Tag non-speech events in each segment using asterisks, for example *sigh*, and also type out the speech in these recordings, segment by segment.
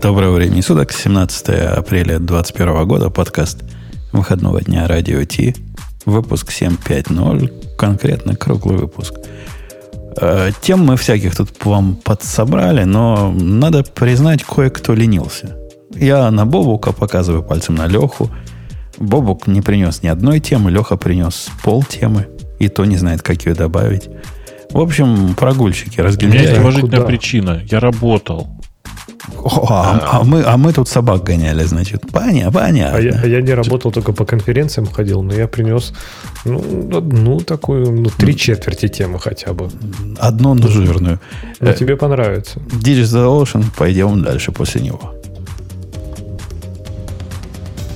Доброго времени суток, 17 апреля 2021 года, подкаст выходного дня Радио Ти, выпуск 7.5.0, конкретно круглый выпуск. Э, тем мы всяких тут вам подсобрали, но надо признать, кое-кто ленился. Я на Бобука показываю пальцем на Леху. Бобук не принес ни одной темы, Леха принес пол темы, и то не знает, как ее добавить. В общем, прогульщики, разгильдяи. У меня есть уважительная причина. Я работал. О, а, а, мы, а мы тут собак гоняли, значит. Понятно, понятно. А я, а я не работал, только по конференциям ходил, но я принес ну, одну такую, ну, три четверти темы хотя бы. Одну, жирную. Но тебе понравится. Digital Ocean, пойдем дальше после него.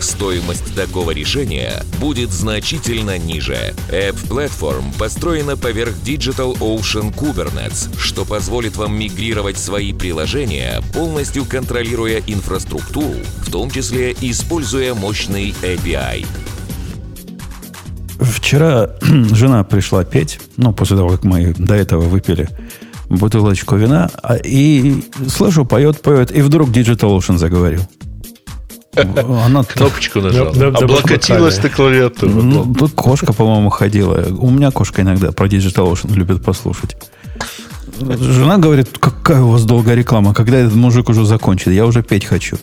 стоимость такого решения будет значительно ниже. App Platform построена поверх Digital Ocean Kubernetes, что позволит вам мигрировать свои приложения, полностью контролируя инфраструктуру, в том числе используя мощный API. Вчера *clears throat* жена пришла петь, ну, после того, как мы до этого выпили бутылочку вина, а, и слышу, поет, поет, и вдруг Digital Ocean заговорил. Она *laughs* кнопочку нажала. Облокотилась на клавиатуру. Ну, тут кошка, по-моему, ходила. У меня кошка иногда про Digital Ocean любит послушать. Жена говорит, какая у вас долгая реклама, когда этот мужик уже закончит, я уже петь хочу.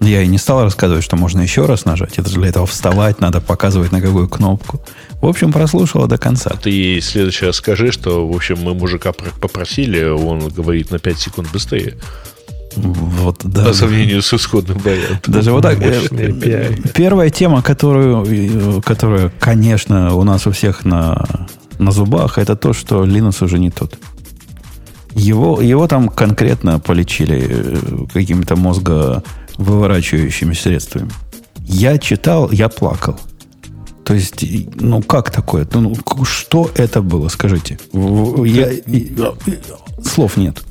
Я и не стал рассказывать, что можно еще раз нажать. Это для этого вставать, надо показывать на какую кнопку. В общем, прослушала до конца. Ты ей следующее скажи, что, в общем, мы мужика попросили, он говорит на 5 секунд быстрее. Вот, да. По сравнению с исходным вариантом. Даже вот так. Э, первая тема, которую, которая, конечно, у нас у всех на, на зубах, это то, что Linux уже не тот. Его, его там конкретно полечили э, какими-то мозговыворачивающими средствами. Я читал, я плакал. То есть, ну как такое? Ну, что это было, скажите? Я, я, слов нет.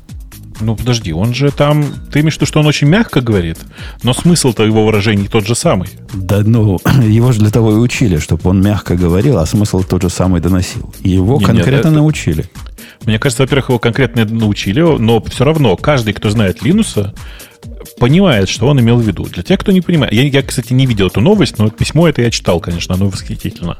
Ну, подожди, он же там... Ты имеешь в виду, что он очень мягко говорит, но смысл-то его выражений тот же самый. Да, ну, *clears throat* его же для того и учили, чтобы он мягко говорил, а смысл тот же самый доносил. Его не, конкретно нет, научили. Мне кажется, во-первых, его конкретно научили, но все равно каждый, кто знает Линуса, понимает, что он имел в виду. Для тех, кто не понимает. Я, я, кстати, не видел эту новость, но письмо это я читал, конечно, оно восхитительно.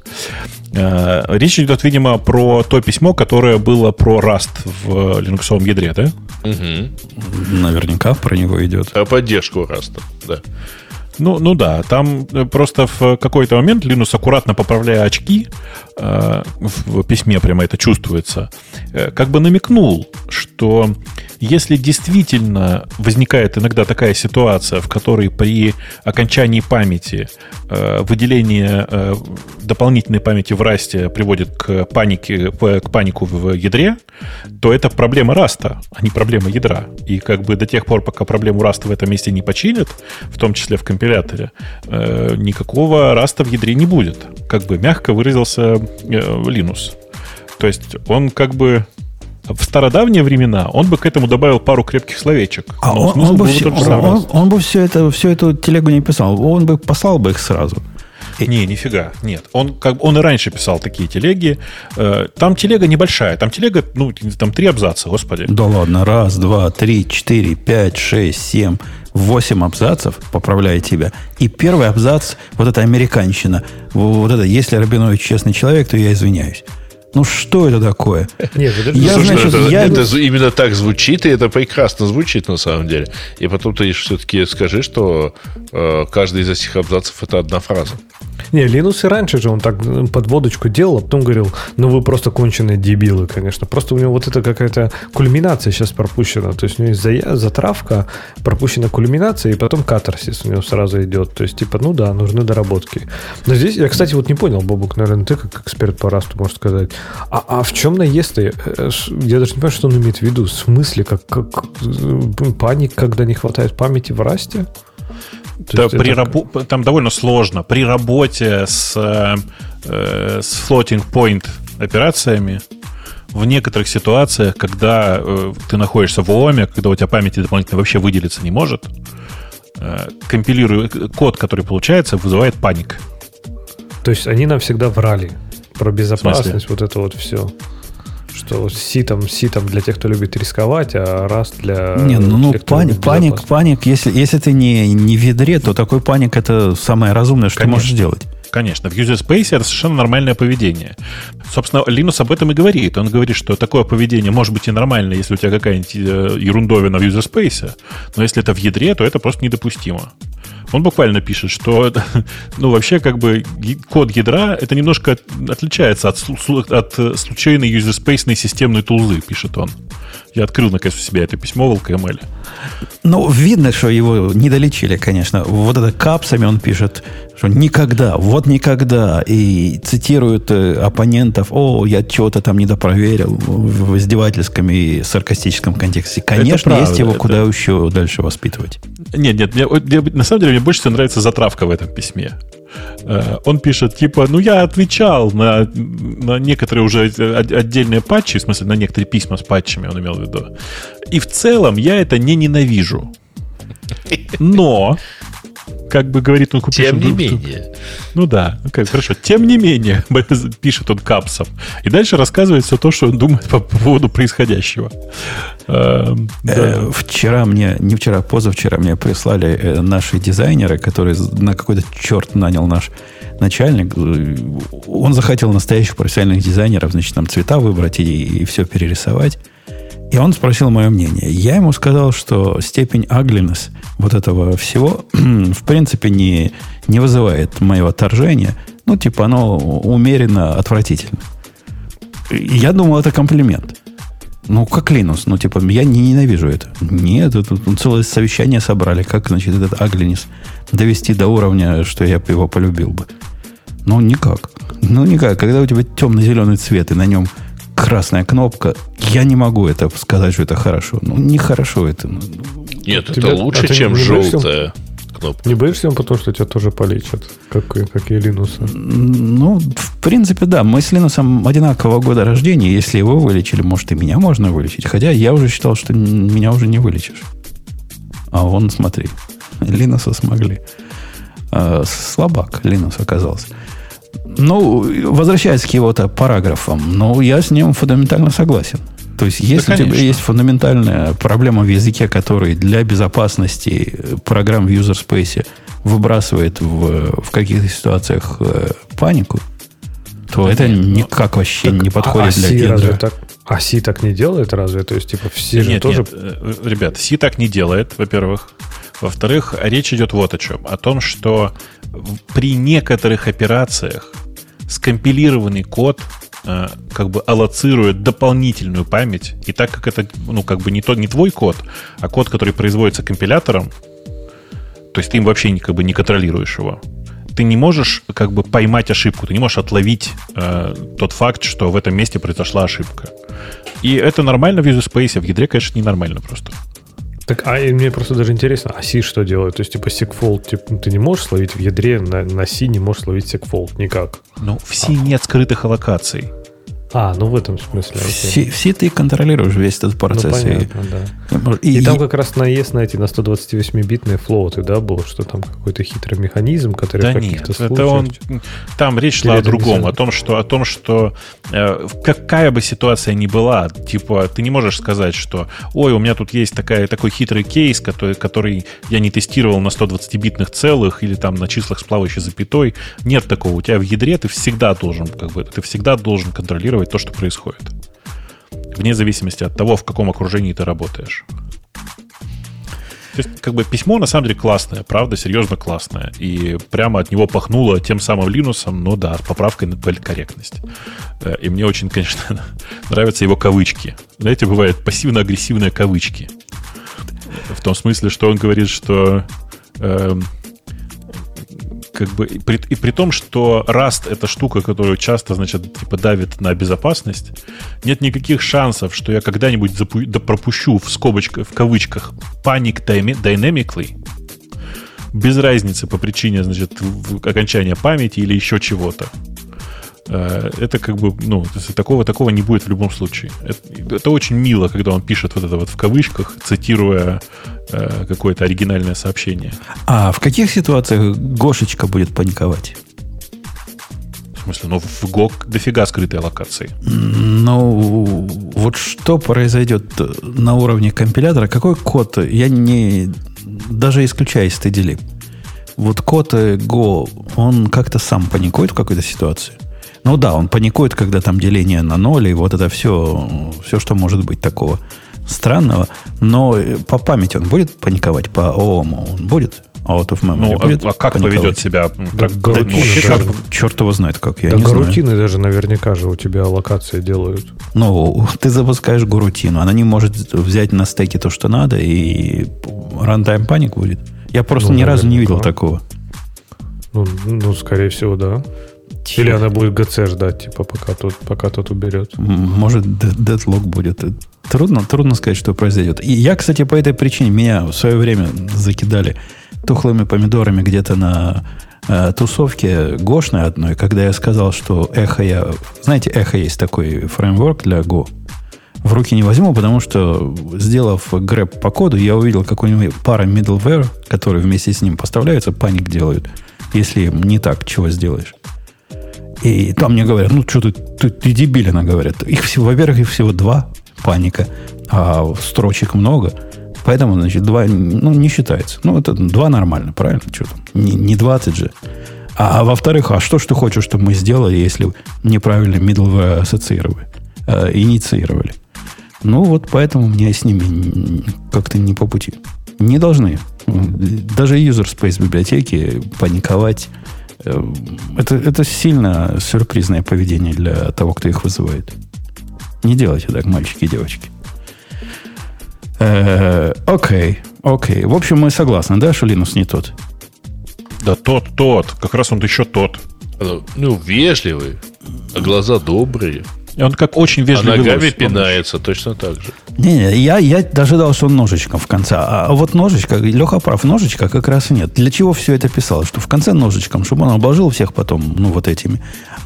Э, речь идет, видимо, про то письмо, которое было про Rust в линуксовом ядре, да? Угу. Наверняка про него идет. А поддержку Rust, да. Ну, ну да, там э, просто в какой-то момент Linux, аккуратно поправляя очки, э, в письме прямо это чувствуется, э, как бы намекнул, что если действительно возникает иногда такая ситуация, в которой при окончании памяти э, выделение э, дополнительной памяти в расте приводит к панике, к панику в ядре, то это проблема раста, а не проблема ядра. И как бы до тех пор, пока проблему раста в этом месте не починят, в том числе в компиляторе, э, никакого раста в ядре не будет. Как бы мягко выразился Linux. То есть он как бы в стародавние времена он бы к этому добавил пару крепких словечек. А он, он, бы все, он, он, он бы все это, всю эту телегу не писал. Он бы послал бы их сразу. Не, нифига, нет. Он, как, он и раньше писал такие телеги. Э, там телега небольшая. Там телега, ну, там три абзаца, господи. Да ладно, раз, два, три, четыре, пять, шесть, семь, восемь абзацев, поправляю тебя. И первый абзац, вот эта американщина, вот это, если Рабинович честный человек, то я извиняюсь. Ну что это такое? Нет, я, Слушай, значит, это, я... это именно так звучит, и это прекрасно звучит на самом деле. И потом ты все-таки скажи, что э, каждый из этих абзацев это одна фраза. Не, Linux и раньше же он так подводочку делал, а потом говорил, ну вы просто конченые дебилы, конечно. Просто у него вот это какая-то кульминация сейчас пропущена. То есть у него есть затравка, пропущена кульминация, и потом катарсис у него сразу идет. То есть, типа, ну да, нужны доработки. Но здесь, я, кстати, вот не понял, Бобук, наверное, ты как эксперт по расту можешь сказать. А, а в чем наезд-то? Э, я даже не понимаю, что он имеет в виду. В смысле, как, как э, паник, когда не хватает памяти в расте? Да, при это... рабо... Там довольно сложно. При работе с, э, с floating point операциями в некоторых ситуациях, когда э, ты находишься в ООМе, когда у тебя памяти дополнительно вообще выделиться не может, э, компилируя код, который получается, вызывает паник. То есть они нам всегда врали про безопасность, вот это вот все что ситом, ситом для тех, кто любит рисковать, а раз для Не, ну, ну тех, паник, паник, паник, если, если ты не, не в ядре, то такой паник это самое разумное, что Конечно. ты можешь сделать. Конечно, в user space это совершенно нормальное поведение. Собственно, Linux об этом и говорит. Он говорит, что такое поведение может быть и нормально, если у тебя какая-нибудь э, ерундовина в user space, но если это в ядре, то это просто недопустимо. Он буквально пишет, что *laughs* ну, вообще как бы код ядра это немножко отличается от, от э, случайной юзерспейсной системной тулзы, пишет он. Я открыл, наконец, у себя это письмо в LKML. Ну, видно, что его не долечили, конечно. Вот это капсами он пишет, что никогда, вот никогда. И цитирует э, оппонентов, о, я чего-то там недопроверил в издевательском и саркастическом контексте. Конечно, есть его это... куда еще дальше воспитывать. Нет, нет, мне, на самом деле мне больше всего нравится затравка в этом письме. Э, он пишет, типа, ну я отвечал на, на некоторые уже отдельные патчи, в смысле, на некоторые письма с патчами, он имел в виду. И в целом я это не ненавижу. Но как бы говорит он купил. Тем не менее. Ну да, okay, хорошо. Тем не менее, *laughs* пишет он капсом. И дальше рассказывает все то, что он думает по поводу происходящего. Эм, э, вчера мне, не вчера, а позавчера мне прислали э, наши дизайнеры, которые на какой-то черт нанял наш начальник. Он захотел настоящих профессиональных дизайнеров, значит, там цвета выбрать и, и все перерисовать. И он спросил мое мнение. Я ему сказал, что степень ugliness вот этого всего, *clears throat* в принципе, не, не вызывает моего отторжения. Ну, типа, оно умеренно отвратительно. Я думал, это комплимент. Ну, как Linux. Ну, типа, я не ненавижу это. Нет, это, целое совещание собрали. Как, значит, этот ugliness довести до уровня, что я бы его полюбил бы. Ну, никак. Ну, никак. Когда у тебя темно-зеленый цвет, и на нем красная кнопка. Я не могу это сказать, что это хорошо. Ну, нехорошо это. Ну, Нет, тебя, это лучше, а чем желтая кнопка. Не боишься, потому что тебя тоже полечат, как, как и Линуса? Ну, в принципе, да. Мы с Линусом одинакового года рождения. Если его вылечили, может, и меня можно вылечить. Хотя я уже считал, что меня уже не вылечишь. А он, смотри, Линуса смогли. А, слабак Линус оказался. Ну, возвращаясь к его-то параграфам, ну, я с ним фундаментально согласен. То есть, если да, у тебя есть фундаментальная проблема в языке, который для безопасности программ в user space выбрасывает в, в каких-то ситуациях э, панику, то да это нет, ну, никак вообще так, не подходит а, для разве так, А C так не делает разве? То есть, типа, все нет, же тоже... Нет, э, ребят, C так не делает, во-первых. Во-вторых, речь идет вот о чем. О том, что при некоторых операциях скомпилированный код э, как бы аллоцирует дополнительную память, и так как это, ну, как бы не, то, не твой код, а код, который производится компилятором, то есть ты им вообще как бы не контролируешь его, ты не можешь как бы поймать ошибку, ты не можешь отловить э, тот факт, что в этом месте произошла ошибка. И это нормально в user space, а в ядре, конечно, ненормально просто. Так, а мне просто даже интересно, а C что делает? То есть, типа, segfault, типа, ты не можешь словить в ядре, на, на C не можешь словить segfault никак. Ну, в C а. нет скрытых аллокаций. А, ну в этом смысле. Все, все ты контролируешь весь этот процесс. Ну, понятно, и, да. И, и там как раз наезд на эти на 128-битные флоуты, да, был, что там какой-то хитрый механизм, который да в каких-то нет, случаях... Это он, там речь шла о другом, о том, что, о том, что э, какая бы ситуация ни была, типа, ты не можешь сказать, что, ой, у меня тут есть такая, такой хитрый кейс, который, который я не тестировал на 120-битных целых или там на числах с плавающей запятой. Нет такого. У тебя в ядре ты всегда должен, как бы, ты всегда должен контролировать контролировать то, что происходит. Вне зависимости от того, в каком окружении ты работаешь. То есть, как бы письмо на самом деле классное, правда, серьезно классное. И прямо от него пахнуло тем самым Линусом, ну да, с поправкой на политкорректность. Э, и мне очень, конечно, *laughs* нравятся его кавычки. Знаете, бывают пассивно-агрессивные кавычки. В том смысле, что он говорит, что э, как бы и при, и при том, что Rust это штука, которую часто, значит, типа давит на безопасность, нет никаких шансов, что я когда-нибудь запу- да пропущу в скобочках, в кавычках panic dynamically, без разницы по причине, значит, окончания памяти или еще чего-то. Э, это как бы, ну, такого, такого не будет в любом случае. Это, это очень мило, когда он пишет вот это вот в кавычках, цитируя э, какое-то оригинальное сообщение. А в каких ситуациях Гошечка будет паниковать? В смысле, ну в Go дофига скрытой локации. Ну, вот что произойдет на уровне компилятора? Какой код? Я не... Даже исключая стыдили. Вот код Go, он как-то сам паникует в какой-то ситуации? Ну да, он паникует, когда там деление на ноль, и вот это все, все, что может быть такого странного. Но по памяти он будет паниковать, по ООМ он будет? Out of memory ну, будет а, а как паниковать? поведет себя? Да, как, гарутины, ну, черт, черт его знает, как я да, не гарутины знаю. даже наверняка же у тебя локации делают. Ну, ты запускаешь гарутину, она не может взять на стеке то, что надо, и рантайм паник будет. Я просто ну, ни разу не видел такого. Ну, ну, скорее всего, да. Или она будет ГЦ ждать, типа, пока тот, пока тот уберет. Может, дедлог будет. Трудно, трудно сказать, что произойдет. И я, кстати, по этой причине меня в свое время закидали тухлыми помидорами где-то на э, тусовке гошной одной, когда я сказал, что эхо я... Знаете, эхо есть такой фреймворк для Go. В руки не возьму, потому что, сделав грэп по коду, я увидел, как у него пара middleware, которые вместе с ним поставляются, паник делают, если не так, чего сделаешь. И там мне говорят, ну что ты, ты, ты дебилина, говорят. Их всего, во-первых, их всего два, паника, а строчек много. Поэтому, значит, два, ну, не считается. Ну, это два нормально, правильно? Что? Не, не 20 же. А, а во-вторых, а что ж ты хочешь, чтобы мы сделали, если неправильно middleware ассоциировали, э, инициировали? Ну, вот поэтому мне с ними как-то не по пути. Не должны. Даже user space библиотеки паниковать это, это сильно сюрпризное поведение для того, кто их вызывает. Не делайте так, мальчики и девочки. Э, окей, окей. В общем, мы согласны, да, что Линус не тот? Да тот, тот. Как раз он еще тот. Ну, вежливый, а глаза добрые. И он как очень вежливый. А ногами лось, пинается точно так же. Не-не, я, я дожидался, что он ножичком в конце. А вот ножичка, Леха прав, ножичка как раз и нет. Для чего все это писал? Что в конце ножичком, чтобы он обложил всех потом, ну, вот этими.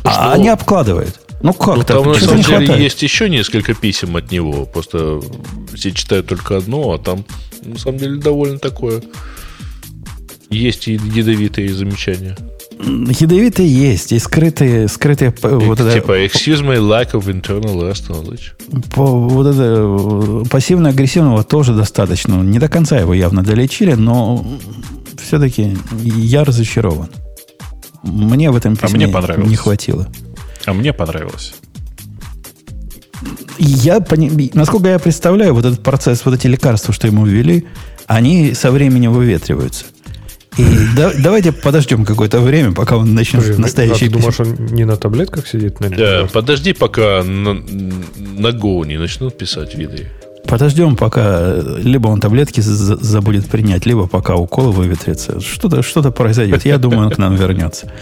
А, а не обкладывает. Ну как ну? Там на самом деле хватает? есть еще несколько писем от него. Просто все читают только одно, а там на самом деле довольно такое. Есть и ядовитые замечания. Ядовитые есть, и скрытые, скрытые... Вот это, типа, excuse my lack of internal last knowledge. По, вот это пассивно-агрессивного тоже достаточно. Не до конца его явно долечили, но все-таки я разочарован. Мне в этом письме а мне понравилось. не хватило. А мне понравилось. Я, насколько я представляю, вот этот процесс, вот эти лекарства, что ему ввели, они со временем выветриваются. И да, давайте подождем какое-то время, пока он начнет Ой, настоящий... А ты думаешь, он не на таблетках сидит? На да, подожди, пока на, на Go не начнут писать виды. Подождем, пока либо он таблетки забудет принять, либо пока уколы выветрится. Что-то что произойдет. Я думаю, он к нам вернется.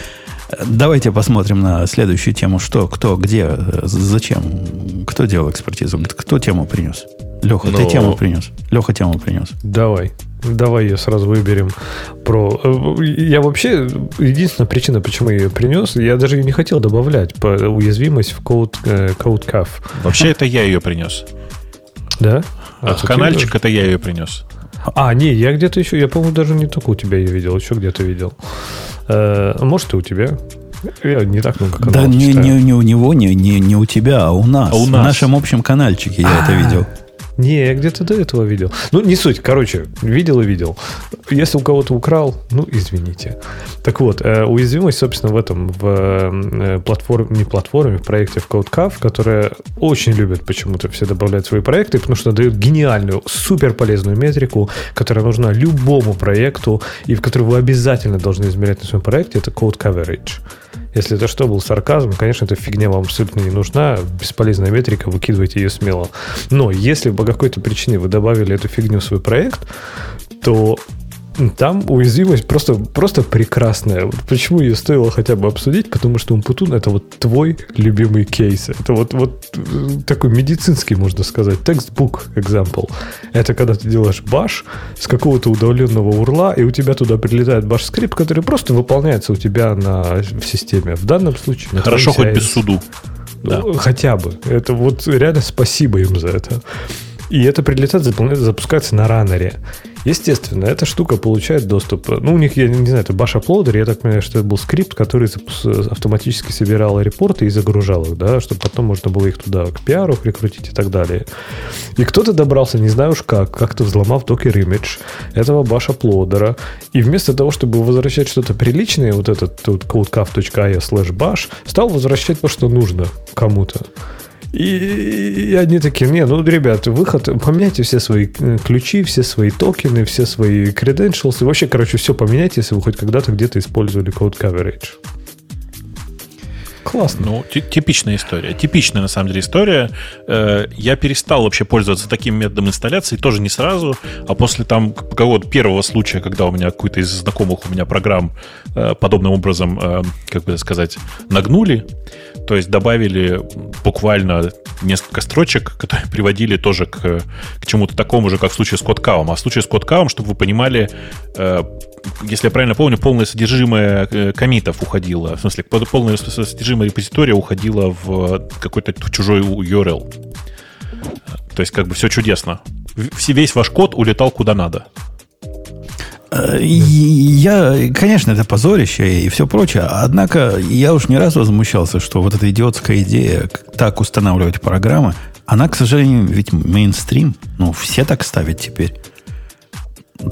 Давайте посмотрим на следующую тему. Что, кто, где, зачем, кто делал экспертизу, кто тему принес. Леха, Но... ты тему принес. Леха тему принес. Давай. Давай ее сразу выберем. Про... Э, я вообще... Единственная причина, почему я ее принес, я даже ее не хотел добавлять. По уязвимость в Code, э, Code. Вообще это я ее принес. Да? А, а канальчик это я ее принес. А, не, я где-то еще... Я, по-моему, даже не только у тебя ее видел, еще где-то видел. Э, может, и у тебя. Я не так много каналов Да не, не, не у него, не, не, не у тебя, а у нас. А у нас. В нашем общем канальчике я это а. видел. Не, я где-то до этого видел. Ну, не суть. Короче, видел и видел. Если у кого-то украл, ну, извините. Так вот, э, уязвимость, собственно, в этом, в э, платформе, не платформе, в проекте в CodeCAV, которая очень любят почему-то все добавлять свои проекты, потому что дает гениальную, супер полезную метрику, которая нужна любому проекту и в которую вы обязательно должны измерять на своем проекте, это Code Coverage. Если это что был сарказм, конечно, эта фигня вам абсолютно не нужна. Бесполезная метрика, выкидывайте ее смело. Но если по какой-то причине вы добавили эту фигню в свой проект, то там уязвимость просто, просто прекрасная. Вот почему ее стоило хотя бы обсудить? Потому что Умпутун это вот твой любимый кейс. Это вот, вот э, такой медицинский, можно сказать, textbook example. Это когда ты делаешь баш с какого-то удаленного урла, и у тебя туда прилетает баш-скрипт, который просто выполняется у тебя на, в системе. В данном случае... Хорошо хоть без суду. Да. Ну, хотя бы. Это вот реально спасибо им за это. И это прилетает, запускается на раннере. Естественно, эта штука получает доступ. Ну, у них, я не знаю, это Bash Uploader, я так понимаю, что это был скрипт, который автоматически собирал репорты и загружал их, да, чтобы потом можно было их туда к пиару прикрутить и так далее. И кто-то добрался, не знаю уж как, как-то взломав Docker Image этого Bash Uploader, и вместо того, чтобы возвращать что-то приличное, вот этот вот codecaf.ia slash bash, стал возвращать то, что нужно кому-то. И, и они такие, не, ну, ребят, выход, поменяйте все свои э, ключи, все свои токены, все свои credentials, и вообще, короче, все поменяйте, если вы хоть когда-то где-то использовали code coverage. Классно. Ну, типичная история. Типичная, на самом деле, история. Э, я перестал вообще пользоваться таким методом инсталляции, тоже не сразу, а после там какого-то первого случая, когда у меня какой-то из знакомых у меня программ э, подобным образом, как бы сказать, нагнули, то есть добавили буквально несколько строчек, которые *laughs* приводили тоже к, к чему-то такому же, как в случае с кодкавом. А в случае с кодкавом, чтобы вы понимали, если я правильно помню, полное содержимое э, комитов уходило, в смысле, полное содержимое репозитория уходило в какой-то чужой URL. То есть, как бы все чудесно. Весь ваш код улетал куда надо. Э, я, конечно, это позорище и все прочее, однако я уж не раз возмущался, что вот эта идиотская идея так устанавливать программы, она, к сожалению, ведь мейнстрим, ну, все так ставят теперь.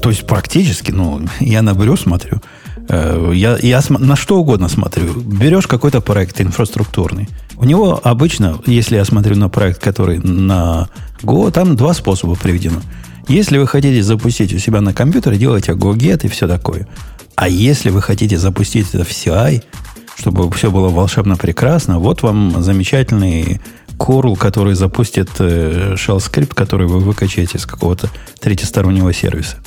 То есть практически, ну, *laughs* я на Брю смотрю, э, я, я на что угодно смотрю. Берешь какой-то проект инфраструктурный. У него обычно, если я смотрю на проект, который на Go, там два способа приведено. Если вы хотите запустить у себя на компьютере, делайте GoGet и все такое. А если вы хотите запустить это в CI, чтобы все было волшебно прекрасно, вот вам замечательный curl, который запустит э, shell скрипт, который вы выкачаете из какого-то третьестороннего сервиса.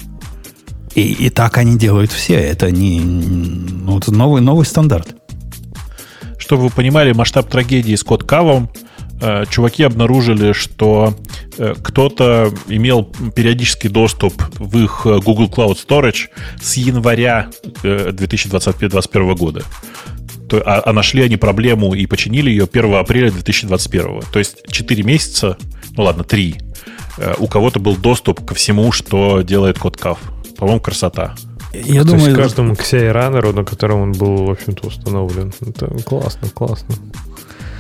И, и так они делают все. Это не ну, это новый, новый стандарт. Чтобы вы понимали масштаб трагедии с код кавом, э, чуваки обнаружили, что кто-то имел периодический доступ в их э, Google Cloud Storage с января 2021 года. А, а нашли они проблему и починили ее 1 апреля 2021. То есть 4 месяца, ну ладно, 3, у кого-то был доступ ко всему, что делает код кав. По-моему, красота. Я То думаю, есть каждому CI раннеру, на котором он был, в общем-то, установлен. Это классно, классно.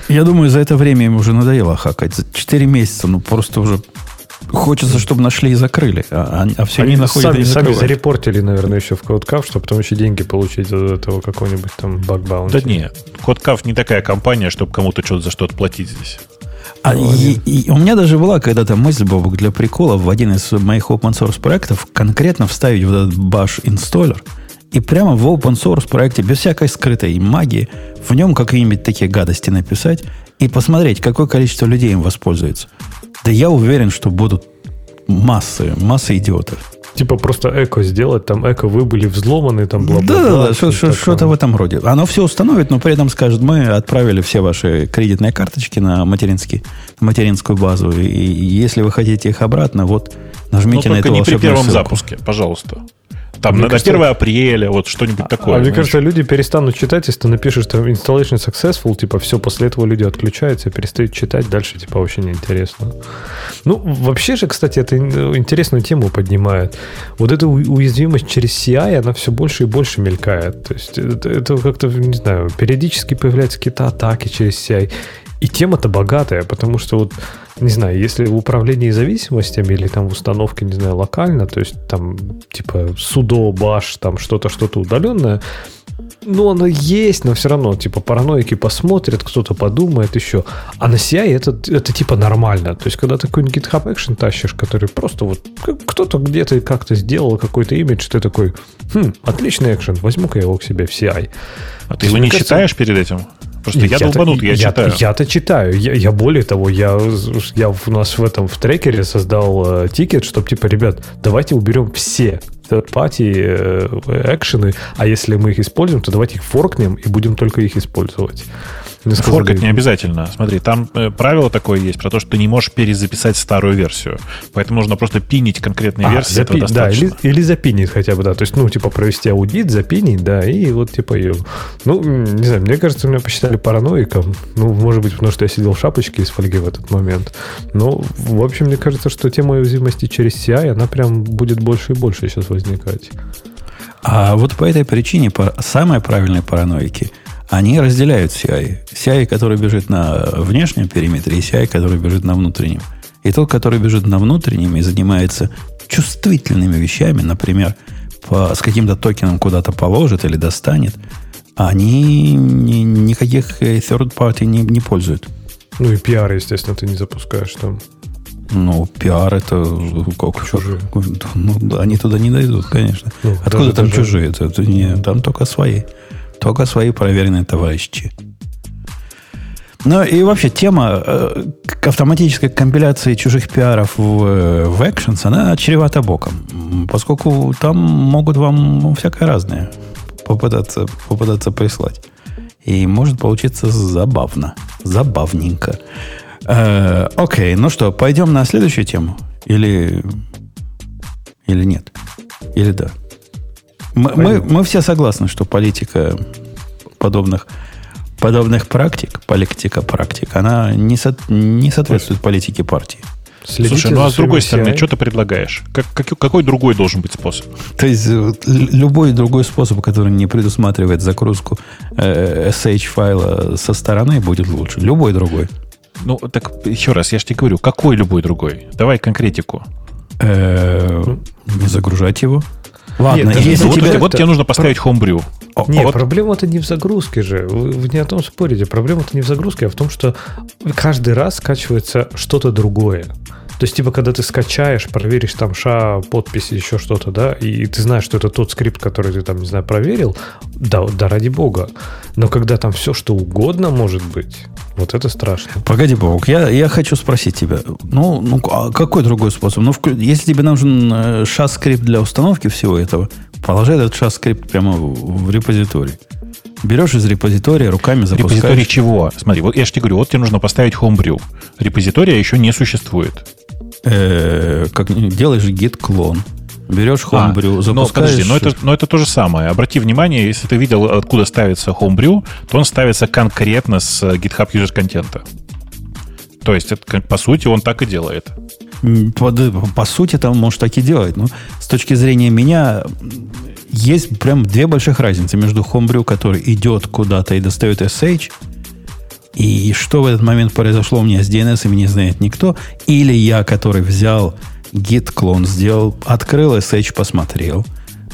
Я думаю, за это время им уже надоело хакать. За 4 месяца, ну просто уже хочется, чтобы нашли и закрыли. А, а, а все Они не находят сами, и сами зарепортили, наверное, еще в CodeCAF, чтобы потом еще деньги получить от этого какого-нибудь там багбаунти. Да нет, CodeCAF не такая компания, чтобы кому-то что-то за что-то платить здесь. А и, и у меня даже была когда-то мысль, Бобок, для прикола в один из моих open source проектов конкретно вставить вот этот bash инсталлер и прямо в open source проекте, без всякой скрытой магии, в нем какие-нибудь такие гадости написать и посмотреть, какое количество людей им воспользуется. Да я уверен, что будут массы, массы идиотов. Типа просто эко сделать, там эко вы были взломаны, там бла бла Да, да, да, что-то в этом роде. Оно все установит, но при этом скажет, мы отправили все ваши кредитные карточки на материнский, материнскую базу, и если вы хотите их обратно, вот нажмите но на эту не при первом ссылку. запуске, пожалуйста. Там мне на кажется, 1 апреля, вот что-нибудь а, такое. А мне кажется, люди перестанут читать, если ты напишешь там installation successful, типа все, после этого люди отключаются, перестают читать, дальше типа вообще неинтересно. Ну, вообще же, кстати, это интересную тему поднимает. Вот эта уязвимость через CI, она все больше и больше мелькает. То есть это, это как-то, не знаю, периодически появляются какие-то атаки через CI. И тема-то богатая, потому что вот, не знаю, если в управлении зависимостями или там в установке, не знаю, локально, то есть там типа судо, баш, там что-то, что-то удаленное, ну, оно есть, но все равно, типа, параноики посмотрят, кто-то подумает еще. А на CI это, это типа нормально. То есть, когда ты какой-нибудь GitHub Action тащишь, который просто вот кто-то где-то как-то сделал какой-то имидж, ты такой, хм, отличный экшен, возьму-ка я его к себе в CI. А ты его не кажется, читаешь перед этим? Просто я, я долбанут, я, я читаю. Я-то читаю. Я, я более того, я, я у нас в этом в трекере создал э, тикет, чтобы типа, ребят, давайте уберем все third-party э, экшены, а если мы их используем, то давайте их форкнем и будем только их использовать. Форкать не обязательно. Смотри, там э, правило такое есть про то, что ты не можешь перезаписать старую версию. Поэтому нужно просто пинить конкретные а, версии. Запи... Да, или, или запинить хотя бы, да. То есть, ну, типа, провести аудит, запинить, да, и вот, типа, ее... Ну, не знаю, мне кажется, меня посчитали параноиком. Ну, может быть, потому что я сидел в шапочке из фольги в этот момент. Но, в общем, мне кажется, что тема уязвимости через CI, она прям будет больше и больше сейчас возникать. А вот по этой причине самые правильные параноики – они разделяют CI. CI, который бежит на внешнем периметре, и CI, который бежит на внутреннем. И тот, который бежит на внутреннем и занимается чувствительными вещами, например, по, с каким-то токеном куда-то положит или достанет, они ни, никаких third party не, не пользуют. Ну и пиар, естественно, ты не запускаешь там. Ну, пиар это как чужие. Ну, они туда не дойдут, конечно. Ну, Откуда там даже... чужие? Это, это не, там только свои. Только свои проверенные товарищи. Ну и вообще тема э, автоматической компиляции чужих пиаров в, в Actions, она чревата боком. Поскольку там могут вам ну, всякое разное попытаться, попытаться прислать. И может получиться забавно. Забавненько. Э, окей, ну что, пойдем на следующую тему? Или, или нет? Или да? Мы, мы, мы все согласны, что политика подобных, подобных практик, политика практик, она не, со, не соответствует политике партии. Следите Слушай, ну а с другой стороны, что ты предлагаешь? Как, как, какой другой должен быть способ? То есть любой другой способ, который не предусматривает загрузку э, SH файла со стороны, будет лучше. Любой другой. Ну, так еще раз, я же тебе говорю, какой любой другой? Давай конкретику. Э, не загружать его. Ладно, Нет, если вот, тебе... вот тебе нужно поставить Homebrew. Нет, вот... проблема-то не в загрузке же. Вы, вы не о том спорите. Проблема-то не в загрузке, а в том, что каждый раз скачивается что-то другое. То есть, типа, когда ты скачаешь, проверишь там ша, подписи, еще что-то, да, и ты знаешь, что это тот скрипт, который ты там, не знаю, проверил, да, да ради бога. Но когда там все, что угодно может быть, вот это страшно. Погоди, Бог, я, я хочу спросить тебя. Ну, ну а какой другой способ? Ну, если тебе нужен э, ша-скрипт для установки всего этого, положи этот ша-скрипт прямо в, в репозиторий. Берешь из репозитория, руками запускаешь. Репозиторий чего? Смотри, вот я же тебе говорю, вот тебе нужно поставить Homebrew. Репозитория еще не существует. Э, как делаешь git клон. Берешь Homebrew, а, запускаешь... Но подожди, но это, но это то же самое. Обрати внимание, если ты видел, откуда ставится Homebrew, то он ставится конкретно с GitHub User контента. То есть, это, по сути, он так и делает. По, по сути, там может так и делать. Но с точки зрения меня, есть прям две больших разницы между Homebrew, который идет куда-то и достает SH, и что в этот момент произошло у меня с DNS, не знает никто. Или я, который взял git клон, сделал, открыл SH, посмотрел.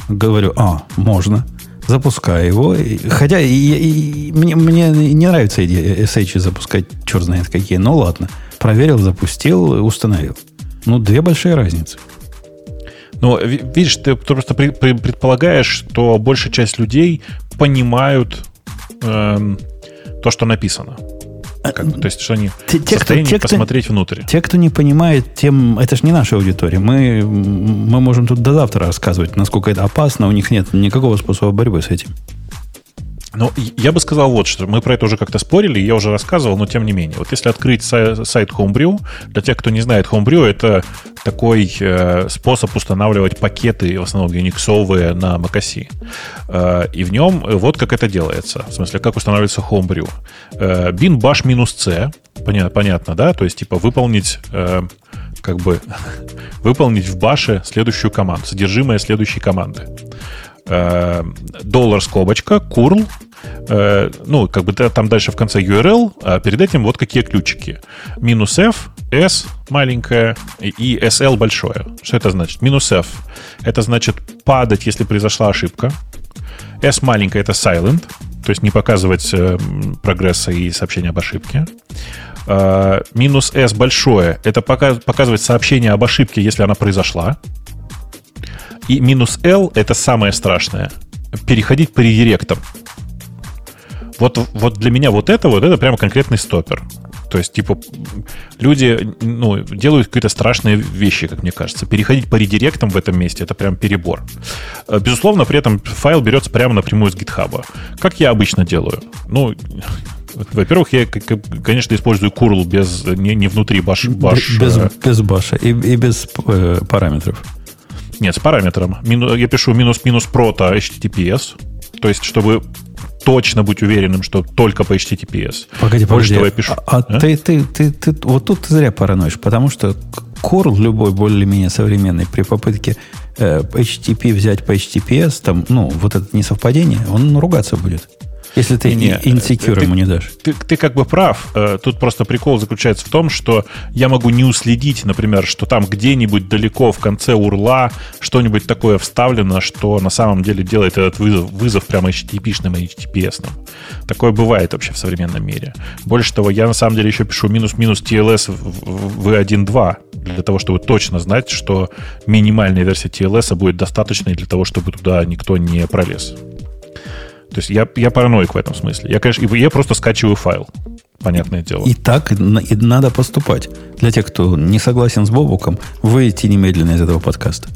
Говорю, а, можно. Запускаю его. Хотя и, и, мне, мне не нравится идея SH запускать, черт знает какие. Но ладно. Проверил, запустил, установил. Ну, две большие разницы. Ну, видишь, ты просто предполагаешь, что большая часть людей понимают эм, то, что написано. Как, то есть, что они те, в состоянии те, кто, посмотреть внутрь. Те, кто не понимает, тем это же не наша аудитория. Мы, мы можем тут до завтра рассказывать, насколько это опасно. У них нет никакого способа борьбы с этим. Ну, я бы сказал вот, что мы про это уже как-то спорили, я уже рассказывал, но тем не менее. Вот если открыть сайт Homebrew, для тех, кто не знает, Homebrew — это такой э, способ устанавливать пакеты, в основном юниксовые, на macOS. Э, и в нем вот как это делается. В смысле, как устанавливается Homebrew. Э, bin bash c, понятно, понятно, да? То есть, типа, выполнить... Э, как бы *laughs* выполнить в баше следующую команду, содержимое следующей команды. Э, доллар скобочка, curl, э, ну, как бы там дальше в конце URL, а перед этим вот какие ключики. Минус F, S маленькая и SL большое. Что это значит? Минус F. Это значит падать, если произошла ошибка. S маленькая это silent, то есть не показывать э, прогресса и сообщения об ошибке. Э, минус S большое это пока, показывать сообщение об ошибке, если она произошла. И минус L это самое страшное. Переходить по редиректам. Вот, вот для меня вот это вот это прямо конкретный стопер. То есть, типа, люди ну, делают какие-то страшные вещи, как мне кажется. Переходить по редиректам в этом месте — это прям перебор. Э, безусловно, при этом файл берется прямо напрямую с гитхаба. Как я обычно делаю? Ну, во-первых, я, конечно, использую curl без, не, не внутри баш, баш. Без, э, без баша и, и без э, параметров. Нет, с параметром. Мину, я пишу минус-минус прото HTTPS, то есть, чтобы точно быть уверенным, что только по HTTPS. Погоди, погоди. Того я пишу. А, а? Ты, ты, ты, ты, вот тут ты зря параноишь, потому что curl любой более-менее современный при попытке э, HTTP взять по HTTPS, там, ну, вот это несовпадение, он ругаться будет. Если ты не, инсекюр ему не дашь. Ты, ты как бы прав. Э, тут просто прикол заключается в том, что я могу не уследить, например, что там где-нибудь далеко в конце урла что-нибудь такое вставлено, что на самом деле делает этот вызов, вызов прямо HTTP-шным и HTTPS-ным. Такое бывает вообще в современном мире. Больше того, я на самом деле еще пишу минус-минус TLS в V1.2 для того, чтобы точно знать, что минимальная версия TLS будет достаточной для того, чтобы туда никто не пролез. То есть я, я параноик в этом смысле. Я, конечно, я просто скачиваю файл. Понятное дело. И так и надо поступать. Для тех, кто не согласен с Бобуком, выйти немедленно из этого подкаста.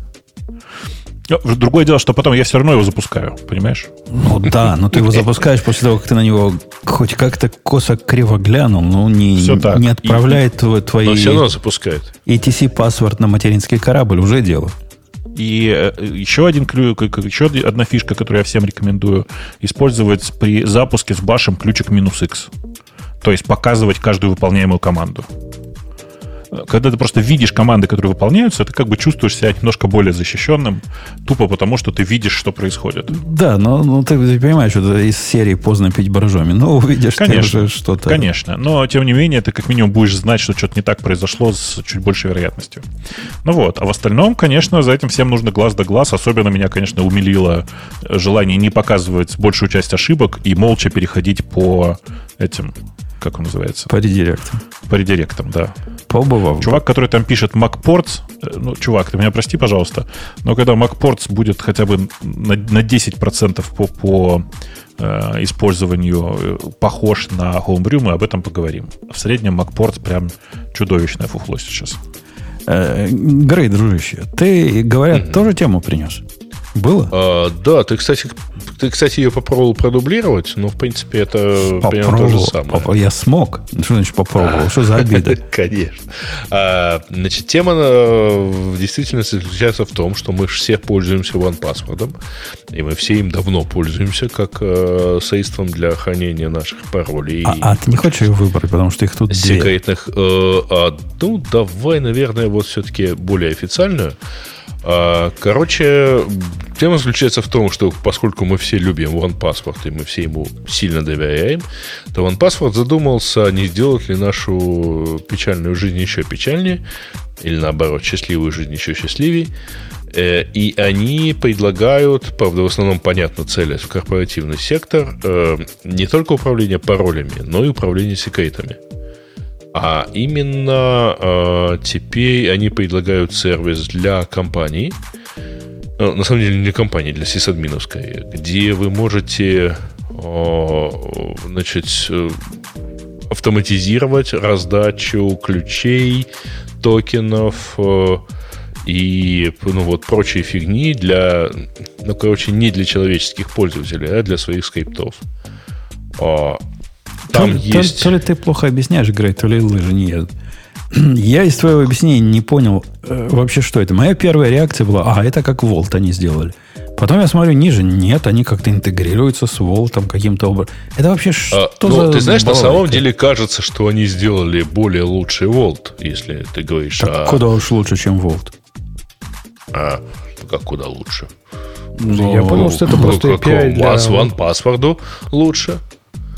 Другое дело, что потом я все равно его запускаю, понимаешь? Ну да, но ты его запускаешь после того, как ты на него хоть как-то косо криво глянул, но не, не отправляет и, твои... Но все равно запускает. ETC паспорт на материнский корабль уже дело. И э, еще, один, еще одна фишка, которую я всем рекомендую использовать при запуске с башем ключик минус X. То есть показывать каждую выполняемую команду когда ты просто видишь команды, которые выполняются, ты как бы чувствуешь себя немножко более защищенным, тупо потому, что ты видишь, что происходит. Да, но ну, ты, ты понимаешь, что это из серии поздно пить боржоми, но увидишь конечно, что-то. Конечно, но тем не менее ты как минимум будешь знать, что что-то не так произошло с чуть большей вероятностью. Ну вот, а в остальном, конечно, за этим всем нужно глаз да глаз. Особенно меня, конечно, умилило желание не показывать большую часть ошибок и молча переходить по этим как он называется? По редиректам. По редиректам, да. Побывал. Чувак, который там пишет MacPorts, э, ну, чувак, ты меня прости, пожалуйста, но когда MacPorts будет хотя бы на, на 10% по, по э, использованию э, похож на Homebrew, мы об этом поговорим. В среднем MacPorts прям чудовищное фуфло сейчас. Э, Грей, дружище, ты, говорят, mm-hmm. тоже тему принес? Было? А, да, ты, кстати, ты, кстати, ее попробовал продублировать, но, в принципе, это примерно то же самое. Поп- я смог. Что значит попробовал? Что за обида? *laughs* Конечно. А, значит, тема э, в действительности заключается в том, что мы все пользуемся OnePassword, и мы все им давно пользуемся как э, средством для хранения наших паролей. А, а ты не хочешь ее выбрать, потому что их тут Секретных. Две. Э, а, ну, давай, наверное, вот все-таки более официальную. А, короче, тема заключается в том, что поскольку мы все любим OnePassword и мы все ему сильно доверяем, то OnePassword задумался, не сделать ли нашу печальную жизнь еще печальнее, или наоборот, счастливую жизнь еще счастливее. Э, и они предлагают, правда, в основном, понятно, целясь в корпоративный сектор, э, не только управление паролями, но и управление секретами. А именно э, теперь они предлагают сервис для компаний, э, на самом деле не для компаний, для сисадминов скорее, где вы можете э, значит, автоматизировать раздачу ключей, токенов э, и ну, вот прочей фигни для, ну, короче, не для человеческих пользователей, а для своих скриптов. А, там то, есть... То, то ли ты плохо объясняешь, Грей, то ли лыжи не едут. Я из твоего объяснения не понял э, вообще, что это. Моя первая реакция была, а, это как Волт они сделали. Потом я смотрю ниже, нет, они как-то интегрируются с Волтом каким-то образом. Это вообще что а, ну, за Ты знаешь, балалайка? на самом деле кажется, что они сделали более лучший Волт, если ты говоришь так о... куда уж лучше, чем Волт? А, ну как куда лучше? Я понял, что это Ну, просто API для... OnePassword лучше.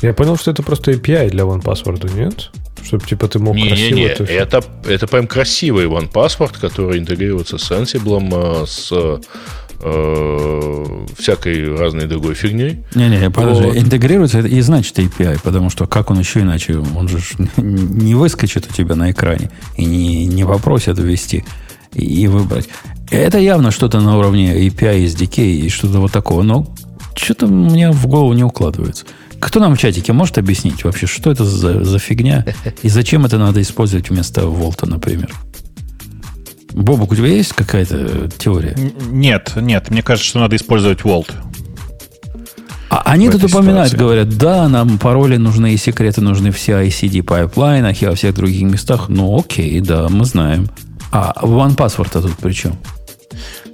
Я понял, что это просто API для OnePassword, нет? Чтобы типа ты мог красиво Не-не-не, это всё- это, это прям красивый OnePassword, который интегрируется с Ansible, э, с э, всякой разной другой фигней. Не-не, подожди, Вот. интегрируется это и значит API, потому что как он еще иначе, он же *laughs* не выскочит у тебя на экране и не, не попросит ввести и, и выбрать. Это явно что-то на уровне API, SDK и что-то вот такого, но что-то мне в голову не укладывается. Кто нам в чатике может объяснить вообще, что это за, за фигня и зачем это надо использовать вместо Волта, например? Бобок, у тебя есть какая-то теория? Нет, нет, мне кажется, что надо использовать Vault. А они тут упоминают, ситуации. говорят, да, нам пароли нужны и секреты нужны в CI-CD пайплайнах и во всех других местах. Ну, окей, да, мы знаем. А OnePassword-то тут при чем?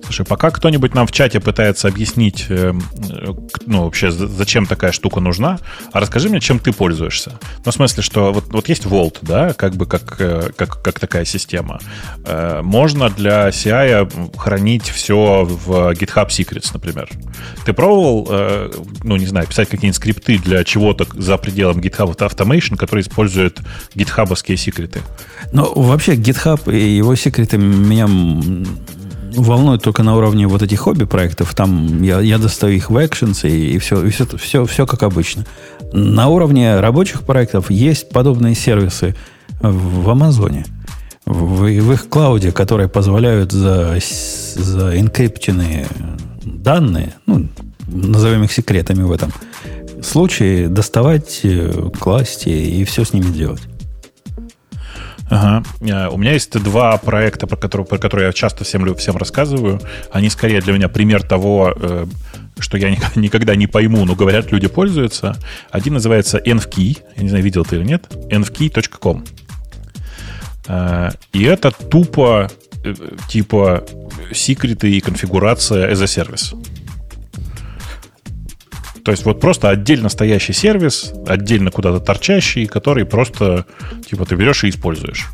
Слушай, пока кто-нибудь нам в чате пытается объяснить, э, э, ну, вообще, за- зачем такая штука нужна, а расскажи мне, чем ты пользуешься. Ну, в смысле, что вот, вот есть Vault, да, как бы как, э, как, как такая система. Можно для CI хранить все в GitHub Secrets, например. Ты пробовал, ну, не знаю, писать какие-нибудь скрипты для чего-то за пределом GitHub Automation, который использует гитхабовские секреты? Ну, вообще, GitHub и его секреты меня м, волнуют только на уровне вот этих хобби-проектов. Там я, я достаю их в Actions, и, и все, и все, все, все как обычно. На уровне рабочих проектов есть подобные сервисы в Амазоне. В, в их клауде, которые позволяют за, за энкриптенные данные, ну, назовем их секретами в этом случае, доставать, э, класть и все с ними делать. Ага. Э, У меня есть два проекта, про которые, про которые я часто всем, всем рассказываю. Они скорее для меня пример того, э, что я ник- никогда не пойму, но говорят, люди пользуются. Один называется NFKey. Я не знаю, видел ты или нет. nfkey.com. Э, И это тупо типа секреты и конфигурация as a service. То есть вот просто отдельно стоящий сервис, отдельно куда-то торчащий, который просто типа ты берешь и используешь.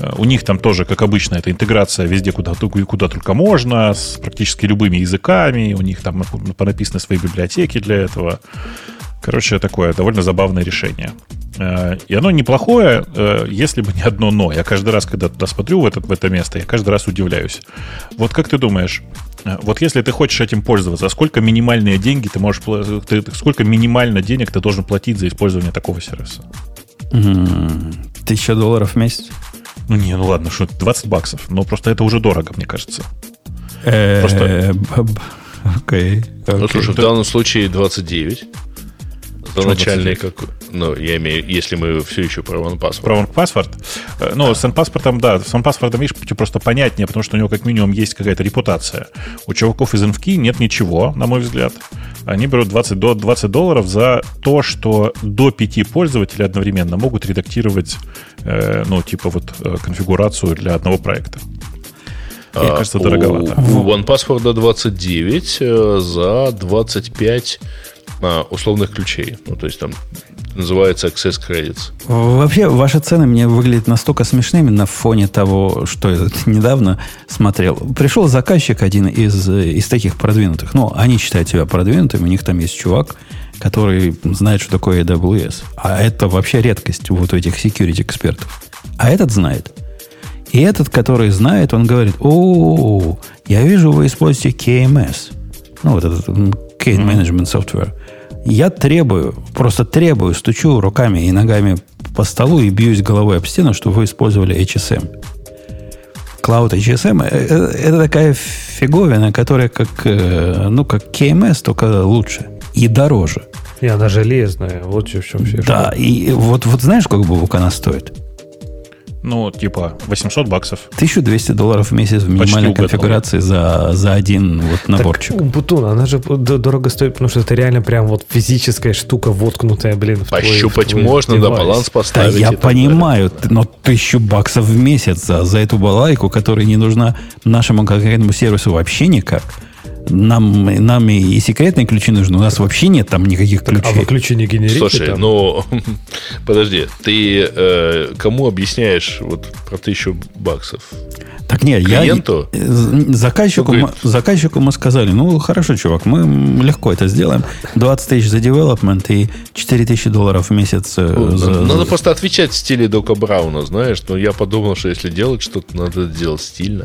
Э, У них там тоже, как обычно, это интеграция везде, куда, куда только можно, с практически любыми языками. У них там понаписаны свои библиотеки для этого. Короче, такое довольно забавное решение. Э, И оно неплохое, э, если бы не одно но. Я каждый раз, когда туда смотрю, в это, в это место, я каждый раз удивляюсь. Вот как ты думаешь, э, вот если ты хочешь этим пользоваться, сколько минимальные деньги ты можешь... ты- сколько минимально денег ты должен платить за использование такого сервиса? Тысяча долларов в месяц? Ну не, ну ладно, что 20 баксов. Но просто это уже дорого, мне кажется. Просто- Окей. Ну, слушай, в данном случае 29. Начальный как... Ну, я имею, если мы все еще про OnePassword. Про OnePassword. Э, Ну, с OnePassword, да, с OnePassword, видишь, просто понятнее, потому что у него как минимум есть какая-то репутация. У чуваков из NFK нет ничего, на мой взгляд. Они берут 20, до 20 долларов за то, что до 5 пользователей одновременно могут редактировать, э, ну, типа вот э, конфигурацию для одного проекта. Мне А, кажется, дороговато. У, OnePassword 29 э, за 25 а, условных ключей. Ну, то есть там называется Access Credits. Вообще, ваши цены мне выглядят настолько смешными на фоне того, что я *laughs* недавно смотрел. Пришел заказчик один из, из таких продвинутых. Ну, они считают себя продвинутыми. У них там есть чувак, который знает, что такое AWS. А это вообще редкость вот у этих security экспертов. А этот знает. И этот, который знает, он говорит, о, я вижу, вы используете KMS. Ну, вот этот Key Management Software. Я требую, просто требую, стучу руками и ногами по столу и бьюсь головой об стену, чтобы вы использовали HSM. Cloud HSM э, э, это такая фиговина, которая как, э, ну, как KMS, только лучше и дороже. И она железная. Вот в чем фишка. Да, и вот, вот знаешь, сколько бабук она стоит? Ну, типа 800 баксов. 1200 долларов в месяц в минимальной угадал. конфигурации за, за один вот наборчик. Так, Бутун, она же дорого стоит, потому что это реально прям вот физическая штука, воткнутая, блин, в твой- Пощупать в твой можно, да, девайс. баланс Да, поставить. я и так далее. понимаю, т- но тысячу баксов в месяц за, за эту балайку, которая не нужна нашему конкретному сервису вообще никак. Нам, нам и, и секретные ключи нужны. У нас вообще нет там никаких ключей. А вы ключи не генерите Слушай, там? ну, *laughs* подожди, ты э, кому объясняешь вот про тысячу баксов? Так нет, Клиенту? я заказчику, Ну, мы, говорит- заказчику мы сказали, ну хорошо, чувак, мы легко это сделаем. 20 тысяч за девелопмент и 4 тысячи долларов в месяц э, за, Ну, Надо за- просто отвечать в стиле Дока Брауна, знаешь. Но я подумал, что если делать что-то, надо делать стильно.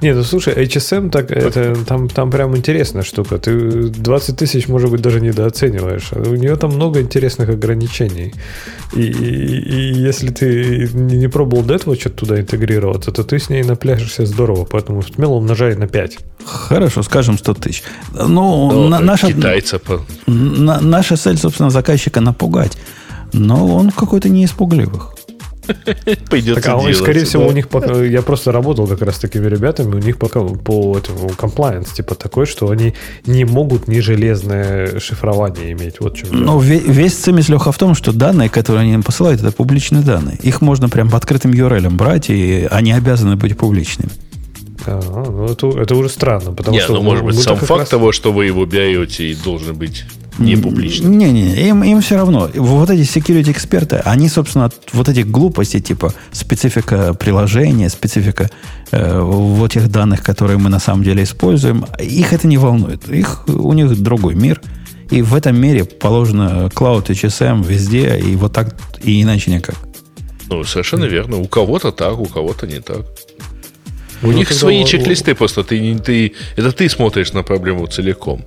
Не, ну слушай, HSM так, это, там, там прям интересная штука. Ты 20 тысяч, может быть, даже недооцениваешь. А У нее там много интересных ограничений. И, и- и если ты не не пробовал DeadWatch туда интегрироваться, то ты с ней напляшешься здорово. Поэтому смело умножай на 5. Хорошо, скажем 100 тысяч. Ну, Ну, на- наша, Китайца по- на- наша цель, собственно, заказчика напугать. Но он какой-то не из пугливых. *laughs* придется Так, а он, делать. скорее всего, да. у них пока, я просто работал как раз с такими ребятами, у них пока по этому compliance типа такой, что они не могут ни железное шифрование иметь. Вот чем. Но ве- весь цимис Леха в том, что данные, которые они нам посылают, это публичные данные. Их можно прям по открытым URL брать, и они обязаны быть публичными. А, ну это, это уже странно, потому Не, что ну, может быть, мы сам факт раз- того, что вы его берете, и должен быть не публичным. Не-не, им, им все равно. Вот эти security эксперты, они, собственно, от вот этих глупостей, типа специфика приложения, специфика э, вот этих данных, которые мы на самом деле используем, их это не волнует. Их, у них другой мир. И в этом мире положено Cloud HSM везде, и вот так, и иначе никак. Ну, совершенно верно. У кого-то так, у кого-то не так. У Ну, них свои у- чек-листы просто. Ты, не- ты, это ты смотришь на проблему целиком.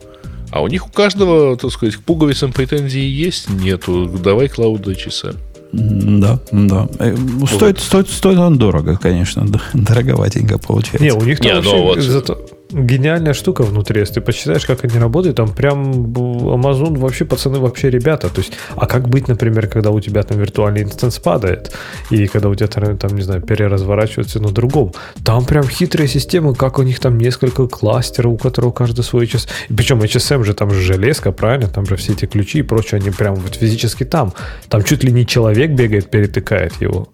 А у них у каждого, так сказать, к пуговицам претензий есть, нету. Давай клауд HSM. М, Да, да. Э, ну, Стоит, стоит, стоит он дорого, конечно. *laughs* Дороговатенько получается. Не, у них там Не, ну вообще вот- зато гениальная штука внутри. Если ты почитаешь, как они работают, там прям Amazon вообще, пацаны, вообще ребята. То есть, а как быть, например, когда у тебя там виртуальный инстанс падает, и когда у тебя там, не знаю, переразворачивается на другом. Там прям хитрые системы, как у них там несколько кластеров, у которого каждый свой час. Причем HSM же там же железка, правильно? Там же все эти ключи и прочее, они прям вот физически там. Там чуть ли не человек бегает, перетыкает его.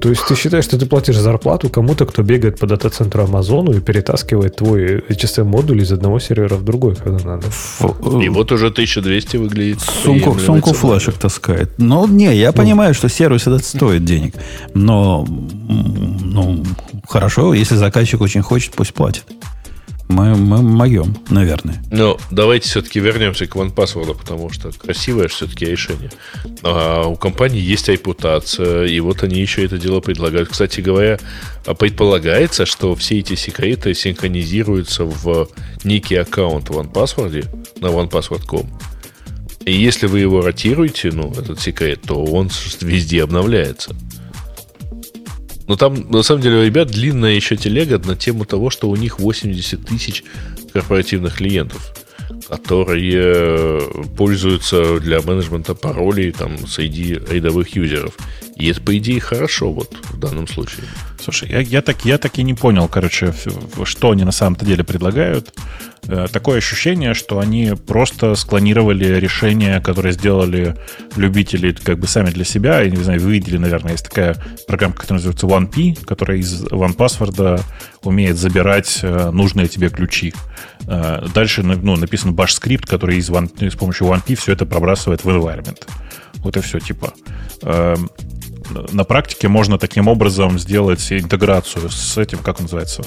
То есть ты считаешь, что ты платишь зарплату кому-то, кто бегает по дата-центру Амазону и перетаскивает твой HSM-модуль из одного сервера в другой, когда надо. Фу, И вот уже 1200 выглядит. Сумку, сумку флешек таскает. Ну, не, я понимаю, что сервис этот стоит денег. Но, ну, хорошо, если заказчик очень хочет, пусть платит. Мы, моем, наверное. Ну, давайте все-таки вернемся к OnePassword, потому что красивое все-таки решение. А у компании есть репутация, и вот они еще это дело предлагают. Кстати говоря, а предполагается, что все эти секреты синхронизируются в некий аккаунт в OnePassword на onepassword.com. И если вы его ротируете, ну, этот секрет, то он везде обновляется. Но там, на самом деле, у ребят длинная еще телега на тему того, что у них 80 тысяч корпоративных клиентов, которые э, пользуются для менеджмента паролей там, среди рядовых юзеров. И это, по идее, хорошо вот в данном случае. Слушай, я, я, так, я так и не понял, короче, что они на самом-то деле предлагают. Э, Такое ощущение, что они просто склонировали решение, которое сделали любители как бы сами для себя. Я не знаю, вы видели, наверное, есть такая программа, которая называется OneP, которая из OnePassword умеет забирать э, нужные тебе ключи. Э, Дальше ну, написан bash-скрипт, который из One, с помощью OneP все это пробрасывает в environment. Вот и все, типа. Эм, на практике можно таким образом сделать интеграцию с этим, как он называется,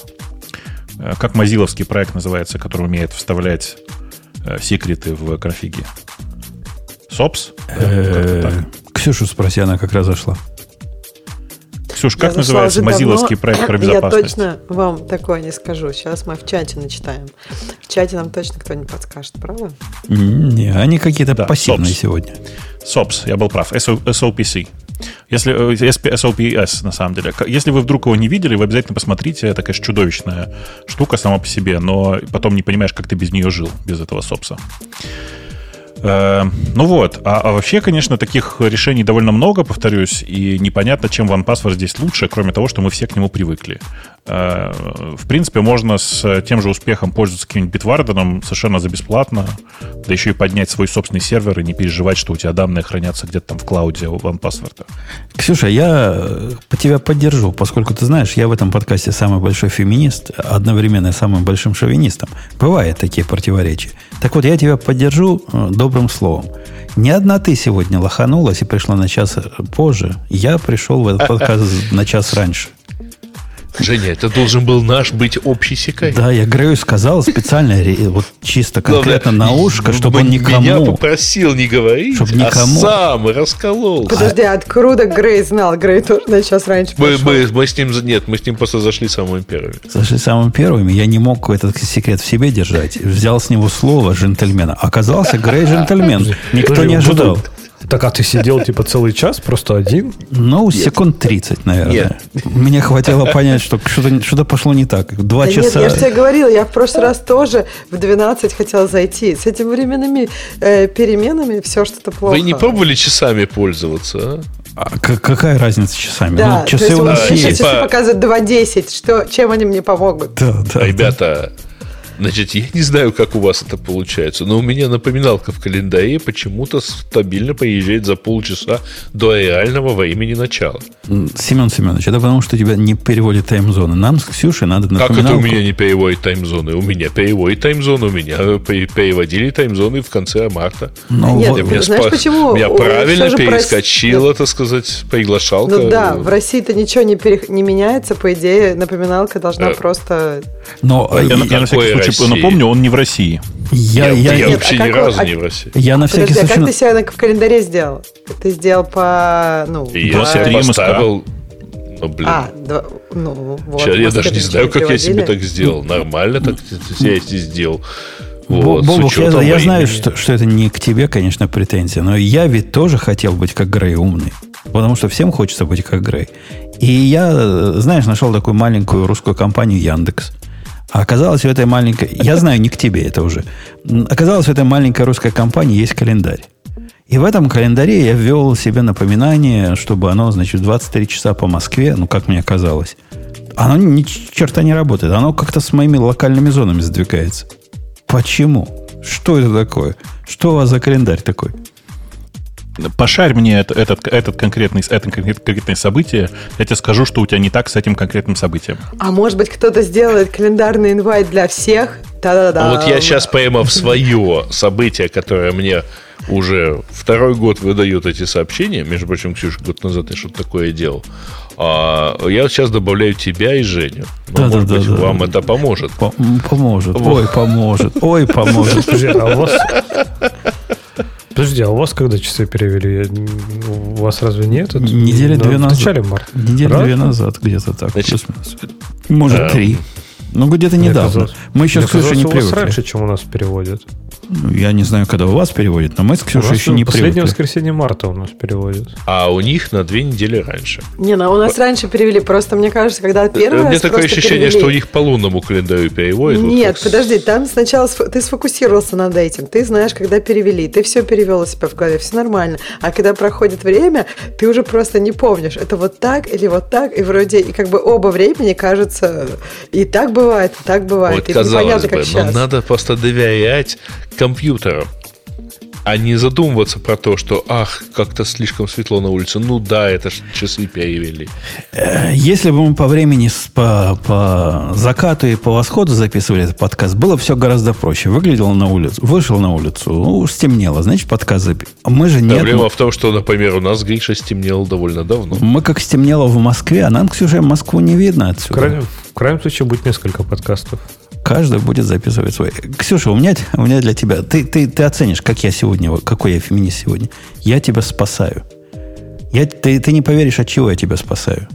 Э, как мазиловский проект называется, который умеет вставлять секреты в конфиги. SOPS? Э, Ксюшу спроси, она как раз зашла. Ксюш, Я как называется давно. проект про Я безопасность? точно вам такое не скажу. Сейчас мы в чате начитаем. В чате нам точно кто-нибудь подскажет, правда? Не, они какие-то Да, пассивные SOPs. сегодня. SOPS, я был прав. SO- SOPC. Если, э, SP SOPS, на самом деле. Если вы вдруг его не видели, вы обязательно посмотрите. Это, конечно, чудовищная штука сама по себе, но потом не понимаешь, как ты без нее жил, без этого сопса. Э, Ну вот, а, а вообще, конечно, таких решений довольно много, повторюсь, и непонятно, чем OnePassword здесь лучше, кроме того, что мы все к нему привыкли. Э, В принципе, можно с тем же успехом пользоваться каким-нибудь Bitwarden совершенно за бесплатно. Да еще и поднять свой собственный сервер и не переживать, что у тебя данные хранятся где-то там в клауде у OnePassword. Ксюша, я э, по тебя поддержу, поскольку ты знаешь, я в этом подкасте самый большой феминист, одновременно самым большим шовинистом. Бывают такие противоречия. Так вот, я тебя поддержу э, добрым словом. Не одна ты сегодня лоханулась и пришла на час позже. Я пришел в этот *laughs* подкаст на час раньше. Женя, это должен был наш быть общий секай. Да, я Грею сказал специально, вот чисто конкретно на ушко, чтобы он никому... Меня попросил не говорить, Чтоб никому. а сам раскололся. Подожди, откуда Грей знал? Грей тоже на час раньше Мы, мы, мы с ним, нет, мы с ним просто зашли самыми первыми. Зашли самыми первыми, я не мог этот секрет в себе держать. Взял с него слово джентльмена. Оказался Грей джентльмен. Никто не ожидал. Так, а ты сидел типа целый час, просто один? Ну, секунд 30, наверное. Мне хватило понять, что что-то что пошло не так. Два Да нет, часа. я же тебе говорила, я в прошлый раз тоже в 12 хотела зайти. С этими временными э, переменами все что-то плохо. Вы не пробовали часами пользоваться, а? А какая разница с часами? Да, Ну, часы то есть у нас есть. Типа- часы показывают 2.10. Что, чем они мне помогут? Да, да, Ребята, значит, я не знаю, как у вас это получается, но у меня напоминалка в календаре почему-то стабильно приезжает за полчаса до реального времени начала. Семен Семенович, это потому, что тебя не переводит таймзоны. Нам с Ксюшей надо Как это у напоминалку. меня не переводит таймзоны? У меня переводит таймзоны, у меня пе- переводили таймзоны в конце марта. Ну, Нет, вот- меня, Знаешь, спа- почему? меня У- правильно прос- перескочила, так сказать, приглашалка. Ну да, в России-то ничего не, пере- не меняется. По идее, напоминалка должна Э, просто... Но Я, э, на- я на всякий случай России? напомню, он не в России. я, Я, я, я я, Нет, вообще а ни разу а- не в России. я на всякий Подожди, а случай... как ты себя на- в календаре сделал? Ты сделал по... Ну, И я 23 себе МСК. поставил... Ну, блин. А, два- ну, вот. Щас я даже не знаю, как я себе так сделал. Нормально так я это сделал. Вот, с Бобук, я, я знаю, времени. что, что это не к тебе, конечно, претензия, но я ведь тоже хотел быть как Грей умный. Потому что всем хочется быть как Грей. И я, э, знаешь, нашел такую маленькую русскую компанию Яндекс. А оказалось, в этой маленькой... Я знаю, не к тебе это уже. Оказалось, в этой маленькой русской компании есть календарь. И в этом календаре я ввел себе напоминание, чтобы оно, значит, 23 часа по Москве, ну, как мне казалось. Оно ни черта не работает. Оно как-то с моими локальными зонами сдвигается. Почему? Что это такое? Что у вас за календарь такой? Пошарь мне это- этот, этот конкретный, это конкрет- конкретное событие, я тебе скажу, что у тебя не так с этим конкретным событием. А может быть, кто-то сделает календарный инвайт для всех? Да-да-да. А вот я сейчас прямо в свое событие, которое мне уже второй год выдает эти сообщения, между прочим, Ксюша, год назад я что-то такое делал, а, я вот сейчас добавляю тебя и Женю. Ну, Да-да-да-да. может быть, вам это поможет. По- поможет. Ой, поможет. Ой, поможет. А у вас... Подожди, а у вас когда часы перевели? Я- У вас разве нет? Недели две В назад. начале марта. Недели две назад, где-то так. Значит. Может, эм, три. Ну, где-то Мне недавно. казалось- Мы еще Мне с Ксюшей не у вас привыкли. раньше, чем у нас переводят. Ну, Я не знаю, когда у вас переводят, но мы с Ксюшей еще не последнее привыкли. воскресенье марта у нас переводят. А у них на две недели раньше. Не, ну у нас раньше перевели. Просто мне кажется, когда первый У меня раз такое ощущение, перевели- что у них по лунному календарю переводят. вот Нет, с- подожди, там сначала сфо- ты сфокусировался над этим, ты знаешь, когда перевели, ты все перевел у себя в голове, все нормально. А когда проходит время, ты уже просто не помнишь, это вот так или вот так, и вроде, и как бы оба времени кажется, и так бывает, так бывает. Вот и казалось непонятно, бы, как но сейчас. надо просто доверять компьютеру, а не задумываться про то, что, ах, как-то слишком светло на улице. Ну да, это ж часы перевели. Э, Если бы мы по времени с- по, по закату и по восходу записывали этот подкаст, было все гораздо проще. Выглядел на улицу, вышел на улицу, ну, стемнело, значит, подкаст запи- Мы же нет. Проблема мы- в том, что, например, у нас Гриша стемнело довольно давно. Мы как стемнело в Москве, а нам, Ксюша, Москву не видно отсюда. крайнем, в крайнем случае будет несколько подкастов. Каждый будет записывать свой. Ксюша, у меня, у меня для тебя... Ты, ты, ты оценишь, как я сегодня, какой я феминист сегодня. Я тебя спасаю. Я, ты, ты не поверишь, от чего я тебя спасаю.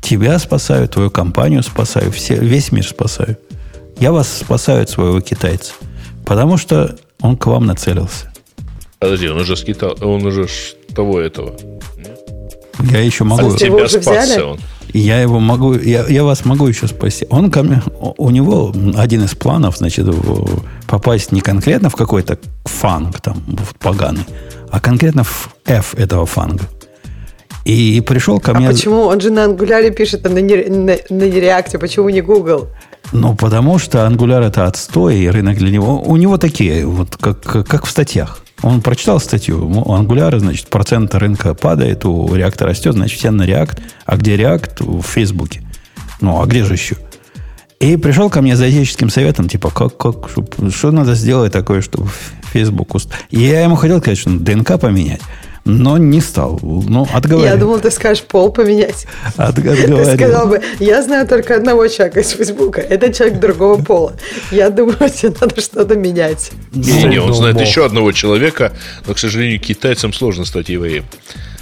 Тебя спасаю, твою компанию спасаю, все, весь мир спасаю. Я вас спасаю от своего китайца. Потому что он к вам нацелился. Подожди, он уже скитал, он уже ж того этого. Я еще могу... Его Тебя уже спасся взяли? Я его могу, я, я вас могу еще спасти. Он ко мне, у него один из планов, значит, попасть не конкретно в какой-то фанг там, в поганый, а конкретно в F этого фанга. И, пришел ко А мне... почему? Он же на ангуляре пишет, а на, не- на, на нереакте, почему не Google? Ну, потому что Angular это отстой, и рынок для него... У него такие, вот как, как в статьях. Он прочитал статью, у Angular, значит, процент рынка падает, у React растет, значит, все на React. А где React? В Фейсбуке. Ну, а где же еще? И пришел ко мне за этическим советом, типа, как, как, что, что надо сделать такое, чтобы Facebook... Уст... И я ему хотел что ДНК поменять но не стал. Ну, отговорил. Я думал, ты скажешь пол поменять. От, отговорил. Ты сказал бы, я знаю только одного человека из Фейсбука. Это человек другого пола. Я думаю, тебе надо что-то менять. Не-не, он знает еще одного человека, но, к сожалению, китайцам сложно стать евреем.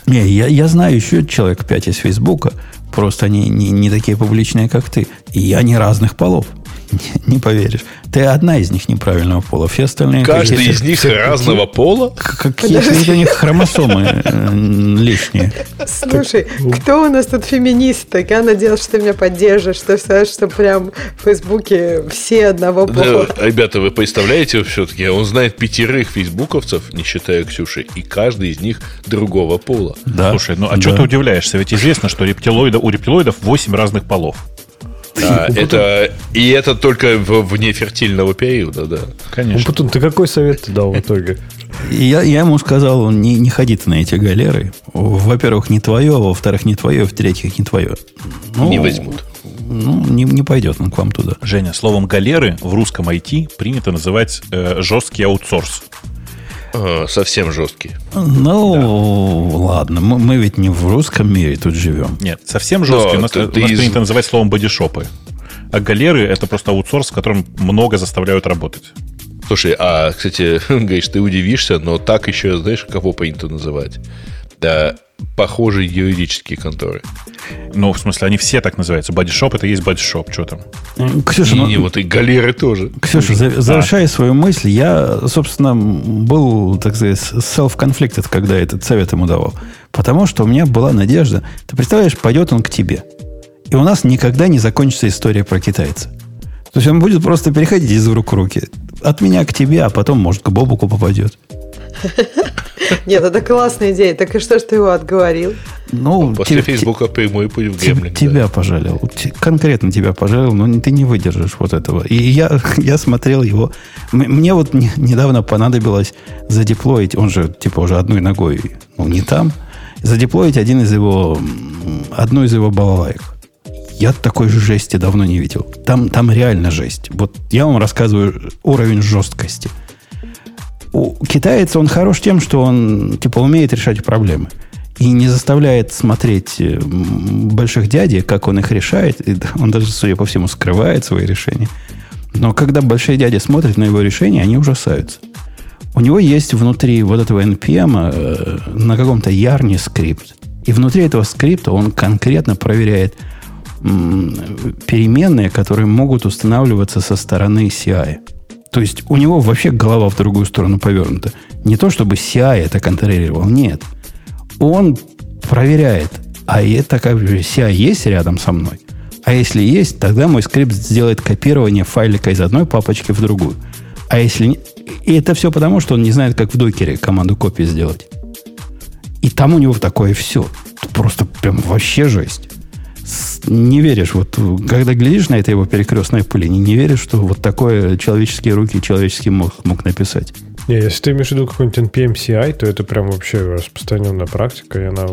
Не, я, я знаю еще человек 5 из Фейсбука, просто они не, не такие публичные, как ты. И они разных полов. Не, не поверишь. Ты одна из них неправильного пола, все остальные... Каждый из них разного пола? Какие-то у них хромосомы э, лишние. Слушай, кто у нас тут феминист? Я надеялась, что ты меня поддержишь, что знаешь, что прям в Фейсбуке все одного пола. ребята, вы представляете все-таки, он знает пятерых фейсбуковцев, не считая Ксюши, и каждый из них другого пола. Да. Слушай, ну а да. что ты удивляешься? Ведь известно, что рептилоида, у рептилоидов 8 разных полов. Да, это, и это только в, вне фертильного периода, да. Конечно. Путун, ты какой совет ты дал в итоге? Я, я ему сказал, не, не ходи ты на эти галеры. Во-первых, не твое, во-вторых, не твое, в-третьих, не твое. Ну, не возьмут. Ну, не, не пойдет он к вам туда. Женя, словом галеры в русском IT принято называть э, жесткий аутсорс. А, совсем жесткий. Ну, да. ладно, мы, мы ведь не в русском мире тут живем. Нет, совсем жесткий. Но, у нас, ты, у нас из... принято называть словом бодишопы. А галеры это просто аутсорс, в котором много заставляют работать. Слушай, а, кстати, *laughs* говоришь, ты удивишься, но так еще, знаешь, кого принято называть? Да, похожие юридические конторы. Ну, в смысле, они все так называются. Бодишоп это есть бодишоп, что там? Ксюша, ну, и вот и галеры тоже. Ксюша, за, завершая свою мысль, я, собственно, был, так сказать, self-conflicted, когда этот совет ему давал. Потому что у меня была надежда. Ты представляешь, пойдет он к тебе. И у нас никогда не закончится история про китайца. То есть он будет просто переходить из рук в руки. От меня к тебе, а потом, может, к Бобуку попадет. *laughs* Нет, это классная идея. Так и что ж ты его отговорил? Ну, После тебе, Фейсбука прямой путь в гемлинг. Тебя да. пожалел. Конкретно тебя пожалел, но ты не выдержишь вот этого. И я, *laughs* я смотрел его. Мне вот недавно понадобилось задеплоить, он же типа уже одной ногой, ну, не там, задеплоить один из его, одну из его балалайк. Я такой же жести давно не видел. Там, там реально жесть. Вот я вам рассказываю уровень жесткости – у китайца он хорош тем, что он типа умеет решать проблемы. И не заставляет смотреть э, больших дядей, как он их решает. *laughs* Он даже, судя по всему, скрывает свои решения. Но когда большие дяди смотрят на его решения, они ужасаются. У него есть внутри вот этого NPM э, на каком-то ярне скрипт. И внутри этого скрипта он конкретно проверяет переменные, которые могут устанавливаться со стороны CI. То есть у него вообще голова в другую сторону повернута. Не то, чтобы CI это контролировал, нет. Он проверяет, а это как бы CI есть рядом со мной. А если есть, тогда мой скрипт сделает копирование файлика из одной папочки в другую. А если не... И это все потому, что он не знает, как в докере команду копии сделать. И там у него такое все. Просто прям вообще жесть не веришь, вот когда глядишь на это его перекрестное пыли, не, не веришь, что вот такое человеческие руки, человеческий мозг мог написать. Не, если ты имеешь в виду какой-нибудь NPM CI, то это прям вообще распространенная практика, и она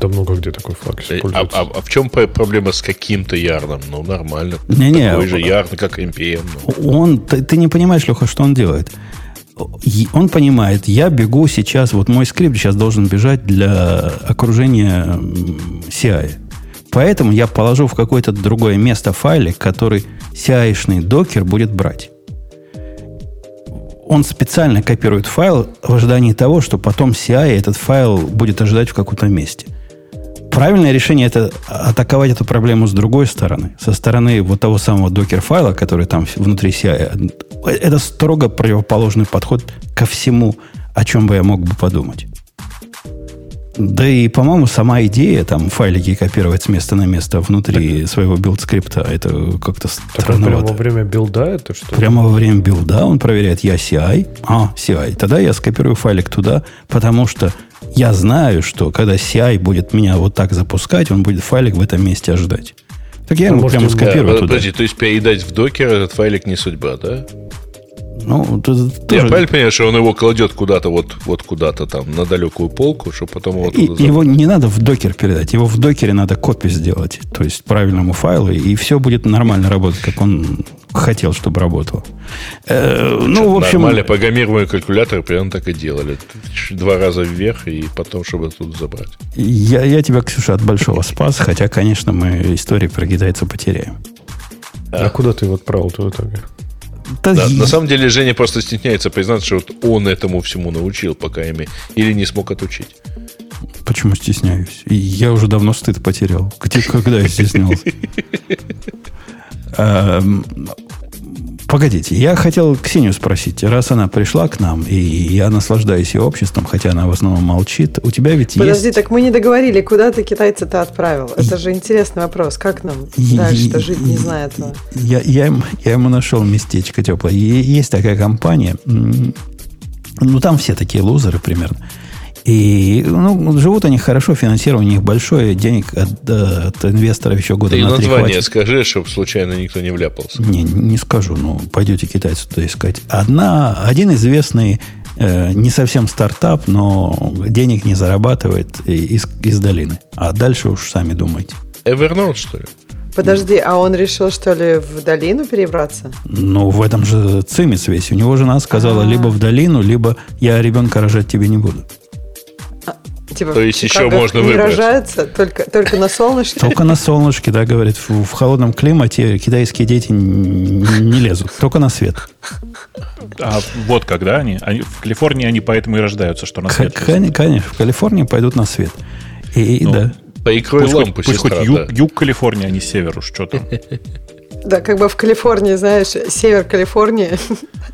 давно где такой флаг э, а, а, а в чем проблема с каким-то ярном? Ну, нормально. Не, не, Такой же ярн, как NPM. Ну. Он, ты, ты не понимаешь, Леха, что он делает. Он понимает, я бегу сейчас, вот мой скрипт сейчас должен бежать для окружения CI. Поэтому я положу в какое-то другое место файлик, который CI-шный докер будет брать. Он специально копирует файл в ожидании того, что потом CI этот файл будет ожидать в каком-то месте. Правильное решение это атаковать эту проблему с другой стороны, со стороны вот того самого докер-файла, который там внутри CI. Это строго противоположный подход ко всему, о чем бы я мог бы подумать. Да и, по-моему, сама идея там файлики копировать с места на место внутри так, своего build-скрипта, это как-то странновато. Прямо во время билда это что? Прямо во время билда он проверяет, я CI, а, CI. Тогда я скопирую файлик туда, потому что я знаю, что когда CI будет меня вот так запускать, он будет файлик в этом месте ожидать. Так я А ему может, прямо скопирую Да, туда. подожди, то есть передать в докер этот файлик не судьба, да? Ну, тут Я тоже- правильно понимаю, что он его кладет куда-то вот, вот куда-то там на далекую полку, чтобы потом его И- туда его не надо в докер передать, его в докере надо копию сделать, то есть правильному файлу, и все будет нормально работать, как он хотел, чтобы работало. Э, ну, в общем, Нормально, программируемые калькуляторы примерно так и делали. Два раза вверх и потом, чтобы тут забрать. я, я тебя, Ксюша, от большого спас, хотя, конечно, мы истории про китайца потеряем. А куда ты его отправил-то в итоге? Да, Да, на самом деле Женя просто стесняется признаться, что вот он этому всему научил, пока ими, или не смог отучить. Почему стесняюсь? Я уже давно стыд потерял. Где, когда я стеснялся? *laughs* Погодите, я хотел Ксению спросить, раз она пришла к нам, и я наслаждаюсь ее обществом, хотя она в основном молчит, у тебя ведь Подожди, есть... так мы не договорили, куда ты китайца-то отправил? Это же интересный вопрос. Как нам И- дальше-то жить, не зная этого? Я, я, им- я ему нашел местечко теплое. И есть такая компания, ну там все такие лузеры примерно. И ну, живут они хорошо, финансирование у них большое, денег от, э, от инвесторов еще года Ты на три название хватит. скажи, чтобы случайно никто не вляпался. Не, не скажу, ну, пойдете китайцу туда искать. Одна, один известный, э, не совсем стартап, но денег не зарабатывает из, из долины. А дальше уж сами думайте. Evernote, что ли? Подожди, а он решил, что ли, в долину перебраться? Ну, в этом же цимис весь. У него жена сказала, А. либо в долину, либо я ребенка рожать тебе не буду. Типа, То есть в еще можно выбрать. рожается, только, только на солнышке? Только на солнышке, да, говорит, в, в холодном климате китайские дети не лезут. Только на свет. А вот когда они, они в Калифорнии они поэтому и рождаются, что на свет. К- кон- Конечно, в Калифорнии пойдут на свет. И, и Ну, да. Прикрой Пусть, хоть, лампу, пусть хоть сестра, юг, да. юг Калифорнии, а не север уж, что там. Да, как бы в Калифорнии, знаешь, север Калифорнии. *laughs*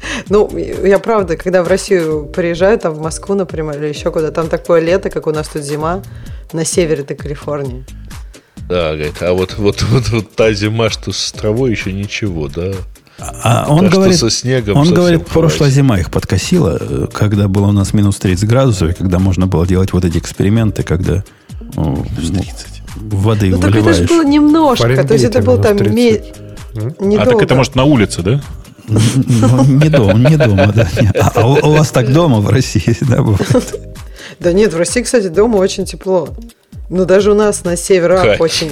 *laughs* Ну, я правда, когда в Россию приезжаю, там в Москву, например, или еще куда, там такое лето, как у нас тут зима, на севере-то Калифорнии. Да, говорит, а вот, вот, вот, вот та зима, что с травой еще ничего, да. А он что говорит, со снегом он говорит, прошлая хватит. зима их подкосила, когда было у нас минус 30 градусов, и когда можно было делать вот эти эксперименты, когда ну, воды Ну, так это выливаешь. же было немножко, то есть это был там ме- недолго. А так это может на улице, да? Ну, не дома, не дома, да. А, а у, вас так дома в России, *laughs* да, бывает? Да нет, в России, кстати, дома очень тепло. Ну, даже у нас на северах очень...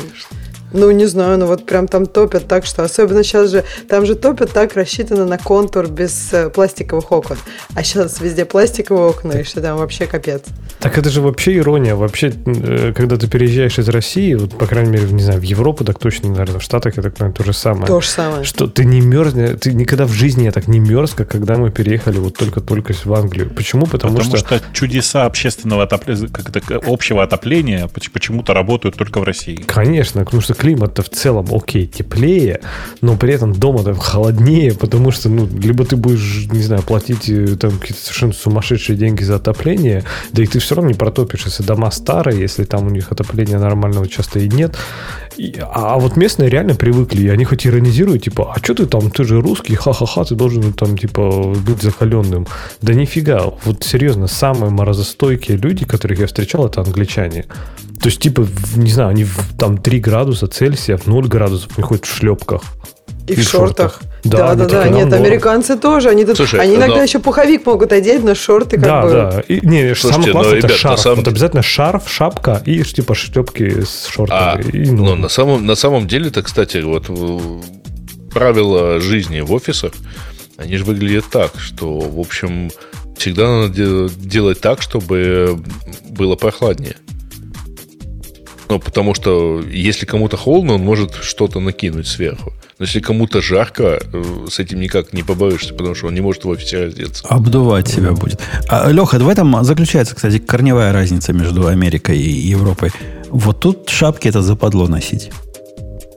Ну, не знаю, ну вот прям там топят так, что особенно сейчас же, там же топят так, рассчитано на контур без э, пластиковых окон. А сейчас везде пластиковые окна, и что там вообще капец. Так это же вообще ирония. Вообще, э, когда ты переезжаешь из России, вот, по крайней мере, не знаю, в Европу, так точно, наверное, в Штатах, я так понимаю, то же самое. То же самое. Что ты не мерзнешь, ты никогда в жизни я так не мерз, как когда мы переехали вот только-только в Англию. Почему? Потому, Потому, что, что... чудеса общественного отопления, как это, общего отопления поч- почему-то работают только в России. Конечно, потому что климат-то в целом, окей, теплее, но при этом дома-то холоднее, потому что, ну, либо ты будешь, не знаю, платить э, там какие-то совершенно сумасшедшие деньги за отопление, да и ты все равно не протопишь, если дома старые, если там у них отопления нормального часто и нет. И- а вот местные реально привыкли, и они хоть иронизируют, типа, а что ты там, ты же русский, ха-ха-ха, ты должен там, типа, быть закаленным. Да нифига, вот серьезно, самые морозостойкие люди, которых я встречал, это англичане. То есть, типа, не знаю, они в, там 3 градуса Цельсия, в 0 градусов, они ходят в шлепках. И, в шортах. Да, Да, да, да. такие, Нет, американцы тоже. Они, тут, Слушай, они иногда но- еще пуховик могут одеть, но шорты как да, бы... да. И, не, Слушайте, самое но, классное это ребят, на шарф. самом Вот обязательно шарф, шапка и типа шлепки с шортами. А, и, ну, ну, на самом, на самом деле, это, кстати, вот э, правила жизни в офисах, они же выглядят так, что, в общем, всегда надо де- делать так, чтобы было прохладнее. Ну, потому что если кому-то холодно, он может что-то накинуть сверху. Но если кому-то жарко, э, с этим никак не побоишься, потому что он не может в офисе раздеться. Обдувать себя будет. А, Леха, в этом заключается, кстати, корневая разница между Америкой и Европой. Вот тут шапки это западло носить.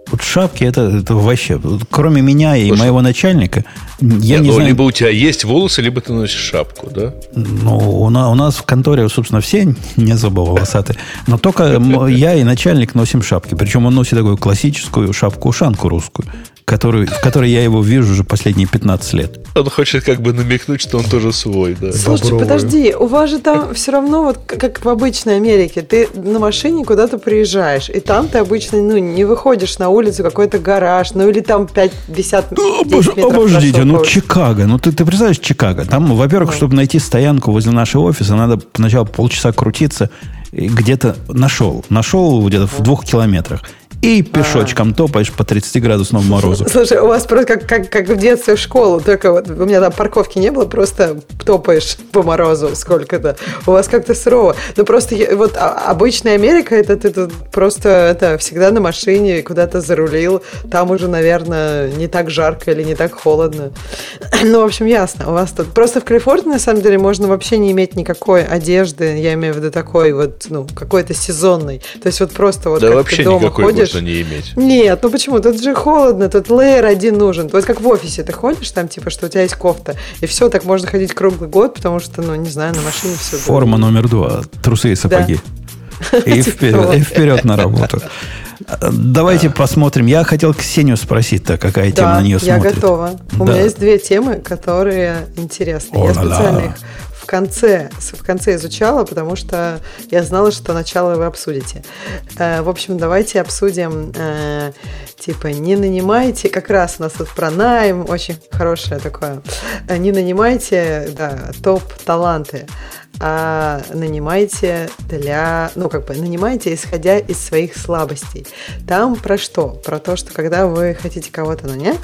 Вот шапки это, это вообще, кроме меня и Слушай, моего начальника, я Нет, не ну, знаю. Либо у тебя есть волосы, либо ты носишь шапку, да? Ну, у на- у нас в конторе, собственно, все *laughs* не особо волосатые. Но только *laughs* я и начальник носим шапки. Причем он носит такую классическую шапку-ушанку русскую. Который, в которой я его вижу уже последние 15 лет. Он хочет как бы намекнуть, что он тоже свой, да. Слушай, подожди, у вас же там все равно, вот как в обычной Америке, ты на машине куда-то приезжаешь, и там ты обычно ну, не выходишь на улицу, какой-то гараж, ну или там 5 висят 10 Обож- метров обождите, ну. Чикаго, ну ты, ты представляешь Чикаго? Там, во-первых, чтобы найти стоянку возле нашего офиса, надо сначала полчаса крутиться, и где-то нашел, нашел где-то в двух километрах. И пешочком топаешь по 30-градусному морозу. *laughs* Слушай, у вас просто как, как, как в детстве в школу, только вот у меня там парковки не было, просто топаешь по морозу сколько-то. У вас как-то сурово. Ну просто я- вот а- обычная Америка, это ты тут просто это всегда на машине куда-то зарулил, там уже, наверное, не так жарко или не так холодно. *clears throat* Ну, в общем, ясно. У вас тут просто в Калифорнии, на самом деле, можно вообще не иметь никакой одежды, я имею в виду такой вот, ну, какой-то сезонной. То есть вот просто вот Да как вообще ты дома ходишь. Можно не иметь. Нет, ну почему? Тут же холодно, тут лейер один нужен. Вот как в офисе ты ходишь, там типа, что у тебя есть кофта, и все, так можно ходить круглый год, потому что, ну, не знаю, на машине все. Форма номер два. Трусы и сапоги. *laughs* И Типа вперед, того. и вперед на работу. Давайте посмотрим. Я хотел Ксению спросить-то, какая тема Да, на нее я смотрит. готова. У Да. меня есть две темы, которые интересны. Я О-ла-ла. специально их конце, в конце изучала, потому что я знала, что начало вы обсудите. Э, В общем, давайте обсудим, э, типа, не нанимайте, как раз у нас тут про найм, очень хорошее такое, не нанимайте, да, топ-таланты, а нанимайте для, ну, как бы, нанимайте, исходя из своих слабостей. Там про что? Про то, что когда вы хотите кого-то нанять,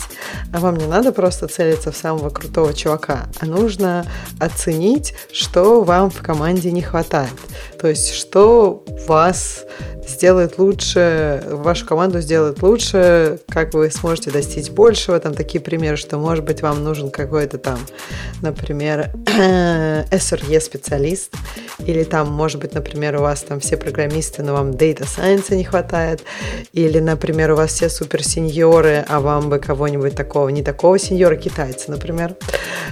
а вам не надо просто целиться в самого крутого чувака, а нужно оценить, что вам в команде не хватает. То есть, что вас сделает лучше, вашу команду сделает лучше, как вы сможете достичь большего. Там такие примеры, что, может быть, вам нужен какой-то там, например, *clears throat* SRE специалист, или там, может быть, например, у вас там все программисты, но вам Data Science не хватает, или, например, у вас все суперсеньоры, а вам бы кого-нибудь такого, не такого сеньора, китайца, например,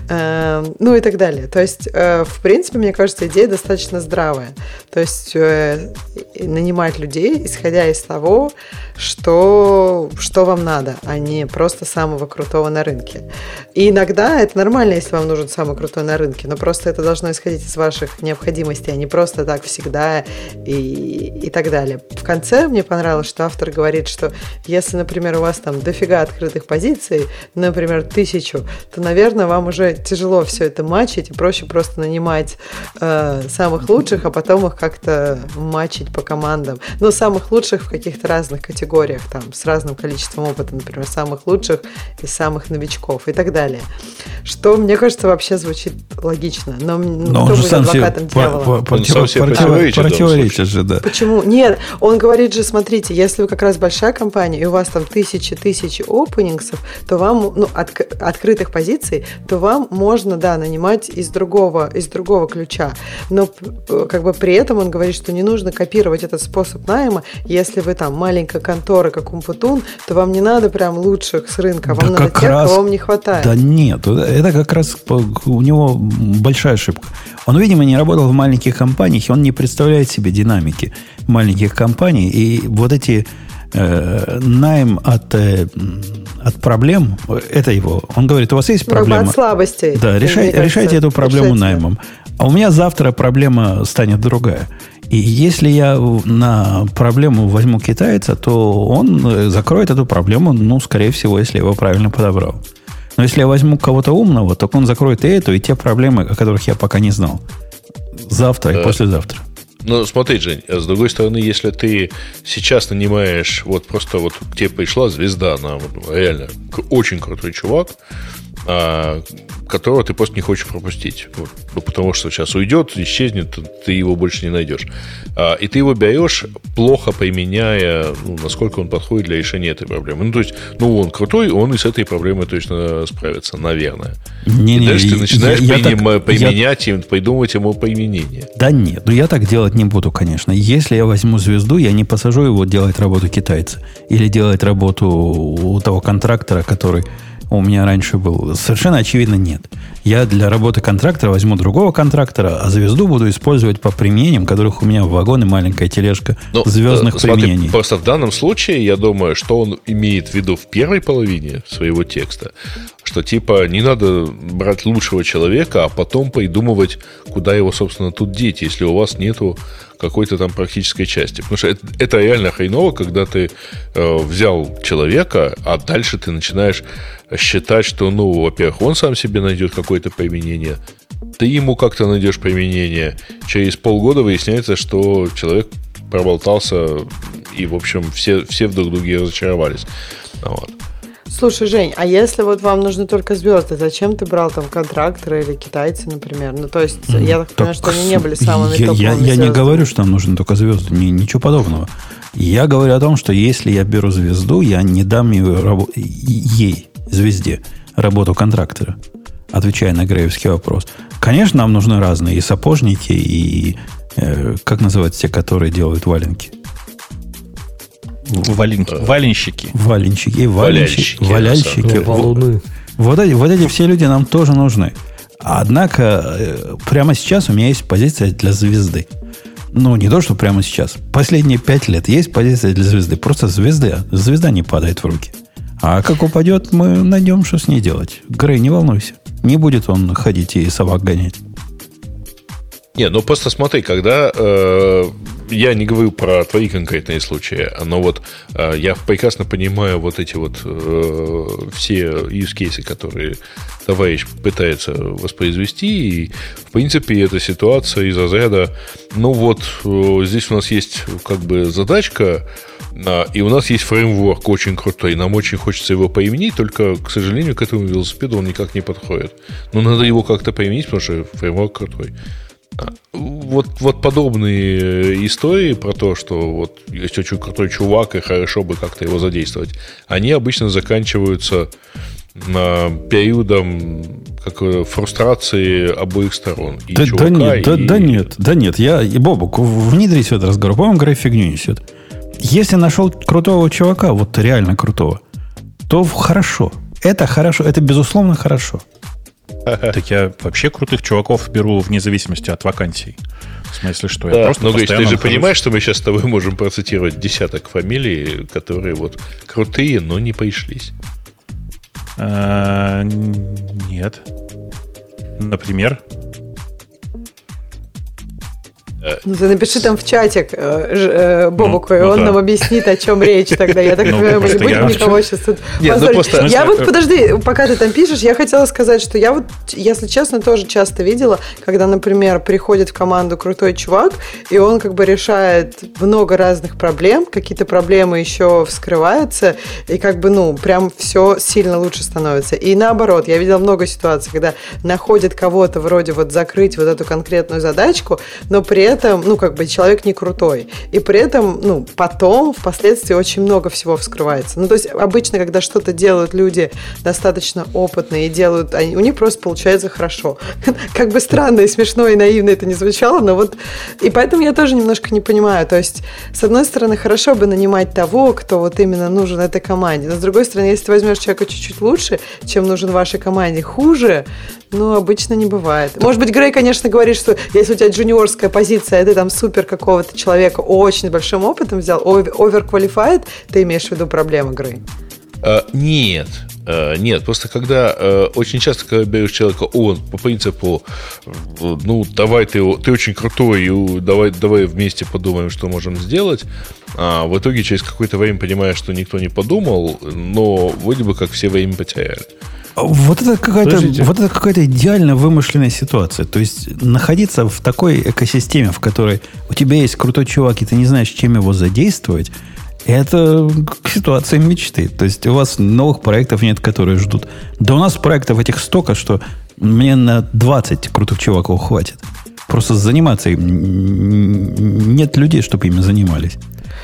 Эм, ну и так далее. То есть, э, в принципе, мне кажется, идея достаточно здравая. То есть, э, нанимать людей, исходя из того, что, что вам надо, а не просто самого крутого на рынке. И иногда это нормально, если вам нужен самый крутой на рынке, но просто это должно исходить из ваших необходимостей, а не просто так всегда и, и так далее. В конце мне понравилось, что автор говорит, что если, например, у вас там дофига открытых позиций, например, тысячу, то, наверное, вам уже тяжело все это мачить, и проще просто нанимать э, самых лучших, а потом их как-то мачить по командам. Но самых лучших в каких-то разных категориях, там, с разным количеством опыта, например, самых лучших и самых новичков и так далее. Что, мне кажется, вообще звучит логично. Но, Но кто он же сам себе по- по- противоречит противоречит же, да. Почему? Нет, он говорит же, смотрите, если вы как раз большая компания, и у вас там тысячи-тысячи опенингсов, то вам, ну, отк- открытых позиций, то вам можно, да, нанимать из другого, из другого ключа. Но п- как бы при этом он говорит, что не нужно копировать этот способ найма. Если вы там маленькая контора, как Умпутун, то вам не надо прям лучших с рынка, вам Да надо как тех, раз- кого вам не хватает. Да нет, это как раз у него большая ошибка. Он, видимо, не работал в маленьких компаниях, и он не представляет себе динамики маленьких компаний. И вот эти э, найм от, э, от проблем, это его. Он говорит, у вас есть Ну, проблема? от слабостей. Да, решай- кажется, решайте эту проблему решайте. наймом. А у меня завтра проблема станет другая. И если я на проблему возьму китайца, то он э, закроет эту проблему, ну, скорее всего, если я его правильно подобрал. Но если я возьму кого-то умного, то он закроет и эту, и те проблемы, о которых я пока не знал. Завтра и Да. послезавтра. Ну, смотри, Жень, а с другой стороны, если ты сейчас нанимаешь, вот просто вот к тебе пришла звезда, она вот реально очень крутой чувак, которого ты просто не хочешь пропустить. Вот. Ну, потому что сейчас уйдет, исчезнет, ты его больше не найдешь. А, и ты его берешь, плохо применяя, ну, насколько он подходит для решения этой проблемы. Ну, то есть, ну, он крутой, он и с этой проблемой точно справится, наверное. Не, и не, дальше ты начинаешь я- я так- приним- я- применять и придумывать ему применение. Да нет, ну я так делать не буду, конечно. Если я возьму звезду, я не посажу его делать работу китайца. Или делать работу у того контрактора, который у меня раньше был, совершенно очевидно нет. Я для работы контрактора возьму другого контрактора, а звезду буду использовать по применениям, которых у меня в вагоне маленькая тележка Ну, звездных э, смотри, применений. Просто в данном случае, я думаю, что он имеет в виду в первой половине своего текста, что типа не надо брать лучшего человека, а потом придумывать, куда его, собственно, тут деть, если у вас нету какой-то там практической части. Потому что это, это реально хреново, когда ты э, взял человека, а дальше ты начинаешь считать, что, ну, во-первых, он сам себе найдет какое-то применение, ты ему как-то найдешь применение. Через полгода выясняется, что человек проболтался, и, в общем, все, все в друг друге разочаровались. Вот. Слушай, Жень, а если вот вам нужны только звезды, зачем ты брал там контракторы или китайцы, например? Ну, то есть, я так понимаю, что они не были самыми я, я, топовыми я не звездами. говорю, что нам нужны только звезды, ни- ничего подобного. Я говорю о том, что если я беру звезду, я не дам ее рабо- ей, звезде, работу контрактора, отвечая на греевский вопрос. Конечно, нам нужны разные и сапожники, и э, как называются те, которые делают валенки? Валенки, валенщики. Валенщики, валенщики, Валяльщики. Валуны. Вот эти, вот эти все люди нам тоже нужны. Однако, э, прямо сейчас у меня есть позиция для звезды. Ну, не то, что прямо сейчас. Последние пять лет есть позиция для звезды. Просто звезды, звезда не падает в руки. А как упадет, мы найдем, что с ней делать. Грей, не волнуйся. Не будет он ходить и собак гонять. Не, ну просто смотри, когда э, я не говорю про твои конкретные случаи, но вот э, я прекрасно понимаю вот эти вот э, все use cases, которые товарищ пытается воспроизвести, и в принципе эта ситуация из разряда, ну вот э, здесь у нас есть как бы задачка, а, и у нас есть фреймворк очень крутой, нам очень хочется его поименить, только, к сожалению, к этому велосипеду он никак не подходит. Но надо его как-то поименить, потому что фреймворк крутой. Вот, вот подобные истории про то, что вот есть очень крутой чувак, и хорошо бы как-то его задействовать, они обычно заканчиваются а, периодом как, э, фрустрации обоих сторон. И Да, да чувака, нет, да, и- да нет, да нет. Я, и Бобок, внедрись в этот разговор. По-моему, Грей фигню несет. Если нашел крутого чувака, вот реально крутого, то хорошо. Это хорошо, это безусловно хорошо. *laughs* Так я вообще крутых чуваков беру вне зависимости от вакансий. В смысле, что я Да, просто но, Гриш, ты постоянно же нахожусь- понимаешь, что мы сейчас с тобой можем процитировать десяток фамилий, которые вот крутые, но не пришлись. А, Нет. Например, Ну, ты напиши там в чатик э, э, Бобуку, Ну, и ну он да. нам объяснит, о чем речь тогда. Я так Ну, понимаю, мы не будем я- никого сейчас тут Нет, ну позорить. просто- Я вот, подожди, пока ты там пишешь, я хотела сказать, что я вот, если честно, тоже часто видела, когда, например, приходит в команду крутой чувак, и он как бы решает много разных проблем, какие-то проблемы еще вскрываются, и как бы, ну, прям все сильно лучше становится. И наоборот, я видела много ситуаций, когда находит кого-то вроде вот закрыть вот эту конкретную задачку, но при этом, ну, как бы человек не крутой. И при этом, ну, потом, впоследствии очень много всего вскрывается. Ну, то есть обычно, когда что-то делают люди достаточно опытные и делают, они, у них просто получается хорошо. *laughs* Как бы странно и смешно и наивно это не звучало, но вот... И поэтому я тоже немножко не понимаю. То есть, с одной стороны, хорошо бы нанимать того, кто вот именно нужен этой команде. Но с другой стороны, если ты возьмешь человека чуть-чуть лучше, чем нужен вашей команде, хуже, ну, обычно не бывает. Может быть, Грей, конечно, говорит, что если у тебя джуниорская позиция, а ты там супер какого-то человека очень большим опытом взял, оверквалифайт, ты имеешь в виду проблемы, Грей? А, нет, А, нет, просто когда э, очень часто, когда берешь человека, он по принципу, э, ну, давай ты, ты очень крутой, и давай, давай вместе подумаем, что можем сделать, а в итоге через какое-то время понимаешь, что никто не подумал, но вроде бы как все время потеряли. Вот это какая-то, вот это какая-то идеально вымышленная ситуация. То есть находиться в такой экосистеме, в которой у тебя есть крутой чувак, и ты не знаешь, чем его задействовать, это ситуация мечты. То есть у вас новых проектов нет, которые ждут. Да у нас проектов этих столько, что мне на 20 крутых чуваков хватит. Просто заниматься им нет людей, чтобы ими занимались.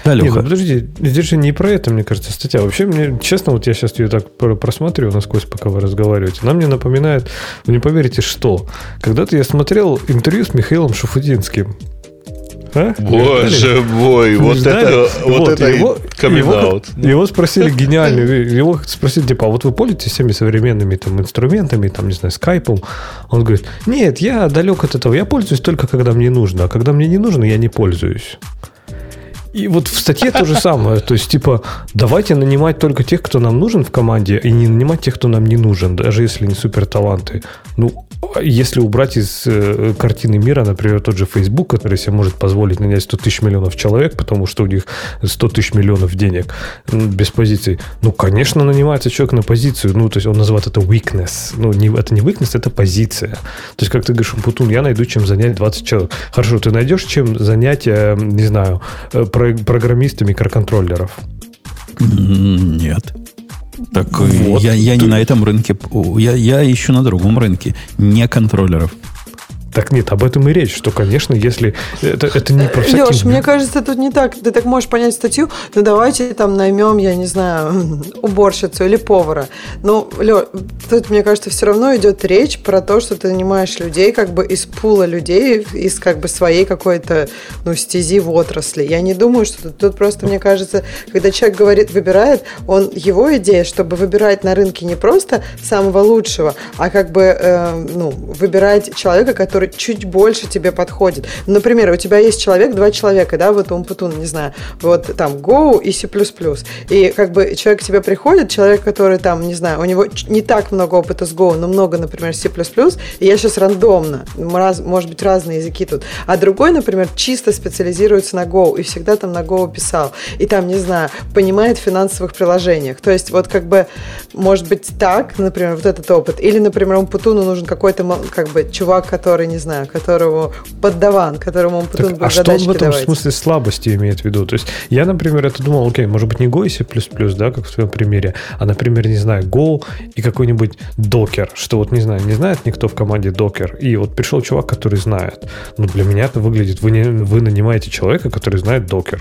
Да, Не, ну Леха? подожди, здесь же не про это, мне кажется, статья. Вообще, мне, честно, вот я сейчас ее так про- просматриваю насквозь, пока вы разговариваете. Она мне напоминает, вы не поверите, что. Когда-то я смотрел интервью с Михаилом Шуфутинским. А? Боже мой, вот это, вот это его, его, его спросили *laughs* гениальный, его спросили, типа, а вот вы пользуетесь всеми современными там инструментами, там, не знаю, скайпом? Он говорит, нет, я далек от этого, я пользуюсь только когда мне нужно, а когда мне не нужно, я не пользуюсь. И вот в статье то же *laughs* самое. То есть, типа, давайте нанимать только тех, кто нам нужен в команде, и не нанимать тех, кто нам не нужен, даже если не супер таланты. Ну, если убрать из э, картины мира, например, тот же Facebook, который себе может позволить нанять 100 тысяч миллионов человек, потому что у них 100 тысяч миллионов денег без позиций, ну, конечно, нанимается человек на позицию, ну, то есть он называет это weakness. Ну, не, это не weakness, это позиция. То есть, как ты говоришь, Путун, я найду, чем занять 20 человек. Хорошо, ты найдешь, чем занять, э, не знаю, э, про- программиста микроконтроллеров? Нет. Так э, Вот. я, я не на этом рынке. Я, я ищу на другом рынке. Не контроллеров. Так нет, об этом и речь, что, конечно, если... Это, это не про всякие- Леш, мне кажется, тут не так. Ты так можешь понять статью, ну давайте там наймем, я не знаю, *laughs* уборщицу или повара. Ну, Лё, тут, мне кажется, все равно идет речь про то, что ты нанимаешь людей как бы из пула людей, из как бы своей какой-то, ну, стези в отрасли. Я не думаю, что тут, тут просто, мне кажется, когда человек говорит, выбирает, он, его идея, чтобы выбирать на рынке не просто самого лучшего, а как бы, э, ну, выбирать человека, который чуть больше тебе подходит. Например, у тебя есть человек, два человека, да, вот Умпутун, не знаю, вот там Go и C++. И как бы человек к тебе приходит, человек, который там, не знаю, у него не так много опыта с Go, но много, например, C++, и я сейчас рандомно, раз- может быть, разные языки тут. А другой, например, чисто специализируется на Go и всегда там на Go писал. И там, не знаю, понимает в финансовых приложениях. То есть вот как бы, может быть, так, например, вот этот опыт. Или, например, Умпутуну нужен какой-то как бы чувак, который, не знаю, которого поддаван, которому Умпутун Так, будет а что он в этом давать. смысле слабости имеет в виду? То есть я, например, это думал, окей, может быть, не Go и C++, да, как в твоем примере, а, например, не знаю, Go и какой-нибудь Docker, что вот, не знаю, не знает никто в команде Docker, и вот пришел чувак, который знает. Ну, для меня это выглядит, вы, не, вы нанимаете человека, который знает Docker.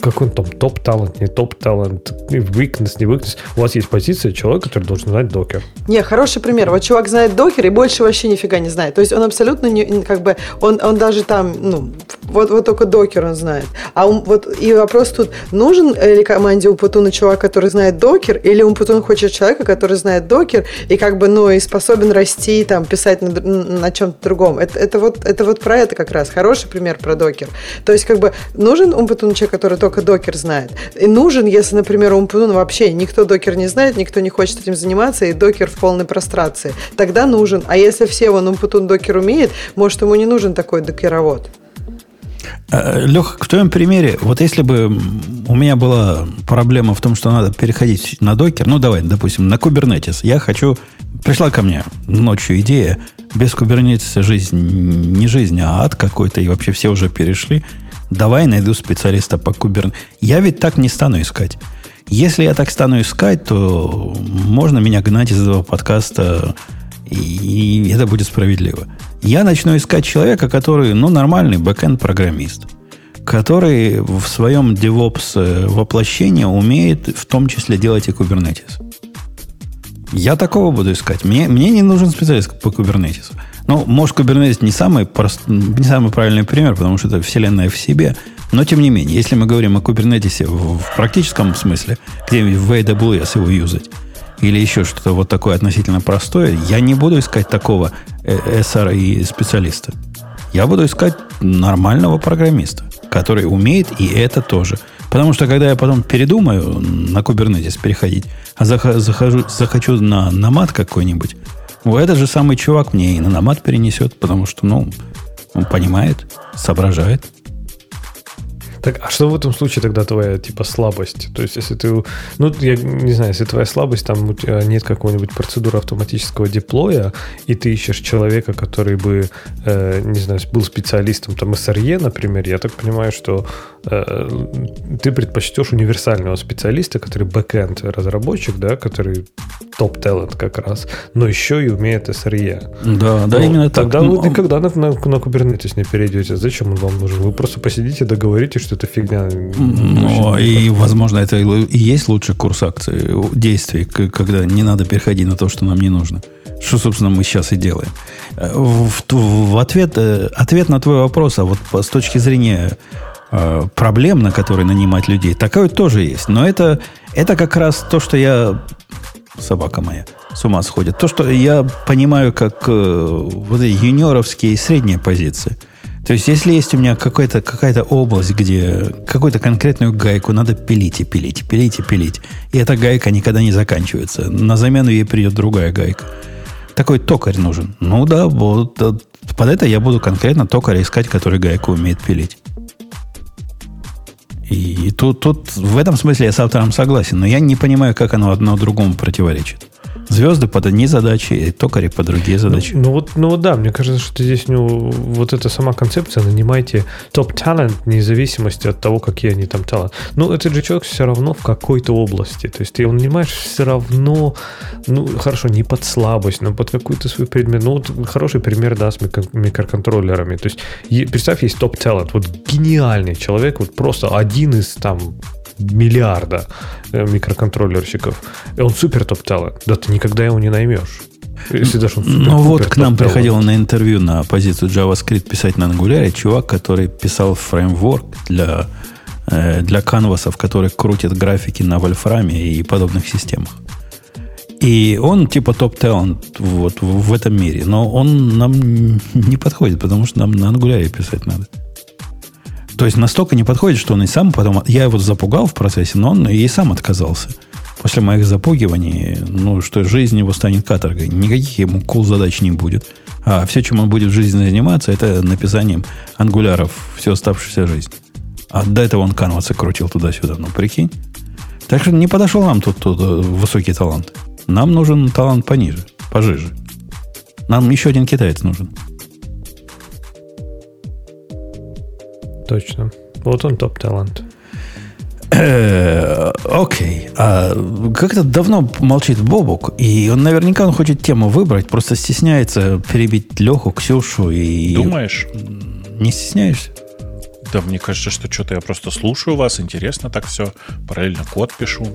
Какой он там топ-талант, не топ-талант, weakness, не weakness. У вас есть позиция человека, который должен знать Docker. Не, хороший пример. Вот чувак знает докер и больше вообще нифига не знает. То есть он абсолютно не, как бы, он, он даже там, ну, вот, вот только докер он знает. А он- вот и вопрос тут, нужен ли команде Умпутуна чувак, который знает докер, или Умпутун хочет человека, который знает докер и как бы, ну, и способен расти, там, писать на, на чем-то другом. Это, это, вот, это вот про это как раз. Хороший пример про докер. То есть, как бы, нужен Умпутун человек, который только докер знает. И нужен, если, например, у Умпутуна вообще никто докер не знает, никто не хочет этим заниматься, и докер в полной прострации. Тогда нужен. А если все вон Умпутун докер умеет, может, ему не нужен такой докеровод. Леха, в твоем примере, вот если бы у меня была проблема в том, что надо переходить на докер, ну давай, допустим, на Kubernetes, я хочу, пришла ко мне ночью идея, без Kubernetes жизнь не жизнь, а ад какой-то, и вообще все уже перешли, давай найду специалиста по Kubernetes. Я ведь так не стану искать. Если я так стану искать, то можно меня гнать из этого подкаста, и это будет справедливо. Я начну искать человека, который, ну, нормальный бэкэнд-программист, который в своем DevOps э, воплощении умеет в том числе делать и Kubernetes. Я такого буду искать. Мне, мне не нужен специалист по Kubernetes. Ну, может, Kubernetes не самый, прост, не самый правильный пример, потому что это вселенная в себе. Но, тем не менее, если мы говорим о Kubernetes в, в практическом смысле, где-нибудь в AWS его юзать, или еще что-то вот такое относительно простое, я не буду искать такого э, SRE специалиста. Я буду искать нормального программиста, который умеет и это тоже. Потому что когда я потом передумаю на Kubernetes переходить, а зах- захожу, захочу на намат какой-нибудь, ну, этот же самый чувак мне и на намат перенесет, потому что, ну, он понимает, соображает. Так, а что в этом случае тогда твоя, типа, слабость? То есть, если ты, ну, я не знаю, если твоя слабость, там у тебя нет какой-нибудь процедуры автоматического деплоя, и ты ищешь человека, который бы, э, не знаю, был специалистом, там, SRE, например, я так понимаю, что ты предпочтешь универсального специалиста, который бэкэнд разработчик, да, который топ-талент как раз, но еще и умеет SRE. Да, да, Ну, именно так. Тогда Ну, вы никогда на, на, на Kubernetes не перейдете. Зачем он вам нужен? Вы просто посидите, договоритесь, что это фигня. Ну, и, возможно, это и есть лучший курс акций, действий, когда не надо переходить на то, что нам не нужно. Что, собственно, мы сейчас и делаем. Э, в, в ответ, э, ответ на твой вопрос, а вот с точки зрения э, проблем, на которые нанимать людей, такое тоже есть. Но это, это как раз то, что я... Собака моя с ума сходит. То, что я понимаю как э, вот эти юниоровские и средние позиции. То есть, если есть у меня какая-то какая область, где какую-то конкретную гайку надо пилить и пилить, пилить и пилить, и эта гайка никогда не заканчивается, на замену ей придет другая гайка. Такой токарь нужен. Ну да, вот, под это я буду конкретно токаря искать, который гайку умеет пилить. И тут, тут в этом смысле я с автором согласен, но я не понимаю, как оно одно другому противоречит. Звезды под одни задачи, и токари под другие задачи. Ну, ну, вот, ну вот да, мне кажется, что здесь ну, вот эта сама концепция, нанимайте топ-талент, вне зависимости от того, какие они там талант. Ну, этот же человек все равно в какой-то области. То есть ты его нанимаешь все равно, ну, хорошо, не под слабость, но под какой-то свой предмет. Ну, вот хороший пример, да, с микроконтроллерами. То есть представь, есть топ-талент, вот гениальный человек, вот просто один из там миллиарда э, микроконтроллерщиков. И он супер топ-талент. Да ты никогда его не наймешь. Если даже ну вот к нам приходил на интервью на позицию JavaScript писать на Angular чувак, который писал фреймворк для, э, для канвасов, который крутит графики на вольфраме и подобных системах. И он типа топ-талант вот в, в этом мире. Но он нам *laughs* не подходит, потому что нам на Angular писать надо. То есть настолько не подходит, что он и сам потом... Я его запугал в процессе, но он и сам отказался. После моих запугиваний, ну, что жизнь его станет каторгой. Никаких ему кул задач не будет. А все, чем он будет в жизни заниматься, это написанием ангуляров всю оставшуюся жизнь. А до этого он канвасы крутил туда-сюда. Ну, прикинь. Так что не подошел нам тут, тут э, высокий талант. Нам нужен талант пониже, пожиже. Нам еще один китаец нужен. Точно. Вот он топ-талант. Э, окей. А как-то давно молчит Бобук, и он наверняка он хочет тему выбрать, просто стесняется перебить Леху, Ксюшу и... Думаешь? Не стесняешься? Да, мне кажется, что что-то я просто слушаю вас, интересно так все, параллельно код пишу.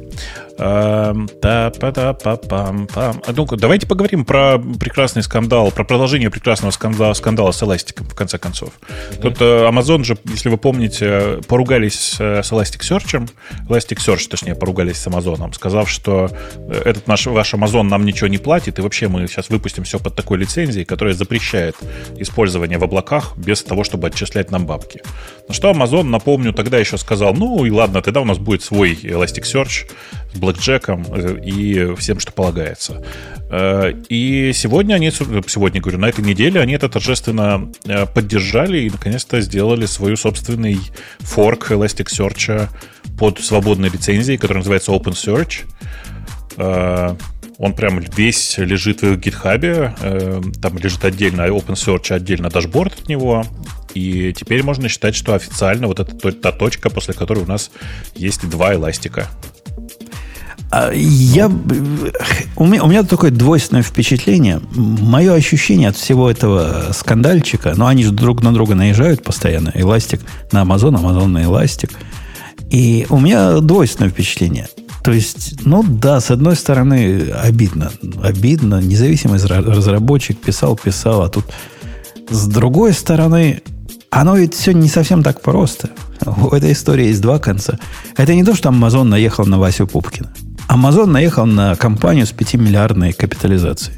Эм, да, па да па пам пам а, ну давайте поговорим про прекрасный скандал, про продолжение прекрасного скандала, скандала с эластиком, в конце концов. Mm-hmm. Тут э, Amazon же, если вы помните, поругались э, с Elasticsearch, Elasticsearch, точнее, поругались с Amazon, сказав, что э, этот наш, ваш Amazon нам ничего не платит, и вообще мы сейчас выпустим все под такой лицензией, которая запрещает использование в облаках без того, чтобы отчислять нам бабки. На что Amazon, напомню, тогда еще сказал, ну и ладно, тогда у нас будет свой Elasticsearch с блэкджеком э, и всем, что полагается. Э, и сегодня они, сегодня, говорю, на этой неделе они это торжественно э, поддержали и наконец-то сделали свою собственный форк Elasticsearch под свободной лицензией, которая называется OpenSearch. Он прям весь лежит в гитхабе. Там лежит отдельно OpenSearch, отдельно дашборд от него. И теперь можно считать, что официально вот это та точка, после которой у нас есть два эластика. А, я, у, меня, у меня такое двойственное впечатление. Мое ощущение от всего этого скандальчика, ну, они же друг на друга наезжают постоянно. Эластик на Amazon, Amazon на эластик. И у меня двойственное впечатление. То есть, ну да, с одной стороны, обидно. Обидно. Независимый разработчик писал, писал, а тут с другой стороны, оно ведь все не совсем так просто. У этой истории есть два конца. Это не то, что Amazon наехал на Васю Пупкина. Amazon наехал на компанию с 5-миллиардной капитализацией.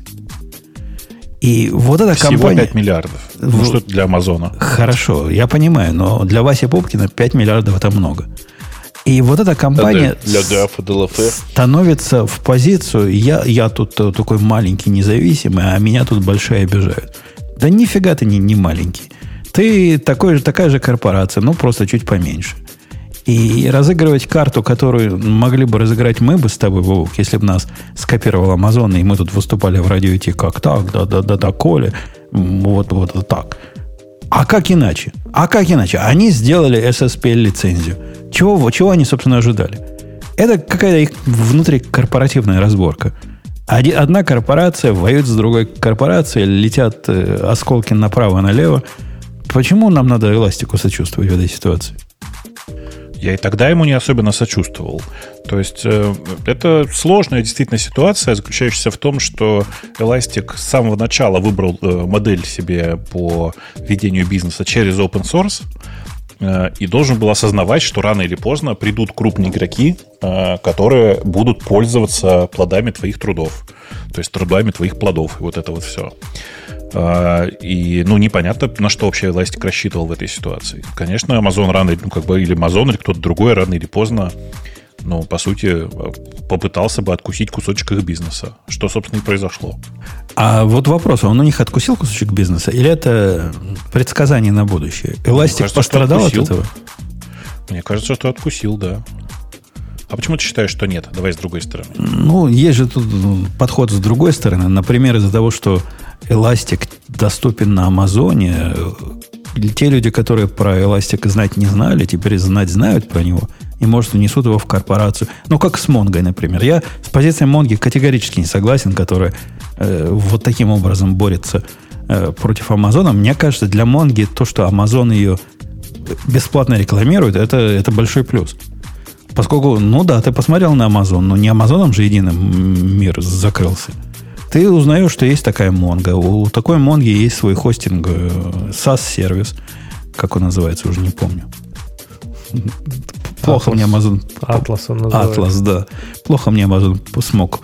И вот эта Всего компания... 5 миллиардов. Ну, что это для Амазона? Хорошо, я понимаю, но для Васи Пупкина 5 миллиардов это много. И вот эта компания становится в позицию, я, я тут такой маленький независимый, а меня тут большие обижают. Да нифига ты не, не маленький. Ты такой же, такая же корпорация, но просто чуть поменьше. И разыгрывать карту, которую могли бы разыграть мы бы с тобой, Вовк, если бы нас скопировал Amazon, и мы тут выступали в радио идти как так, да-да-да-да, Коля, вот, вот так. А как иначе? А как иначе? Они сделали SSPL-лицензию. Чего, чего они, собственно, ожидали? Это какая-то их внутрикорпоративная разборка. Одна корпорация воюет с другой корпорацией, летят э, осколки направо-налево. Почему нам надо эластику сочувствовать в этой ситуации? Я и тогда ему не особенно сочувствовал. То есть э, это сложная действительно ситуация, заключающаяся в том, что Elastic с самого начала выбрал э, модель себе по ведению бизнеса через open source э, и должен был осознавать, что рано или поздно придут крупные игроки, которые будут пользоваться плодами твоих трудов, то есть трудами твоих плодов, и вот это вот все. А, и, ну, непонятно, на что вообще Elastic рассчитывал в этой ситуации. Конечно, Amazon рано, ну, как бы, или Amazon, или кто-то другой рано или поздно, ну, по сути, попытался бы откусить кусочек их бизнеса, что, собственно, и произошло. А вот вопрос, он у них откусил кусочек бизнеса, или это предсказание на будущее? Elastic кажется, пострадал от этого? Мне кажется, что откусил, да. А почему ты считаешь, что нет? Давай с другой стороны. Ну, есть же тут подход с другой стороны. Например, из-за того, что Elastic доступен на Амазоне, те люди, которые про Elastic знать не знали, теперь знать знают про него и, может, внесут его в корпорацию. Ну, как с Монгой, например. Я с позицией Монги категорически не согласен, которая э, вот таким образом борется э, против Амазона. Мне кажется, для Монги то, что Амазон ее бесплатно рекламирует, это, это большой плюс. Поскольку, ну да, ты посмотрел на Амазон, но не Амазоном же единым мир закрылся. Ты узнаешь, что есть такая Монга. У такой Монги есть свой хостинг, SaaS-сервис. Как он называется, уже не помню. Плохо Atlas. мне Amazon... Атлас он называется. Атлас, да. Плохо мне Amazon смог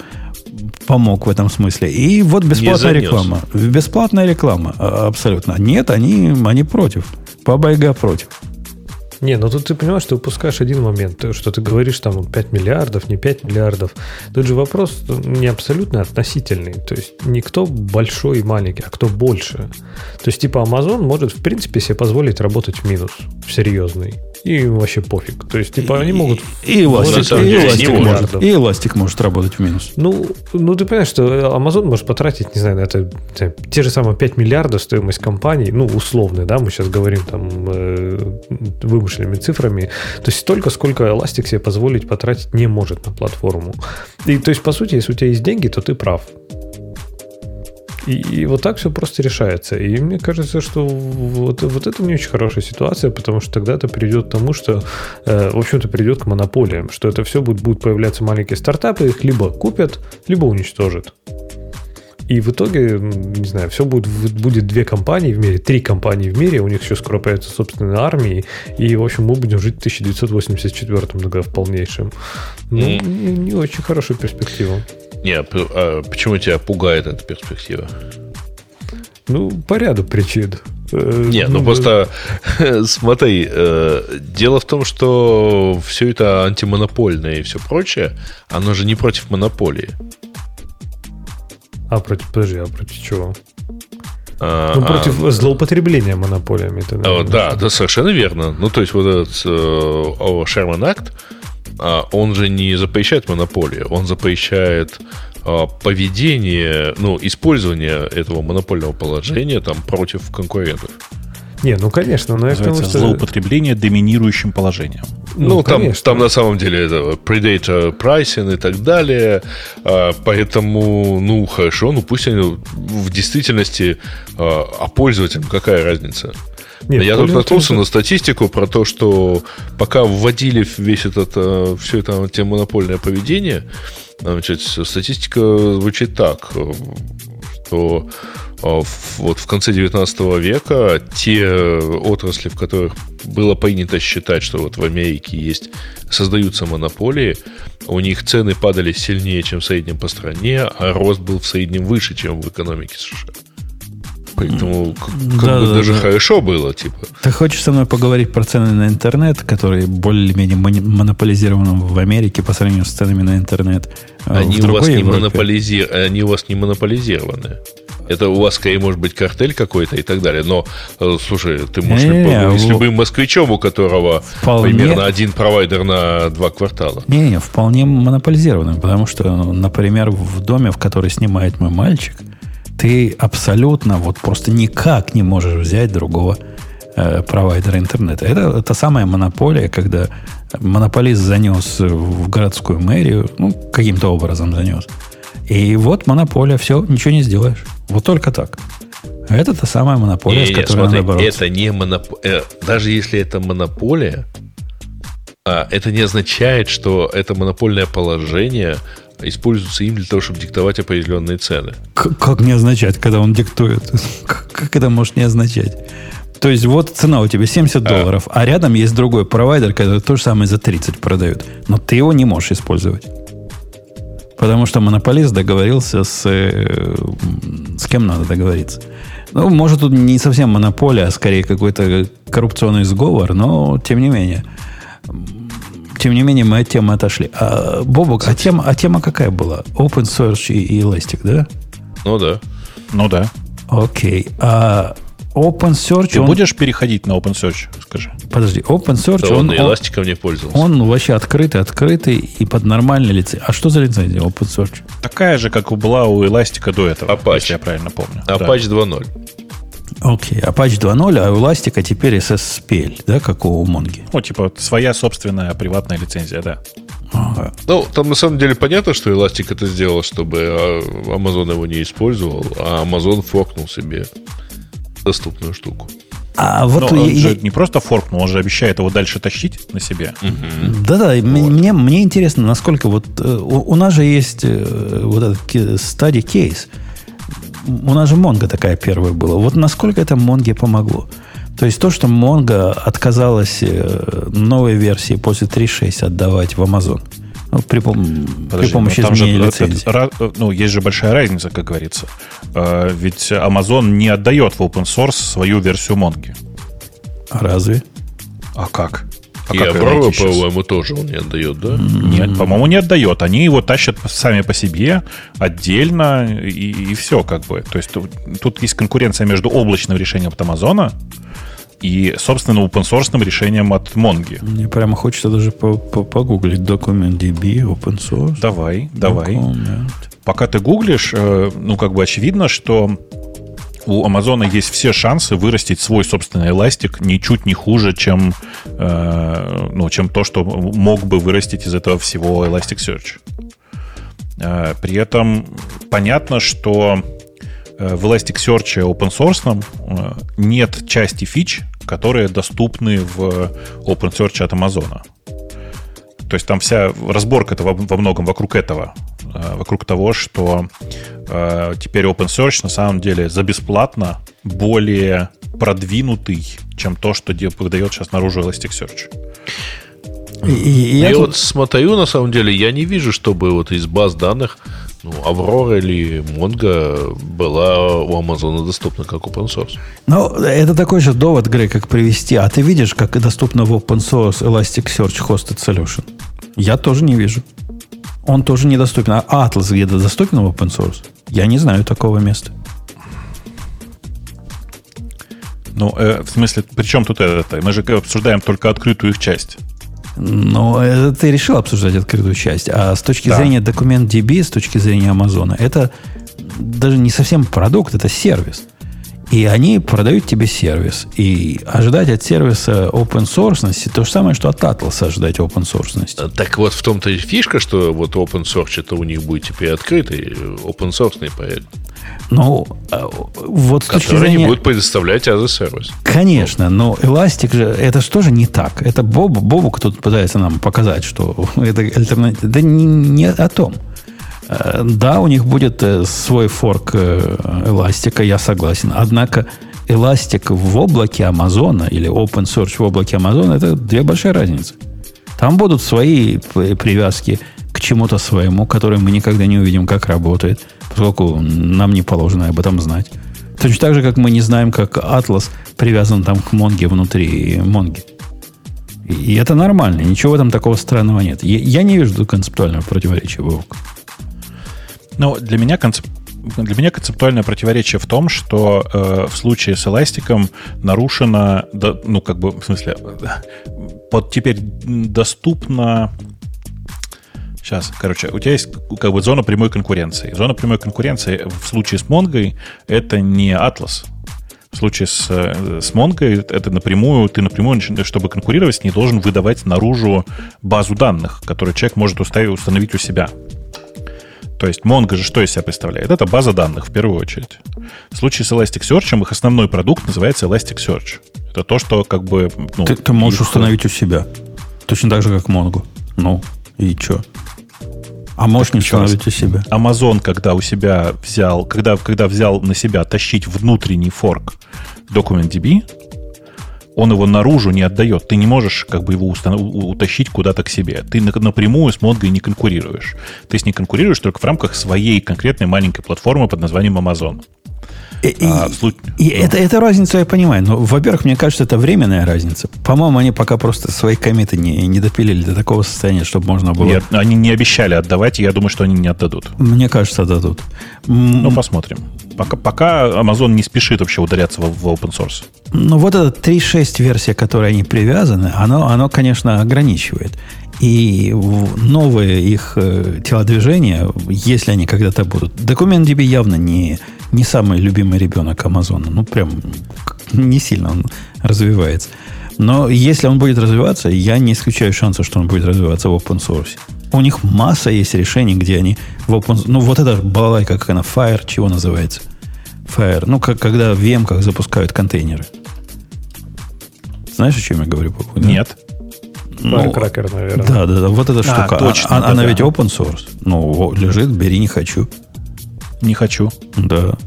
помог в этом смысле. И вот бесплатная реклама. Бесплатная реклама, а, абсолютно. Нет, они, они против. Баба Яга против. Не, ну тут ты понимаешь, что упускаешь один момент, что ты говоришь там 5 миллиардов, не 5 миллиардов. Тут же вопрос не абсолютно относительный. То есть не кто большой и маленький, а кто больше. То есть типа Amazon может в принципе себе позволить работать в минус, в серьезный. И вообще пофиг. То есть, типа, они могут... И, и, эластик, и, эластик может, и эластик может работать в минус. Ну, ну, ты понимаешь, что Amazon может потратить, не знаю, на это те же самые 5 миллиардов стоимость компании, ну, условно, да, мы сейчас говорим там э, вымышленными цифрами. То есть, столько, сколько Elastic себе позволить потратить не может на платформу. И, то есть, по сути, если у тебя есть деньги, то ты прав. И, и вот так все просто решается. И мне кажется, что вот, вот это не очень хорошая ситуация, потому что тогда это придет к тому, что, э, в общем-то, придет к монополиям, что это все будет, будут появляться маленькие стартапы, их либо купят, либо уничтожат. И в итоге, не знаю, все будет, будет две компании в мире, три компании в мире, у них еще скоро появятся собственные армии, и, в общем, мы будем жить в 1984 году в полнейшем. Ну, mm. не, не очень хорошая перспектива. Не, а почему тебя пугает эта перспектива? Ну, по ряду причин. Э, не, ну, ну просто *laughs* смотри, э, дело в том, что все это антимонопольное и все прочее, оно же не против монополии. А против, подожди, а против чего? А, ну, против а, злоупотребления монополиями. Ты, наверное, да, да, совершенно верно. Ну, то есть, вот этот э, Sherman Act, а он же не запрещает монополию, он запрещает а, поведение, ну, использование этого монопольного положения там против конкурентов. Не, ну конечно, но это потому, что... злоупотребление доминирующим положением. Ну, ну там, там на самом деле это predator pricing и так далее. А, поэтому, ну, хорошо, ну пусть они в действительности, а пользователям какая разница? Нет, Я тут наткнулся на статистику про то, что пока вводили весь этот, э, все это монопольное поведение, значит, статистика звучит так, что э, вот в конце 19 века те отрасли, в которых было принято считать, что вот в Америке есть, создаются монополии, у них цены падали сильнее, чем в среднем по стране, а рост был в среднем выше, чем в экономике США. Поэтому как да, бы да, даже да. хорошо было, типа. Ты хочешь со мной поговорить про цены на интернет, которые более-менее монополизированы в Америке по сравнению с ценами на интернет? Э, они, у вас не, монополизи... Они у вас не монополизированы. Это у вас, скорее, может быть картель какой-то и так далее. Но, э, слушай, ты можешь не, поговорить с любым москвичом, у которого вполне... примерно один провайдер на два квартала. Не-не, вполне монополизированным, потому что, например, в доме, в который снимает мой мальчик, ты абсолютно вот просто никак не можешь взять другого э, провайдера интернета. Это, это самая монополия, когда монополист занес в городскую мэрию, ну, каким-то образом занес. И вот монополия, все, ничего не сделаешь. Вот только так. Это та самая монополия, не, с которой смотри, надо бороться. Это не монополия. Э, даже если это монополия, А это не означает, что это монопольное положение используется им для того, чтобы диктовать определенные цены. К- как не означать, когда он диктует? *laughs* Как это может не означать? То есть вот цена у тебя 70 долларов, а рядом есть другой провайдер, который то же самое за 30 продает. Но ты его не можешь использовать. Потому что монополист договорился с... э, С кем надо договориться? Ну, может, тут не совсем монополия, а скорее какой-то коррупционный сговор, но тем не менее. Тем не менее, мы от темы отошли. А, Бобок, а тема, а тема какая была? Open Source и, Elastic, да? Ну да. Ну да. Окей. А Open Search, Ты он- будешь переходить на OpenSearch, скажи? Подожди, Open Search, Да, он, он, эластиком не пользовался. он вообще открытый, открытый и под нормальной лицензией. А что за лицензия Open Search? Такая же, как была у Эластика до этого, Apache. если я правильно помню. Да. Apache 2.0. Окей, Apache 2.0, а у Elastic теперь SSPL, да, как у Монги. Ну, типа, своя собственная приватная лицензия, да. Ага. Ну, там на самом деле понятно, что Elastic это сделал, чтобы а, Amazon его не использовал, а Amazon форкнул себе доступную штуку. А вот Но он я- же не просто форкнул, он же обещает его дальше тащить на себе. Да-да, и м- мне, мне интересно, насколько вот э, у, у нас же есть э, вот этот ке- study case. У нас же Монго такая первая была. Вот насколько это Монге помогло? То есть то, что Монго отказалась э, новой версии после 3.6 отдавать в Amazon. Ну, при, пом- при Подожди, помощи там же изменения лицензии. ра- ну, есть же большая разница, как говорится. Э, Ведь Amazon не отдает в open source свою версию Монги. Разве? А как? А и Аврора, по-моему, тоже он не отдает, да? Нет, по-моему, не отдает. Они его тащат сами по себе, отдельно, и, все как бы. То есть тут, тут есть конкуренция между облачным решением от Амазона и, собственно, open-source решением от Монги. Мне прямо хочется даже по- по- погуглить документ DB, open source. Давай, давай. Документ. Пока ты гуглишь, э, ну, как бы очевидно, что у Амазона есть все шансы вырастить свой собственный эластик ничуть не хуже, чем, э, ну, чем то, что мог бы вырастить из этого всего Elasticsearch. Э, при этом понятно, что э, в Elasticsearch open source э, нет части фич, которые доступны в OpenSearch от Амазона. То есть там вся разборка это во, многом вокруг этого, э, вокруг того, что э, теперь OpenSearch на самом деле за бесплатно более продвинутый, чем то, что выдает сейчас наружу Elasticsearch. И, и- и я я тут- вот смотрю, на самом деле, я не вижу, чтобы вот из баз данных ну, Аврора или Монго была у Амазона доступна как open source. Ну, это такой же довод, Грей, как привести. А ты видишь, как доступно в open source Elasticsearch Hosted Solution? Я тоже не вижу. Он тоже недоступен. А Atlas где-то доступен в open source? Я не знаю такого места. Ну, э, в смысле, при чем тут это? Мы же обсуждаем только открытую их часть. Но это ты решил обсуждать открытую часть. А с точки Да. зрения документ DB, с точки зрения Амазона, это даже не совсем продукт, это сервис. И они продают тебе сервис. И ожидать от сервиса open source то же самое, что от Atlas ожидать open source. Так вот в том-то и фишка, что вот open source это у них будет теперь открытый open source проект, Ну, а, вот с точки зрения... они будут предоставлять as a сервис. Конечно, но Elastic же, это же тоже не так. Это Боб, Бобук тут пытается нам показать, что *laughs* это альтернатива. Да не, не о том. Э, Да, у них будет э, свой форк э, Elastic, я согласен. Однако Elastic в облаке Амазона или Open Source в облаке Амазона это две большие разницы. Там будут свои привязки к чему-то своему, которые мы никогда не увидим, как работает, поскольку нам не положено об этом знать. Точно так же, как мы не знаем, как Atlas привязан там к Монге внутри Монги. И, это нормально, ничего в этом такого странного нет. Я, я не вижу концептуального противоречия, Вовк. Ну, для меня, концеп- для меня концептуальное противоречие в том, что э, в случае с эластиком нарушено, да, ну, как бы, в смысле, э, под теперь доступно... Сейчас, короче, у тебя есть как бы зона прямой конкуренции. Зона прямой конкуренции в случае с Монгой это не Atlas. В случае с, э, с Mongo это напрямую, ты напрямую, чтобы конкурировать с ней, должен выдавать наружу базу данных, которую человек может уставить, установить у себя. То есть Mongo же что из себя представляет? Это база данных в первую очередь. В случае с Elasticsearch их основной продукт называется Elasticsearch. Это то, что как бы... Ну, Ты, ты можешь их- установить у себя. Точно так же, как Mongo. Ну, и что? А можешь не установить у себя. Amazon, когда у себя взял, когда, когда взял на себя тащить внутренний форк DocumentDB, он его наружу не отдает. Ты не можешь как бы его устан- у- утащить куда-то к себе. Ты на- напрямую с Mongo не конкурируешь. Ты с ней конкурируешь только в рамках своей конкретной маленькой платформы под названием Amazon. И, и- А, в слу- и это, эту разницу я понимаю. Но, во-первых, мне кажется, это временная разница. По-моему, они пока просто свои комиты не, не допилили до такого состояния, чтобы можно было... Нет, они не обещали отдавать, и я думаю, что они не отдадут. Мне кажется, дадут. М, Ну, посмотрим. Пока, пока Amazon не спешит вообще ударяться в, в open source. Ну, вот эта 3.6 версия, к которой они привязаны, оно, оно конечно, ограничивает. И новые их э, телодвижения, если они когда-то будут... Документ DB явно не, не самый любимый ребенок Амазона. Ну, прям не сильно он развивается. Но если он будет развиваться, я не исключаю шанса, что он будет развиваться в open source. У них масса есть решений, где они в open Ну, вот это балалайка, как она, Fire, чего называется? Fire. Ну, как, когда в VM запускают контейнеры. Знаешь, о чем я говорю? Да? Нет. Ну, Firecracker, наверное. Да, да, да, вот эта штука. А- точно, а- Она да-да. ведь open source. Ну, лежит, бери, не хочу. Не хочу. Да.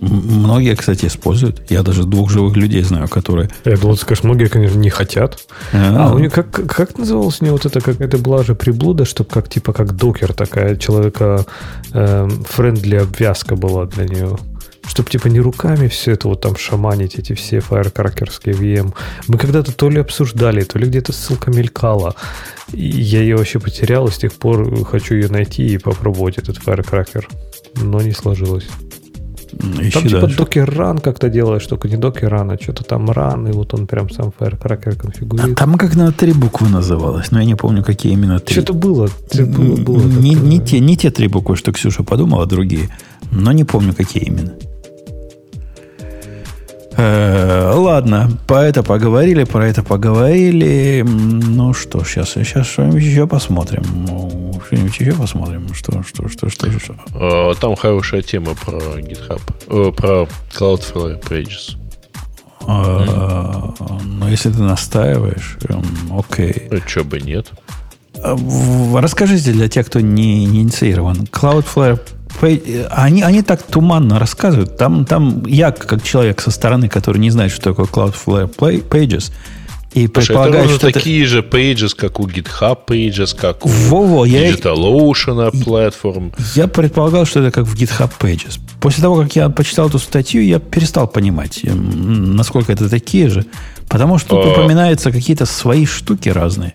Многие, кстати, используют. Я даже двух живых людей знаю, которые... Я думал, ты скажешь, многие, конечно, не хотят. А, у них как, как называлась у него вот это, как это была же приблуда, чтобы как типа как Docker такая человеко friendly обвязка была для нее. Чтобы типа не руками все это вот там шаманить, эти все Firecracker ские VM. Мы когда-то то ли обсуждали, то ли где-то ссылка мелькала. И я ее вообще потерял, и с тех пор хочу ее найти и попробовать этот Firecracker. Но не сложилось. Ищи Там типа дальше. docker run как-то делаешь, только не docker run, а что-то там run, и вот он прям сам А конфигурирует. Там как на три буквы называлось, но я не помню, какие именно три. Что-то было. было, было не, не, те, не те три буквы, что Ксюша подумала, другие. Но не помню, какие именно. Э, ладно, по это поговорили, про это поговорили. Ну что, сейчас, сейчас что-нибудь еще посмотрим. Ну, Что-нибудь еще посмотрим. Что, что, что, что, что. Э, Там хорошая тема про GitHub, э, про Cloudflare Pages. А, Но если ты настаиваешь, эм, окей. Ну, чё бы нет. Расскажите для тех, кто не, не инициирован. Cloudflare, они, они так туманно рассказывают. Там, там я, как человек со стороны, который не знает, что такое Cloudflare Play- Pages, и Слушай, это предполагает, ровно что это... такие же pages, как у GitHub Pages, как у Во-во, я, DigitalOcean платформ. я предполагал, что это как в GitHub Pages. После того, как я почитал эту статью, я перестал понимать, насколько это такие же. Потому что тут А. упоминаются какие-то свои штуки разные.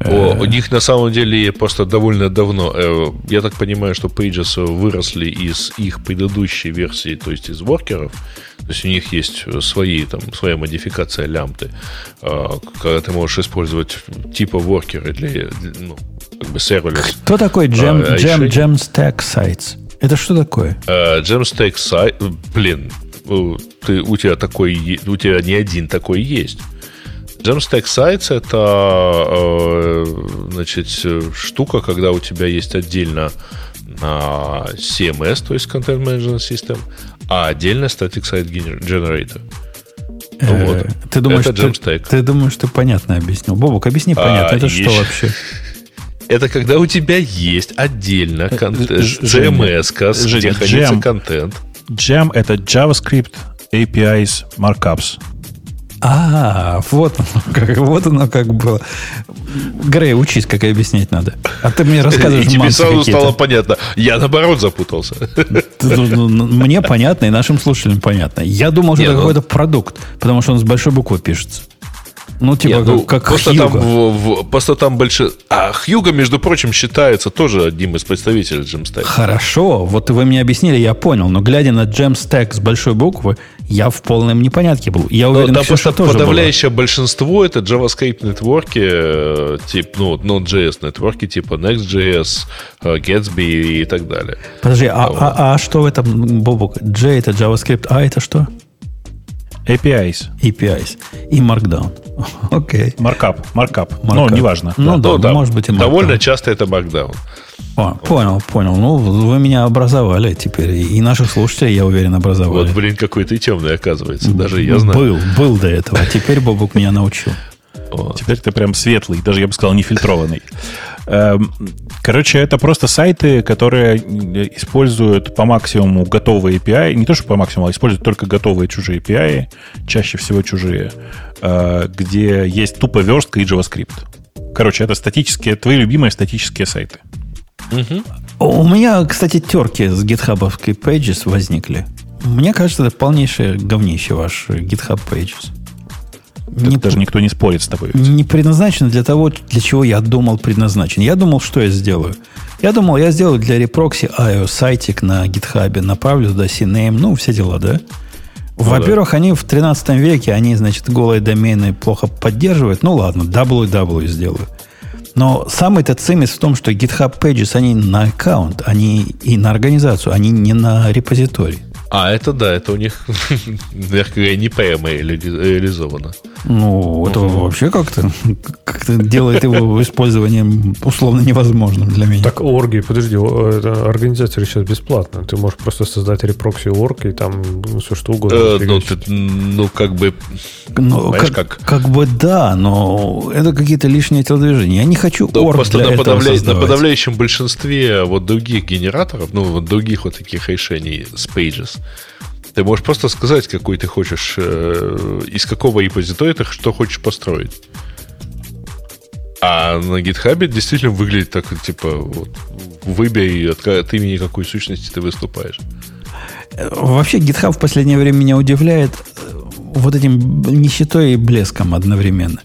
О, у них на самом деле просто довольно давно. э, Я так понимаю, что Pages выросли из их предыдущей версии, то есть из воркеров. То есть у них есть свои, там, своя модификация лямбды, э, когда ты можешь использовать типа воркеры для, ну, как бы serverless. Кто такой Jam, А, а Jam, еще- Jamstack Sites? Это что такое? Э, Jamstack сайт, блин, э, ты, у тебя такой, у тебя не один такой есть. Jamstack Sites это э, значит, штука, когда у тебя есть отдельно на CMS, то есть Content Management System, а отдельно Static Site Gener- Generator. Ну Э, вот. Ты думаешь, Это ты, Jamstack. ты думаешь, ты понятно объяснил. Бобук, объясни понятно. А, это что есть. вообще? Это когда у тебя есть отдельно кон- CMS, где хранится контент. Jam — это JavaScript APIs Markups. А, вот оно *laughs* как, вот оно как было. Грей, учись, как и объяснять надо. А ты мне рассказываешь И тебе сразу стало понятно. Я наоборот запутался. Ну, ну, ну, Мне понятно, и нашим слушателям понятно. Я думал, что это какой-то продукт, потому что он с большой буквы пишется. Ну, типа, Нет, ну, как, как просто, там, Хьюго. в- в- просто там больше... А Хьюго, между прочим, считается тоже одним из представителей Jamstack. Хорошо, вот вы мне объяснили, я понял, но глядя на Jamstack с большой буквы, я в полном непонятке был. Я Но уверен, там Ксюша просто тоже подавляющее большинство это JavaScript нетворки, э, типа, ну, Node.js нетворки, типа Next.js, э, Gatsby и так далее. Подожди, а, Вот. а- а что в этом, Бобук? J это JavaScript, а это что? APIs. APIs и Markdown. *laughs* Окей. Markup. Markup. Ну, Markup. неважно. Ну да, да, может быть и Markdown. Довольно часто это Markdown. О, понял, понял. Ну, вы меня образовали теперь. И наших слушателей, я уверен, образовали. Вот, блин, какой ты темный, оказывается. Даже я знаю. Был, был до этого. А теперь Бобук меня научил. Теперь ты прям светлый, даже я бы сказал, не фильтрованный. Эм, короче, это просто сайты, которые используют по максимуму готовые API. Не то, что по максимуму, а используют только готовые чужие API, чаще всего чужие, э, где есть тупо верстка и JavaScript. Короче, это статические, твои любимые статические сайты. Угу. У меня, кстати, терки с гитхабовской Pages возникли. Мне кажется, это полнейшее говнище ваш GitHub Pages. Не, даже никто не спорит с тобой. Не предназначено для того, для чего я думал предназначен. Я думал, что я сделаю. Я думал, я сделаю для reproxy IO сайтик на GitHub, направлю туда CNAME, ну, все дела, да? Ну, Во-первых, да. они в 13 веке, они, значит, голые домены плохо поддерживают. Ну, ладно, www сделаю. Но самый-то цимис в том, что GitHub Pages, они на аккаунт, они и на организацию, они не на репозиторий. А, это да, это у них, *laughs* мягко говоря, не прямо реализовано. Ну, это угу. вообще как-то как делает его использование условно невозможным для меня. Так, орги, подожди, это организация сейчас бесплатно. Ты можешь просто создать репрокси орг и там ну, все что угодно. Э, ну, ты, ну, как бы... Ну, как, как? как бы да, но это какие-то лишние телодвижения. Я не хочу да, орг просто для на, подавля... на подавляющем большинстве вот других генераторов, ну, вот других вот таких решений с Pages, ты можешь просто сказать, какой ты хочешь, э, из какого репозитория ты что хочешь построить. А на GitHub действительно выглядит так, типа, вот, выбери, от, от имени какой сущности ты выступаешь. Вообще, GitHub в последнее время меня удивляет э, вот этим нищетой и блеском одновременно.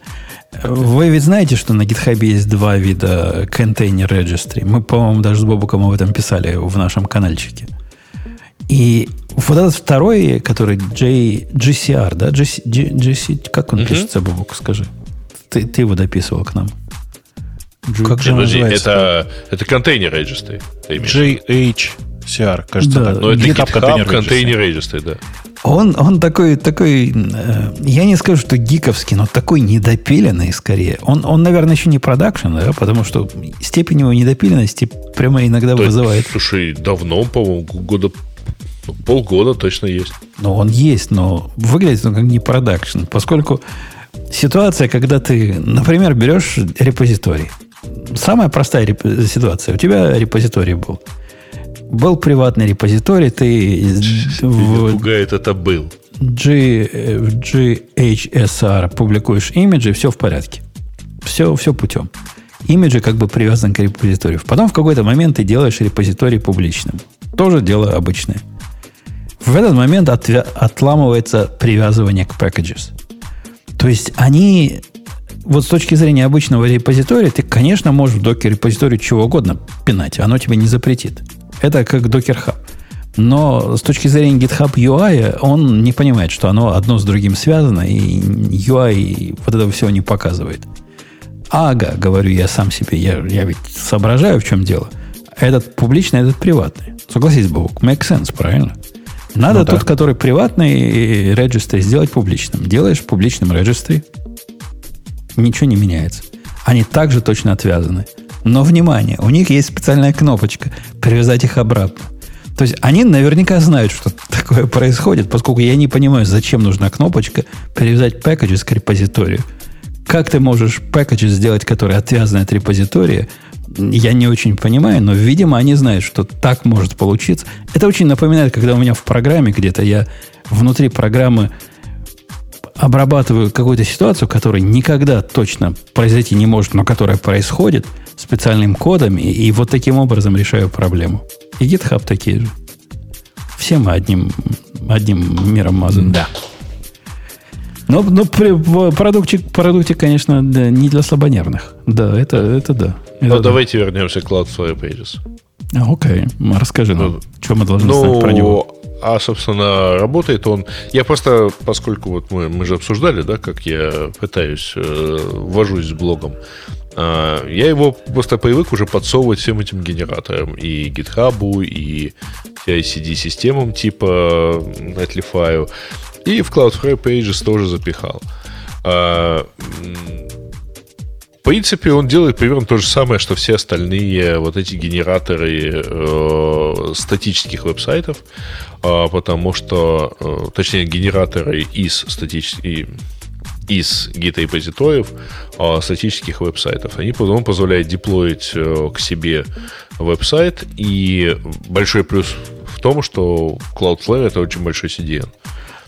Вы ведь знаете, что на GitHub есть два вида container registry. Мы, по-моему, даже с Бобуком об этом писали в нашем каналчике. И вот этот второй, который J, GCR, да? GC, GC, как он uh-huh. пишется, Бабук, скажи. Ты, ты его дописывал к нам. G, как же Подожди, это, это контейнер registry. GHCR, кажется, да, так. Но это GitHub, GitHub container registry, да. Он, он такой, такой, э, я не скажу, что гиковский, но такой недопиленный скорее. Он, он наверное, еще не production, да, потому что степень его недопиленности прямо иногда да, вызывает. Слушай, давно, по-моему, года ну, полгода точно есть. Ну, он есть, но выглядит он как не production, поскольку ситуация, когда ты, например, берешь репозиторий. Самая простая реп... ситуация. У тебя репозиторий был. Был приватный репозиторий, ты... В... Пугает, это был. G, в GHSR публикуешь имиджи, все в порядке. Все, все путем. Имиджи как бы привязан к репозиторию. Потом в какой-то момент ты делаешь репозиторий публичным. Тоже дело обычное. В этот момент отвя- отламывается привязывание к packages. То есть они, вот с точки зрения обычного репозитория, ты, конечно, можешь в докер репозитории чего угодно пинать, оно тебе не запретит. Это как Docker Hub. Но с точки зрения GitHub UI, он не понимает, что оно одно с другим связано, и UI вот этого всего не показывает. Ага, говорю я сам себе, я, я ведь соображаю, в чем дело. Этот публичный, этот приватный. Согласись, Бог, make sense, правильно? Надо ну, тот, да. который приватный регистр, сделать публичным. Делаешь публичным регистре, ничего не меняется. Они также точно отвязаны. Но, внимание, у них есть специальная кнопочка привязать их обратно. То есть они наверняка знают, что такое происходит, поскольку я не понимаю, зачем нужна кнопочка привязать packages к репозиторию. Как ты можешь пакетч сделать, который отвязан от репозитория, я не очень понимаю, но, видимо, они знают, что так может получиться. Это очень напоминает, когда у меня в программе где-то я внутри программы обрабатываю какую-то ситуацию, которая никогда точно произойти не может, но которая происходит специальным кодом, и, и вот таким образом решаю проблему. И GitHub такие же. Все мы одним, одним миром мазаны. Да. Но, но продуктик, продуктик, конечно, да, не для слабонервных. Да, это, это да. Ну, это давайте да. вернемся к Cloudflare Pages. А, окей, расскажи нам, ну, что мы должны ну, знать про него. А, собственно, работает он... Я просто, поскольку вот мы, мы же обсуждали, да, как я пытаюсь, э, ввожусь с блогом, э, я его просто привык уже подсовывать всем этим генераторам. И GitHub, и CI-CD-системам типа Netlify. И в Cloudflare Pages тоже запихал. А, в принципе, он делает примерно то же самое, что все остальные вот эти генераторы э, статических веб-сайтов, э, потому что, э, точнее, генераторы из статических из git-репозиториев э, статических веб-сайтов. Они потом позволяют деплоить э, к себе веб-сайт. И большой плюс в том, что Cloudflare это очень большой CDN.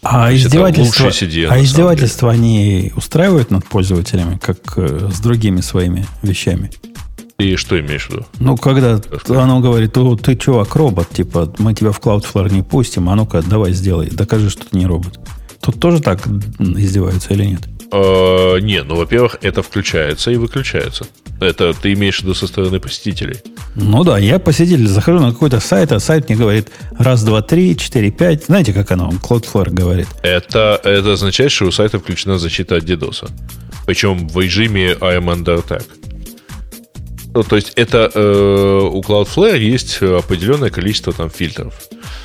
А есть издевательства, CDN, а издевательства они устраивают над пользователями, как э, с другими своими вещами? И что имеешь в виду? Ну, когда сказать? оно говорит, «О, ты чувак, робот, типа, мы тебя в Cloudflare не пустим, а ну-ка, давай сделай, докажи, что ты не робот. Тут тоже так издеваются или нет? Э, не, ну, во-первых, это включается и выключается. Это ты имеешь в виду со стороны посетителей. Ну да, я посетитель, захожу на какой-то сайт, а сайт мне говорит раз, два, три, четыре, пять. Знаете, как оно? Cloudflare говорит. Это, это означает, что у сайта включена защита от DDoS. Причем в режиме I am under attack. Ну, то есть это э, у Cloudflare есть определенное количество там фильтров.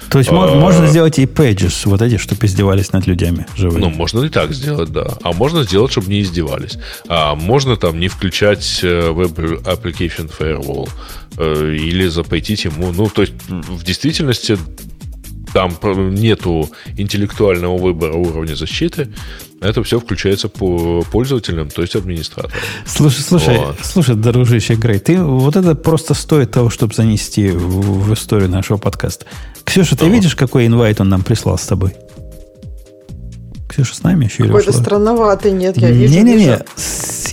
То есть А. можно сделать и pages, вот эти, чтобы издевались над людьми живыми. Ну, можно и так сделать, да. А можно сделать, чтобы не издевались. А можно там не включать э, Web Application Firewall. э, Или запретить ему. Ну, то есть, в действительности там нету интеллектуального выбора уровня защиты. Это все включается по пользователям, то есть администраторам. Слушай, слушай, Вот. слушай, дружище Грей, ты вот это просто стоит того, чтобы занести в, в историю нашего подкаста. Ксюша, ты Ага. видишь, какой инвайт он нам прислал с тобой? Ксюша с нами еще Какой-то странноватый, нет, я вижу. Не-не-не,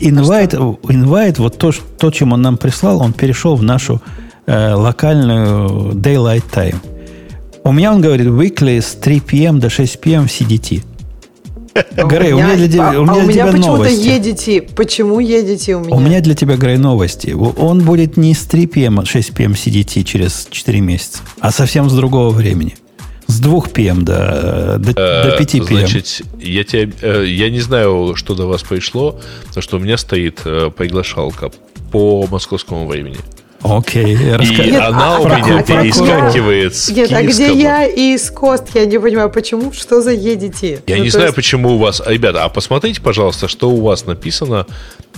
инвайт, инвайт, вот то, то, чем он нам прислал, он перешел в нашу э, локальную daylight time. У меня он говорит weekly с 3 p.m. до 6 p.m. CDT. Грей, у меня для тебя, а, у меня а для у меня тебя почему-то новости. едете. Почему едете у меня? У меня для тебя, Грей, новости. Он будет не с 3 p.m., 6 p.m. CDT через 4 месяца, а совсем с другого времени. С 2 p.m. до, до, до 5 p.m. Э, Значит, я, тебя, э, я не знаю, что до вас пришло, потому что у меня стоит э, приглашалка по московскому времени. Окей, И расскажи. Нет, она а- у а- меня а- перескакивает с Нет, а где я и с Кост? Я не понимаю, почему? Что за едете? Я Ну, не знаю, есть- почему у вас... Ребята, а посмотрите, пожалуйста, что у вас написано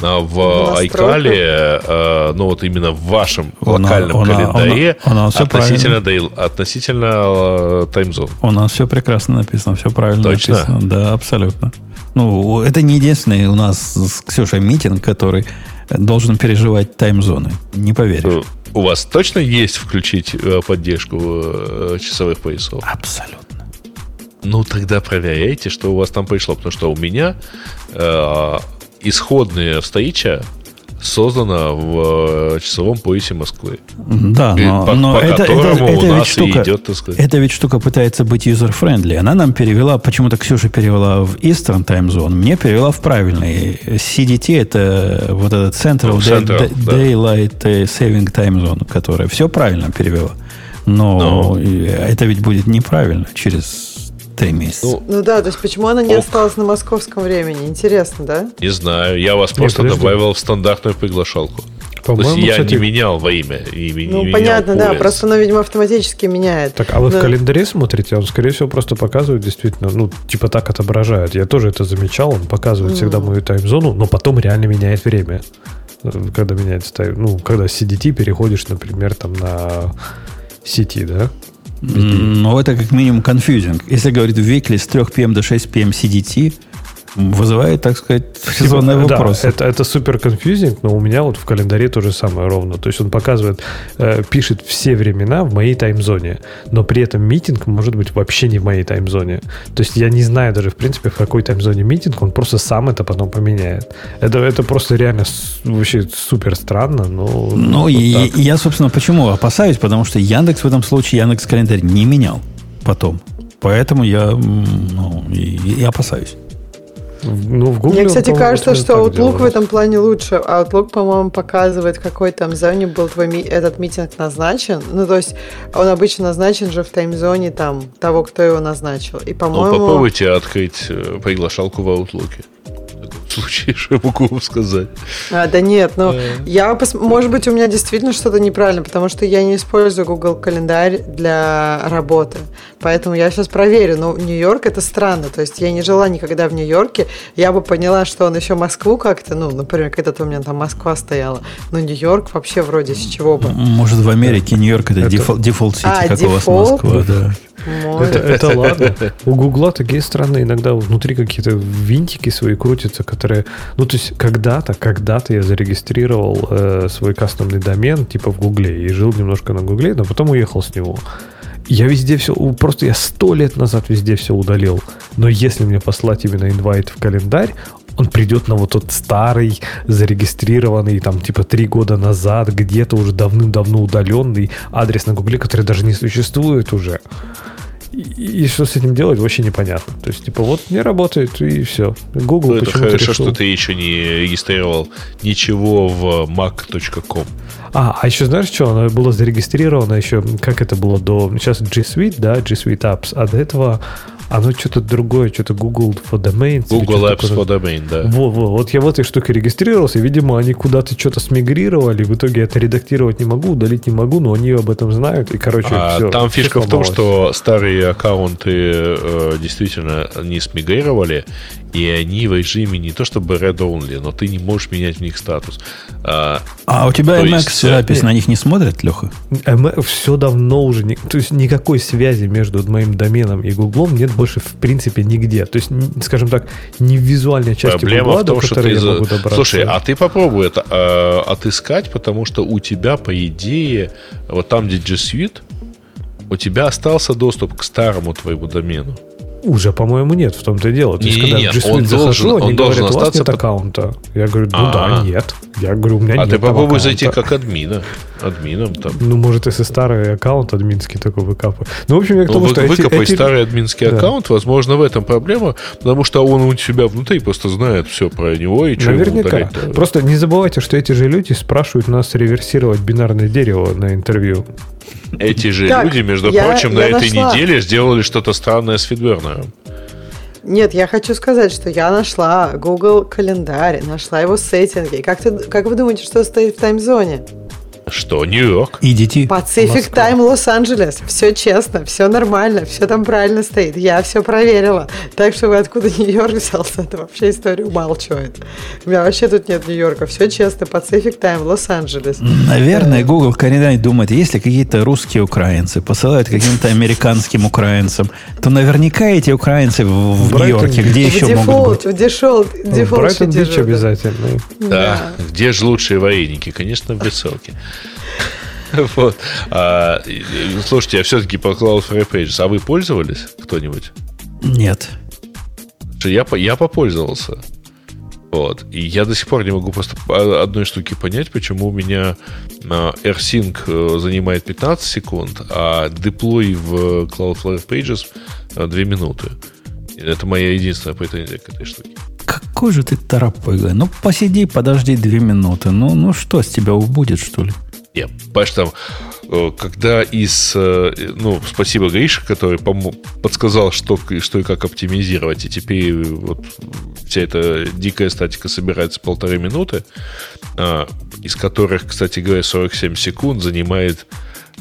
а, в. Айкале, э, ну вот именно в вашем локальном календаре относительно, дейл- относительно таймзон. У нас все прекрасно написано, все правильно Точно? написано. Да, абсолютно. Ну, это не единственный у нас с Ксюшей митинг, который должен переживать таймзоны. Не поверишь. Э, У вас точно есть включить э, поддержку э, часовых поясов? Абсолютно. Ну, тогда проверяйте, что у вас там пришло. Потому что у меня э, исходная встреча создана в э, часовом поясе Москвы. Да, но, по- но по это, это, это ведь штука, идет, так сказать. эта ведь штука пытается быть user-friendly. Она нам перевела, почему-то Ксюша перевела в Eastern Time Zone, мне перевела в правильный. CDT это вот этот Central, Ну, Central, Day- да. Daylight Saving Time Zone, которая все правильно перевела. Но и это ведь будет неправильно через три месяца. Ну, Ну да, то есть почему она не Ок. осталась на московском времени? Интересно, да? Не знаю, я вас Не, просто подожди. добавил в стандартную приглашалку. То есть я кстати, не менял во имя. И не Ну, менял понятно, да, пояс. просто оно, видимо, автоматически меняет. Так, а вы в Да. календаре смотрите, он, скорее всего, просто показывает действительно, ну, типа так отображает. Я тоже это замечал, он показывает всегда мою таймзону, но потом реально меняет время. Когда меняется тайм, ну, когда с CDT переходишь, например, там на сети, да? Ну, это как минимум конфьюзинг. Если говорить в weekly с 3 p.m. до 6 p.m. CDT, вызывает, так сказать, резонные Типа, да, вопросы. это, это супер конфьюзинг, но у меня вот в календаре то же самое ровно. То есть он показывает, э, пишет все времена в моей таймзоне, но при этом митинг может быть вообще не в моей таймзоне. То есть я не знаю даже, в принципе, в какой таймзоне митинг, он просто сам это потом поменяет. Это, это просто реально вообще супер странно, но... Ну, вот и, так. я, собственно, почему опасаюсь? Потому что Яндекс в этом случае, Яндекс календарь не менял потом. Поэтому я, ну, и, и опасаюсь. Ну, в Google Мне, кстати, кажется, что Outlook в делает. этом плане лучше. А Outlook, по-моему, показывает, в какой там зоне был твой ми- этот митинг назначен. Ну, то есть он обычно назначен же в таймзоне там того, кто его назначил. И, Ну, по-моему... попробуйте открыть э, приглашалку в Outlook. Случае, что я могу вам сказать. А, да нет, ну, Э. я, пос- может быть, у меня действительно что-то неправильно, потому что я не использую Google календарь для работы. Поэтому я сейчас проверю. Но Нью-Йорк это странно. То есть я не жила никогда в Нью-Йорке. Я бы поняла, что он еще Москву как-то, ну, например, когда-то у меня там Москва стояла. Но Нью-Йорк вообще вроде с чего бы. Может, в Америке Нью-Йорк это, Это- дефол- default city, А, как у вас дефолт? Москва, да. Это, это *laughs* ладно. У Гугла такие странные иногда внутри какие-то винтики свои крутятся, которые... Ну, то есть, когда-то, когда-то я зарегистрировал э, свой кастомный домен, типа в Гугле, и жил немножко на Гугле, но потом уехал с него. Я везде все, просто я сто лет назад везде все удалил. Но если мне послать именно инвайт в календарь, он придет на вот тот старый, зарегистрированный, там, типа, три года назад, где-то уже давным-давно удаленный адрес на Гугле, который даже не существует уже. И, и что с этим делать, вообще непонятно. То есть, типа, вот не работает, и все. Google Ну, это хорошо, решил- что ты еще не регистрировал ничего в mac.com. А, а еще знаешь что? Оно было зарегистрировано еще, как это было до... Сейчас G Suite, да, G Suite Apps, а до этого оно что-то другое, что-то Google for Domains. или Google Apps такое. for Domain, да. Во, во, вот я в этой штуке регистрировался, и, видимо, они куда-то что-то смигрировали, в итоге это редактировать не могу, удалить не могу, но они об этом знают, и, короче, А все. там фишка в том, что старые аккаунты э, действительно не смигрировали, и они в режиме не то чтобы read-only, но ты не можешь менять в них статус. А, А у тебя MX есть, э, запись на них не смотрит, Леха? все давно уже, не- то есть никакой связи между моим доменом и Гуглом нет больше в принципе нигде. То есть, скажем так, не в визуальной части Проблема Гугла, в том, до что которой ты... я за- могу добраться. Слушай, а ты попробуй это э, отыскать, потому что у тебя, по идее, вот там, где G Suite, у тебя остался доступ к старому твоему домену. Уже, по-моему, нет, в том-то и дело. То есть, когда в Не-не-не, G Suite он захожу, должен- они говорят, у вас остаться нет аккаунта. Я говорю, ну да, А. нет. Я говорю, у меня А нет ты там попробуй аккаунта. зайти как админа. Админом там. Ну, может, если старый аккаунт админский такой выкапывает. Ну, в общем, я к Ну, тому, вы- что выкопай эти- старый админский Да. аккаунт, возможно, в этом проблема, потому что он у себя внутри просто знает все про него и что Наверняка. Просто не забывайте, что эти же люди спрашивают нас реверсировать бинарное дерево на интервью. Эти же Так, люди, между я- прочим, на я этой нашла. неделе сделали что-то странное с Фидбернером. Нет, я хочу сказать, что я нашла Google календарь, нашла его сеттинги. Как, ты, как вы думаете, что стоит в таймзоне? Что, Нью-Йорк? EDT. Pacific Москва. Time Лос-Анджелес. Все честно, все нормально, все там правильно стоит. Я все проверила. Так что вы откуда *laughs* Нью-Йорк взялся, *laughs* это вообще история умалчивает. У меня вообще тут нет Нью-Йорка. Все честно, Pacific Time Лос-Анджелес. Наверное, Google календарь думает, если какие-то русские украинцы посылают каким-то американским украинцам, то наверняка эти украинцы в, в Нью-Йорке, где В еще могут дефолт, быть? в дефолт, В дефолт Брайтон сидишь, Бич да. обязательно. Да. Где же лучшие вареники? Конечно, в Веселке. *laughs* Вот. А, слушайте, а все-таки по Cloudflare Pages, а вы пользовались кто-нибудь? Нет. Я, я попользовался. Вот. И я до сих пор не могу просто одной штуки понять, почему у меня а, AirSync э, занимает 15 секунд, а деплой в Cloudflare Pages 2 минуты. И Это моя единственная претензия к этой штуке. Какой же ты торопыга. Ну, посиди, подожди две минуты. Ну, ну что, с тебя убудет, что ли? Нет, понимаешь, там, э, когда из... э, Ну, спасибо Грише, который подсказал, что, что и как оптимизировать, и теперь э, вот вся эта дикая статика собирается полторы минуты, а, из которых, кстати говоря, 47 секунд занимает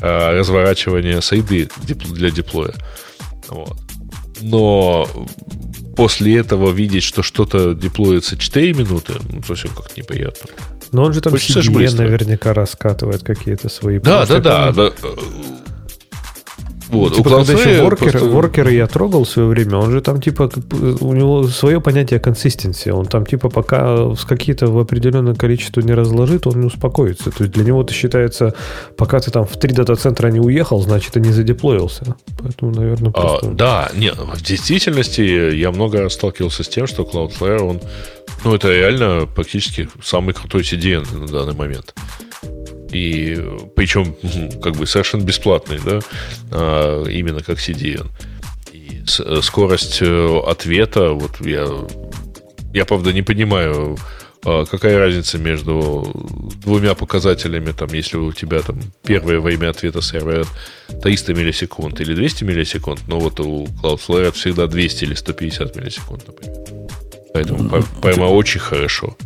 а, разворачивание сайды для деплоя. Вот. Но после этого видеть, что что-то деплоится 4 минуты, ну, совсем как-то неприятно. Но он же там Хочется быстро. наверняка раскатывает какие-то свои... Да, да, да, да. Вот, Типа, у когда еще воркер, просто- воркеры я трогал в свое время, он же там типа, у него свое понятие консистенции. Он там типа пока с какие-то в определенное количество не разложит, он не успокоится. То есть для него это считается, пока ты там в три дата-центра не уехал, значит, и не задеплоился. Поэтому, наверное, А, просто... да, нет, в действительности я много сталкивался с тем, что Cloudflare, он, ну, это реально практически самый крутой CDN на данный момент. И причем, *laughs* как бы совершенно бесплатный, да, а, именно как CDN. И э, скорость э, ответа, вот я, я правда не понимаю, а, какая разница между двумя показателями, там, если у тебя там первое время ответа сервера 300 миллисекунд или 200 миллисекунд, но вот у Cloudflare всегда 200 или 150 миллисекунд, например. Поэтому по- прямо очень хорошо.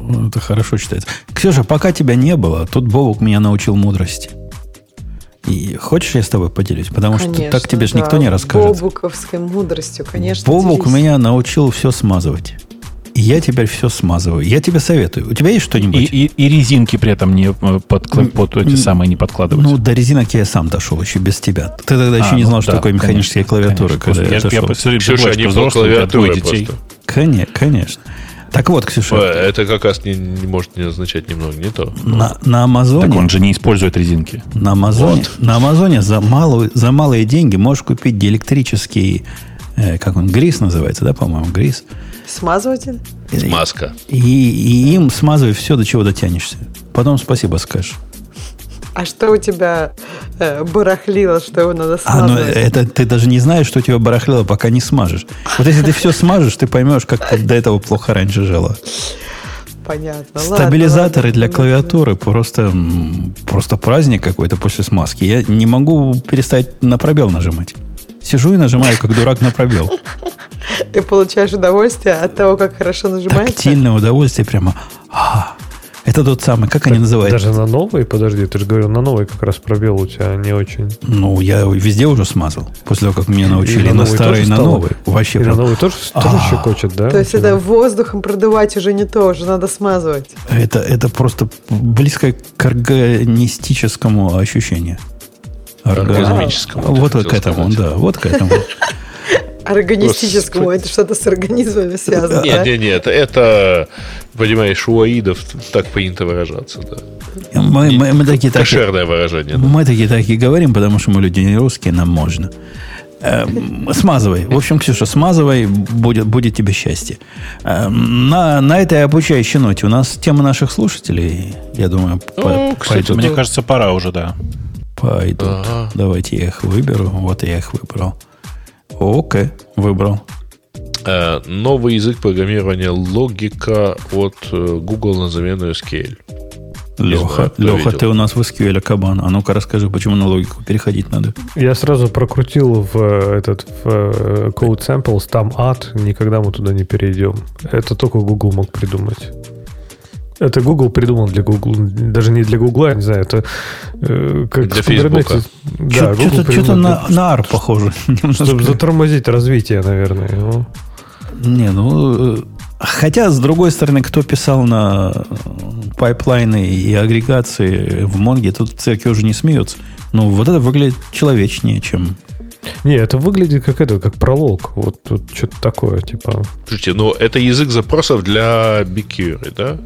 Ну, Это хорошо читается. Ксюша, пока тебя не было, тут Бобук меня научил мудрости. И хочешь, я с тобой поделюсь? Потому что Конечно, так тебе же да. никто не расскажет. Бобуковской мудростью, конечно. Бобук делись. меня научил все смазывать. И Я теперь все смазываю. Я тебе советую. У тебя есть И, что-нибудь? и, и резинки при этом не э, под, под эти самые не подкладывать. Ну, до резинок я сам дошел еще без тебя. Ты тогда еще А, не ну знал, что да, такое механическая конечно, клавиатура, конечно. когда я, я я, дошел. посмотрю, Ксюша, думаю, они что по взрослый, у тебя Конечно, конечно. Так вот, Ксюша, Это как раз не, не может не означать немного не то. на, на Так Амазоне, он же не использует резинки. на Амазоне, Вот. на Амазоне за, малую, за малые деньги можешь купить диэлектрический, э, как он, грис называется, да, по-моему, грис. Смазыватель? Смазка. И, и им смазывай все, до чего дотянешься. Потом спасибо скажешь. А что у тебя э, барахлило, что его надо А, ну это ты даже не знаешь, что у тебя барахлило, пока не смажешь. Вот если ты все смажешь, ты поймешь, как ты до этого плохо раньше жила. Понятно. Ладно, Стабилизаторы ладно. для клавиатуры просто, просто праздник какой-то после смазки. Я не могу перестать на пробел нажимать. Сижу и нажимаю, как дурак на пробел. Ты получаешь удовольствие от того, как хорошо нажимается? Тактильное удовольствие прямо. А, это тот самый, как они называют? Даже на новой, подожди, ты же говорил, на новой как раз пробел у тебя не очень. Ну, я везде уже смазал. После того, как меня научили И на, новой старый и на новый. Вообще И на прям- новой тоже, тоже А. щекочет, да? То есть это воздухом продувать уже не то, уже надо смазывать. Это, это просто близко к органистическому ощущению. Орга- Оргазмическому, ты Вот к этому, да, вот к этому. *laughs* Органистическому, это что-то с организмами связано, да? Нет, нет, нет, это, понимаешь, у аидов так принято выражаться, да. Мы, мы, мы такие так, Кошерное выражение. да. мы такие так и говорим, потому что мы люди не русские, нам можно. Эм, смазывай. В общем, Ксюша, смазывай, будет, будет тебе счастье. Эм, на, на этой обучающей ноте у нас тема наших слушателей, я думаю, по- Ну, кстати, пойдут. Мне кажется, пора уже, да. Пойдут. Ага. Давайте я их выберу. Вот я их выбрал. Окей, выбрал. Э, Новый язык программирования логика от э, Google на замену SQL. Леха, знаю, Леха, видел. ты у нас в SQL кабан. А ну-ка расскажи, почему на логику переходить надо. Я сразу прокрутил в э, этот в Code Samples, там ад, никогда мы туда не перейдем. Это только Google мог придумать. Это Google придумал для Google, даже не для Google, я не знаю, это э, как Для в. Да, Google Что-то придумал на, на AR похоже. Чтобы затормозить развитие, наверное. его. Не, ну... э, Хотя, с другой стороны, кто писал на пайплайны и агрегации в Монге, тут церкви уже не смеются. Ну, вот это выглядит человечнее, чем... Не, это выглядит как это, как пролог. Вот тут что-то такое, типа. Слушайте, ну это язык запросов для BigQuery, да?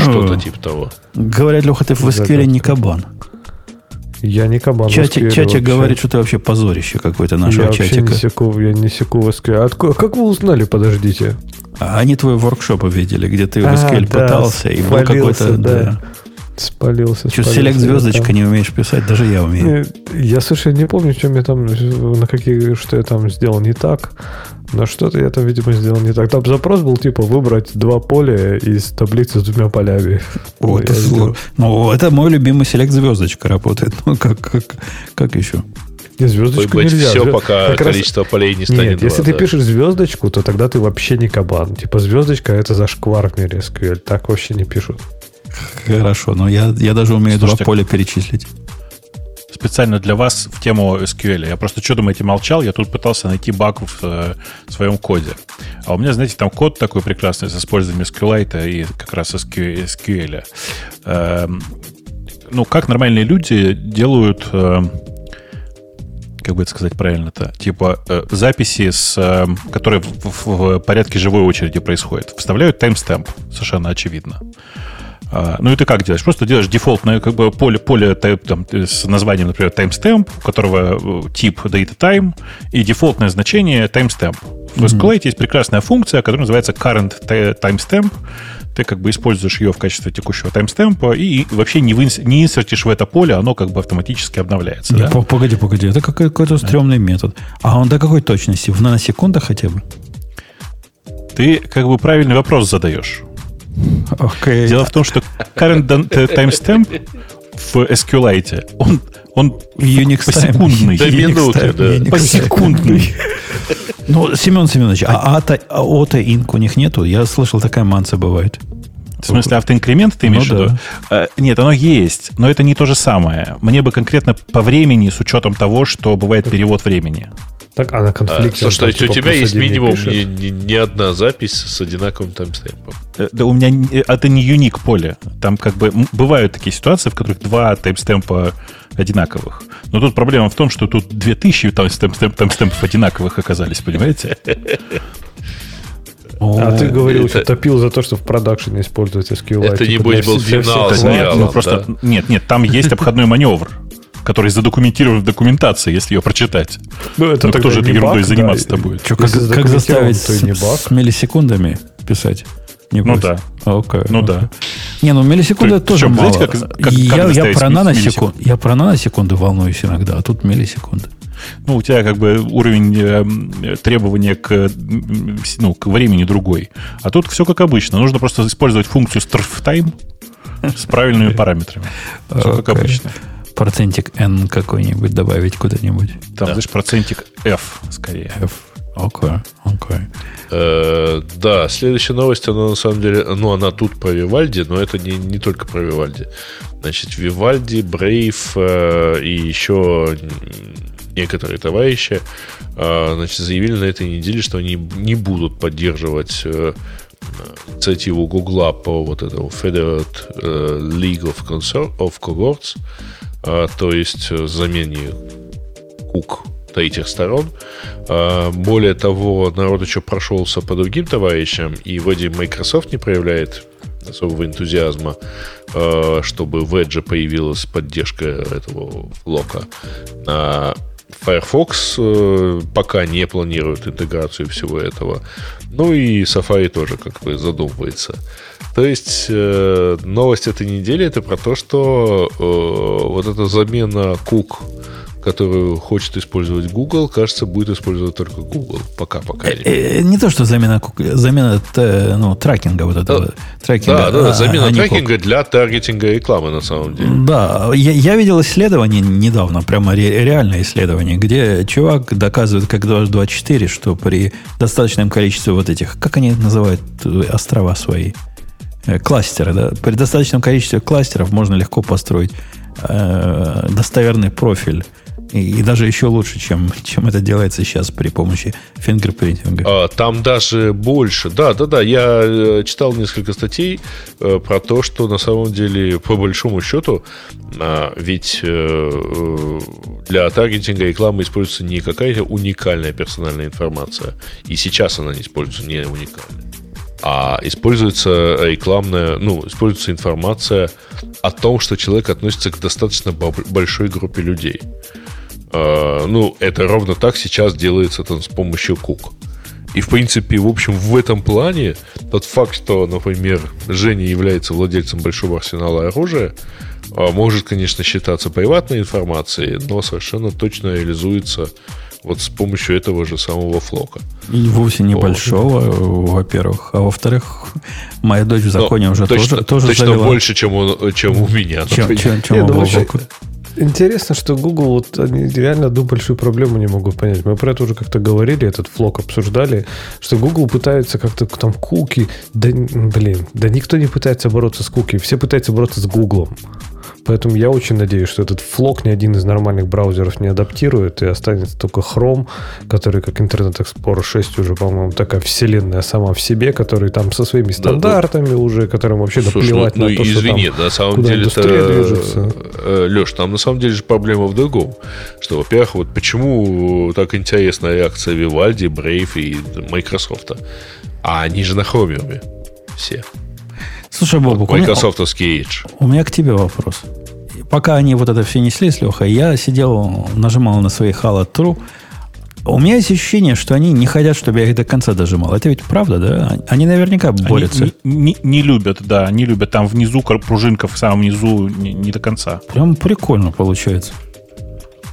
Что-то типа того. Говорят, Леха, ты в SQL не кабан. Я не кабан. Чатик, чатик говорит, что ты вообще позорище какое-то я нашего вообще чатика. не секу, я не секу в SQL. Отко- как вы узнали, подождите? А Они твой воркшоп видели, где ты в А, SQL да, пытался, и был какой-то... да. Да. Спалился. Что, спалился, селект звездочка там. не умеешь писать, даже я умею. Не, Я, слушай, не помню, чем я там, на какие, что я там сделал не так, но что-то я там, видимо, сделал не так. Там запрос был, типа, выбрать два поля из таблицы с двумя полями. О, это сделал. зло. Ну, это мой любимый селект звездочка работает. Ну, как, как, как еще? Не, звездочку Выбрать нельзя. все, пока как раз- количество полей не станет Нет, если два, ты да. пишешь звездочку, то тогда ты вообще не кабан. Типа звездочка это зашквар в мире SQL. Так вообще не пишут. Хорошо, но я, я даже умею Слушайте, два поля перечислить. Специально для вас в тему SQL. Я просто что думаете молчал, я тут пытался найти баг в э, своем коде. А у меня, знаете, там код такой прекрасный с использованием SQLite и как раз SQ- SQL. Эм, ну, как нормальные люди делают, э, как бы это сказать правильно-то, типа э, записи, с, э, которые в, в- в порядке живой очереди происходят. Вставляют таймстемп, совершенно очевидно. А, Ну и ты как делаешь? Просто делаешь дефолтное как бы поле, поле там, с названием, например, timestamp, у которого э, тип datetime и дефолтное значение timestamp. В SQLite есть прекрасная функция, которая называется current ti- timestamp. Ты как бы используешь ее в качестве текущего таймстемпа и вообще не, вынс- не инсертишь в это поле, оно как бы автоматически обновляется. Не, да? по- Погоди, погоди, это какой- какой-то стрёмный метод. А он до какой точности? В наносекундах хотя бы? Ты как бы правильный вопрос задаешь. Окей. Дело в том, что current т- timestamp в SQLite, он, он Unix посекундный. До минуты, да. Посекундный. Ну, Семен Семенович, а АТА, а ОТА инк у них нету? Я слышал, такая манса бывает. В смысле, автоинкремент ты имеешь Ну в виду? Э, Нет, оно есть, но это не то же самое. Мне бы конкретно по времени, с учетом того, что бывает перевод времени. Так, а на конфликте... А, слушай, то там, есть у типа, тебя плюс есть не минимум не, не- не одна запись с одинаковым таймстемпом. Э, Да у меня не- это не юник поле. Там как бы бывают такие ситуации, в которых два таймстемпа одинаковых. Но тут проблема в том, что тут 2000 таймстемп- таймстемпов одинаковых оказались, понимаете? А ты говорил, что топил за то, что в продакшене использовать SQLite. Это, небось, для был финал. Нет, ну, просто, нет, нет, там есть обходной маневр, который задокументирован в документации, если ее прочитать. Ну, это Ну, кто же этой ерундой баг, заниматься-то да. будет? Что, как, как заставить то и не с, баг. с миллисекундами писать? Не Ну будет? да. Окей, Ну окей. да. Не, ну миллисекунды Ты- тоже мало. знаете, как- как- как я, я доставить про наносекунды, я про наносекунды волнуюсь иногда, а тут миллисекунды. Ну, у тебя как бы уровень э, требования к, ну, к времени другой. А тут все как обычно. Нужно просто использовать функцию strftime с правильными *laughs* параметрами. Все как обычно. Процентик n какой-нибудь добавить куда-нибудь. Там, знаешь, процентик F скорее. F. Окей, окей. Э, да, следующая новость, она на самом деле, ну, она тут про Вивальди, но это не, не только про Вивальди. Значит, Вивальди, Брейв э, и еще некоторые товарищи э, значит, заявили на этой неделе, что они не будут поддерживать э, инициативу Гугла по вот этому Federal э, League of, Consor- of Cohorts, то есть э, замене кук третьих сторон. А, Более того, народ еще прошелся по другим товарищам, и вроде Microsoft не проявляет особого энтузиазма, а, чтобы в Edge появилась поддержка этого лока. Firefox э, пока не планирует интеграцию всего этого. Ну и Safari тоже как бы задумывается. То есть э, новость этой недели это про то, что э, вот эта замена кук которую хочет использовать Google, кажется, будет использовать только Google. Пока, пока. Э, э, Не то, что замена, замена т- ну, трекинга вот этого. Трекинга. Да, да, а- замена а трекинга для таргетинга рекламы на самом деле. Да, я, я видел исследование недавно, прямо ре- реальное исследование, где чувак доказывает, как 224, что при достаточном количестве вот этих, как они называют э, острова свои, Э, кластеры, да, при достаточном количестве кластеров можно легко построить э, достоверный профиль. И, даже еще лучше, чем, чем это делается сейчас при помощи фингерпринтинга. А, Там даже больше. Да, да, да. Я э, читал несколько статей э, про то, что на самом деле, по большому счету, а, ведь э, для таргетинга рекламы используется не какая-то уникальная персональная информация. И сейчас она не используется не уникальная. А используется рекламная, ну, используется информация о том, что человек относится к достаточно бо- большой группе людей. А, ну, это ровно так сейчас делается там, с помощью кук. И, в принципе, в общем, в этом плане тот факт, что, например, Женя является владельцем большого арсенала оружия, а, может, конечно, считаться приватной информацией, но совершенно точно реализуется вот с помощью этого же самого флока. И вовсе небольшого, во-первых. А во-вторых, моя дочь в законе Но уже точно, тоже, тоже точно завела. больше, чем у, чем у меня. чем, чем, чем Не, у ну. Интересно, что Google вот они реально одну большую проблему не могут понять. Мы про это уже как-то говорили, этот флок обсуждали, что Google пытается как-то там куки. Да, блин, да никто не пытается бороться с куки, все пытаются бороться с Гуглом. Поэтому я очень надеюсь, что этот флок ни один из нормальных браузеров не адаптирует, и останется только Chrome, который как Internet Explorer 6 уже, по-моему, такая вселенная сама в себе, который там со своими стандартами уже, которым вообще Слушай, наплевать ну, на ну, то, что извини, там на самом куда деле движется. Леш, там на самом деле же проблема в другом. Что, во-первых, вот почему так интересна реакция Vivaldi, Brave и Microsoft? А они же на Chromium все. Слушай, меня, Microsoftовский Edge. у меня к тебе вопрос. Пока они вот это все несли с Лехой, я сидел, нажимал на свои True. У меня есть ощущение, что они не хотят, чтобы я их до конца дожимал. Это ведь правда, да? Они наверняка Они борются. не, не- не любят, да, не любят. Там внизу пружинка в самом низу не, не до конца. Прям прикольно получается.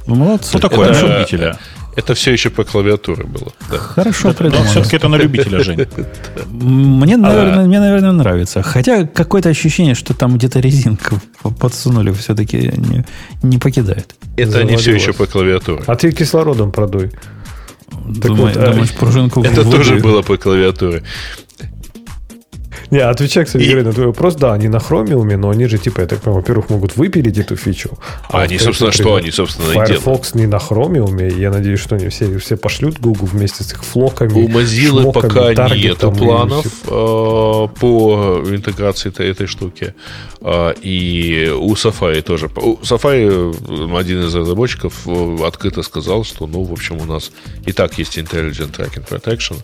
Ну, молодцы. Что такое? Это-. Это все еще по клавиатуре было. Да. Хорошо Но придумано. все-таки это на любителя, Жень. *laughs* Мне, наверное, мне, наверное, нравится. Хотя какое-то ощущение, что там где-то резинку *laughs* подсунули, все-таки не, не покидает. Это не все еще по клавиатуре. А ты кислородом продуй. Думаю- вот, а, думаешь, пружинку Это в тоже было по клавиатуре. Не, отвечая, кстати, говоря, на твой вопрос, да, они на Chromium, но они же, типа, я так понимаю, во-первых, могут выпилить эту фичу. А они, во-вторых, собственно, что они, собственно, и делают? Firefox не на и я надеюсь, что они все, все пошлют Google вместе с их флоками. У Mozilla шмоками, пока таргетом нету и планов э, по интеграции этой, этой штуки. А, И у Safari тоже. У Safari э, один из разработчиков э, открыто сказал, что, ну, в общем, у нас и так есть Intelligent Tracking Protection.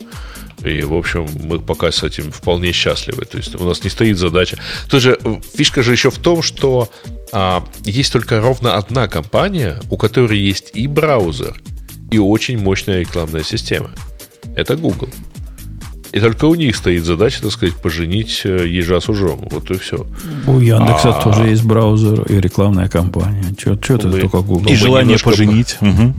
И, в общем, мы пока с этим вполне счастливы. То есть у нас не стоит задача. Тоже э, фишка же еще в том, что а, есть только ровно одна компания, у которой есть и браузер, и очень мощная рекламная система. Это Google. И только у них стоит задача, так сказать, поженить э, ежа с ужом. Вот и все. У Яндекса А. тоже есть браузер и рекламная кампания. Ты Мы- только Google? И желание поженить. Мгм.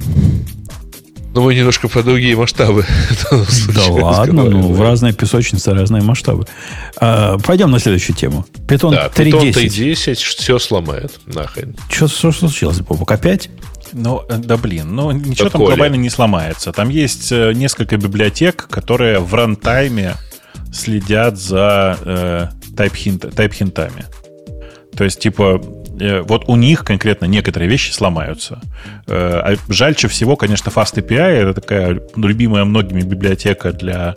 Но мы немножко про другие масштабы. *laughs* данном Да ладно, ну, в разные песочницы разные масштабы. А, пойдем на следующую тему. Python Да, Python 3.10. 3.10 все сломает нахрен. Что, что случилось, Бобок? Опять? Ну, э, да блин, ну ничего Да, там Коля. глобально не сломается. Там есть э, несколько библиотек, которые в рантайме следят за э, тайп-хинт- тайп-хинтами. То есть, типа, вот у них конкретно некоторые вещи сломаются. Э, а жальче всего, конечно, FastAPI это такая любимая многими библиотека для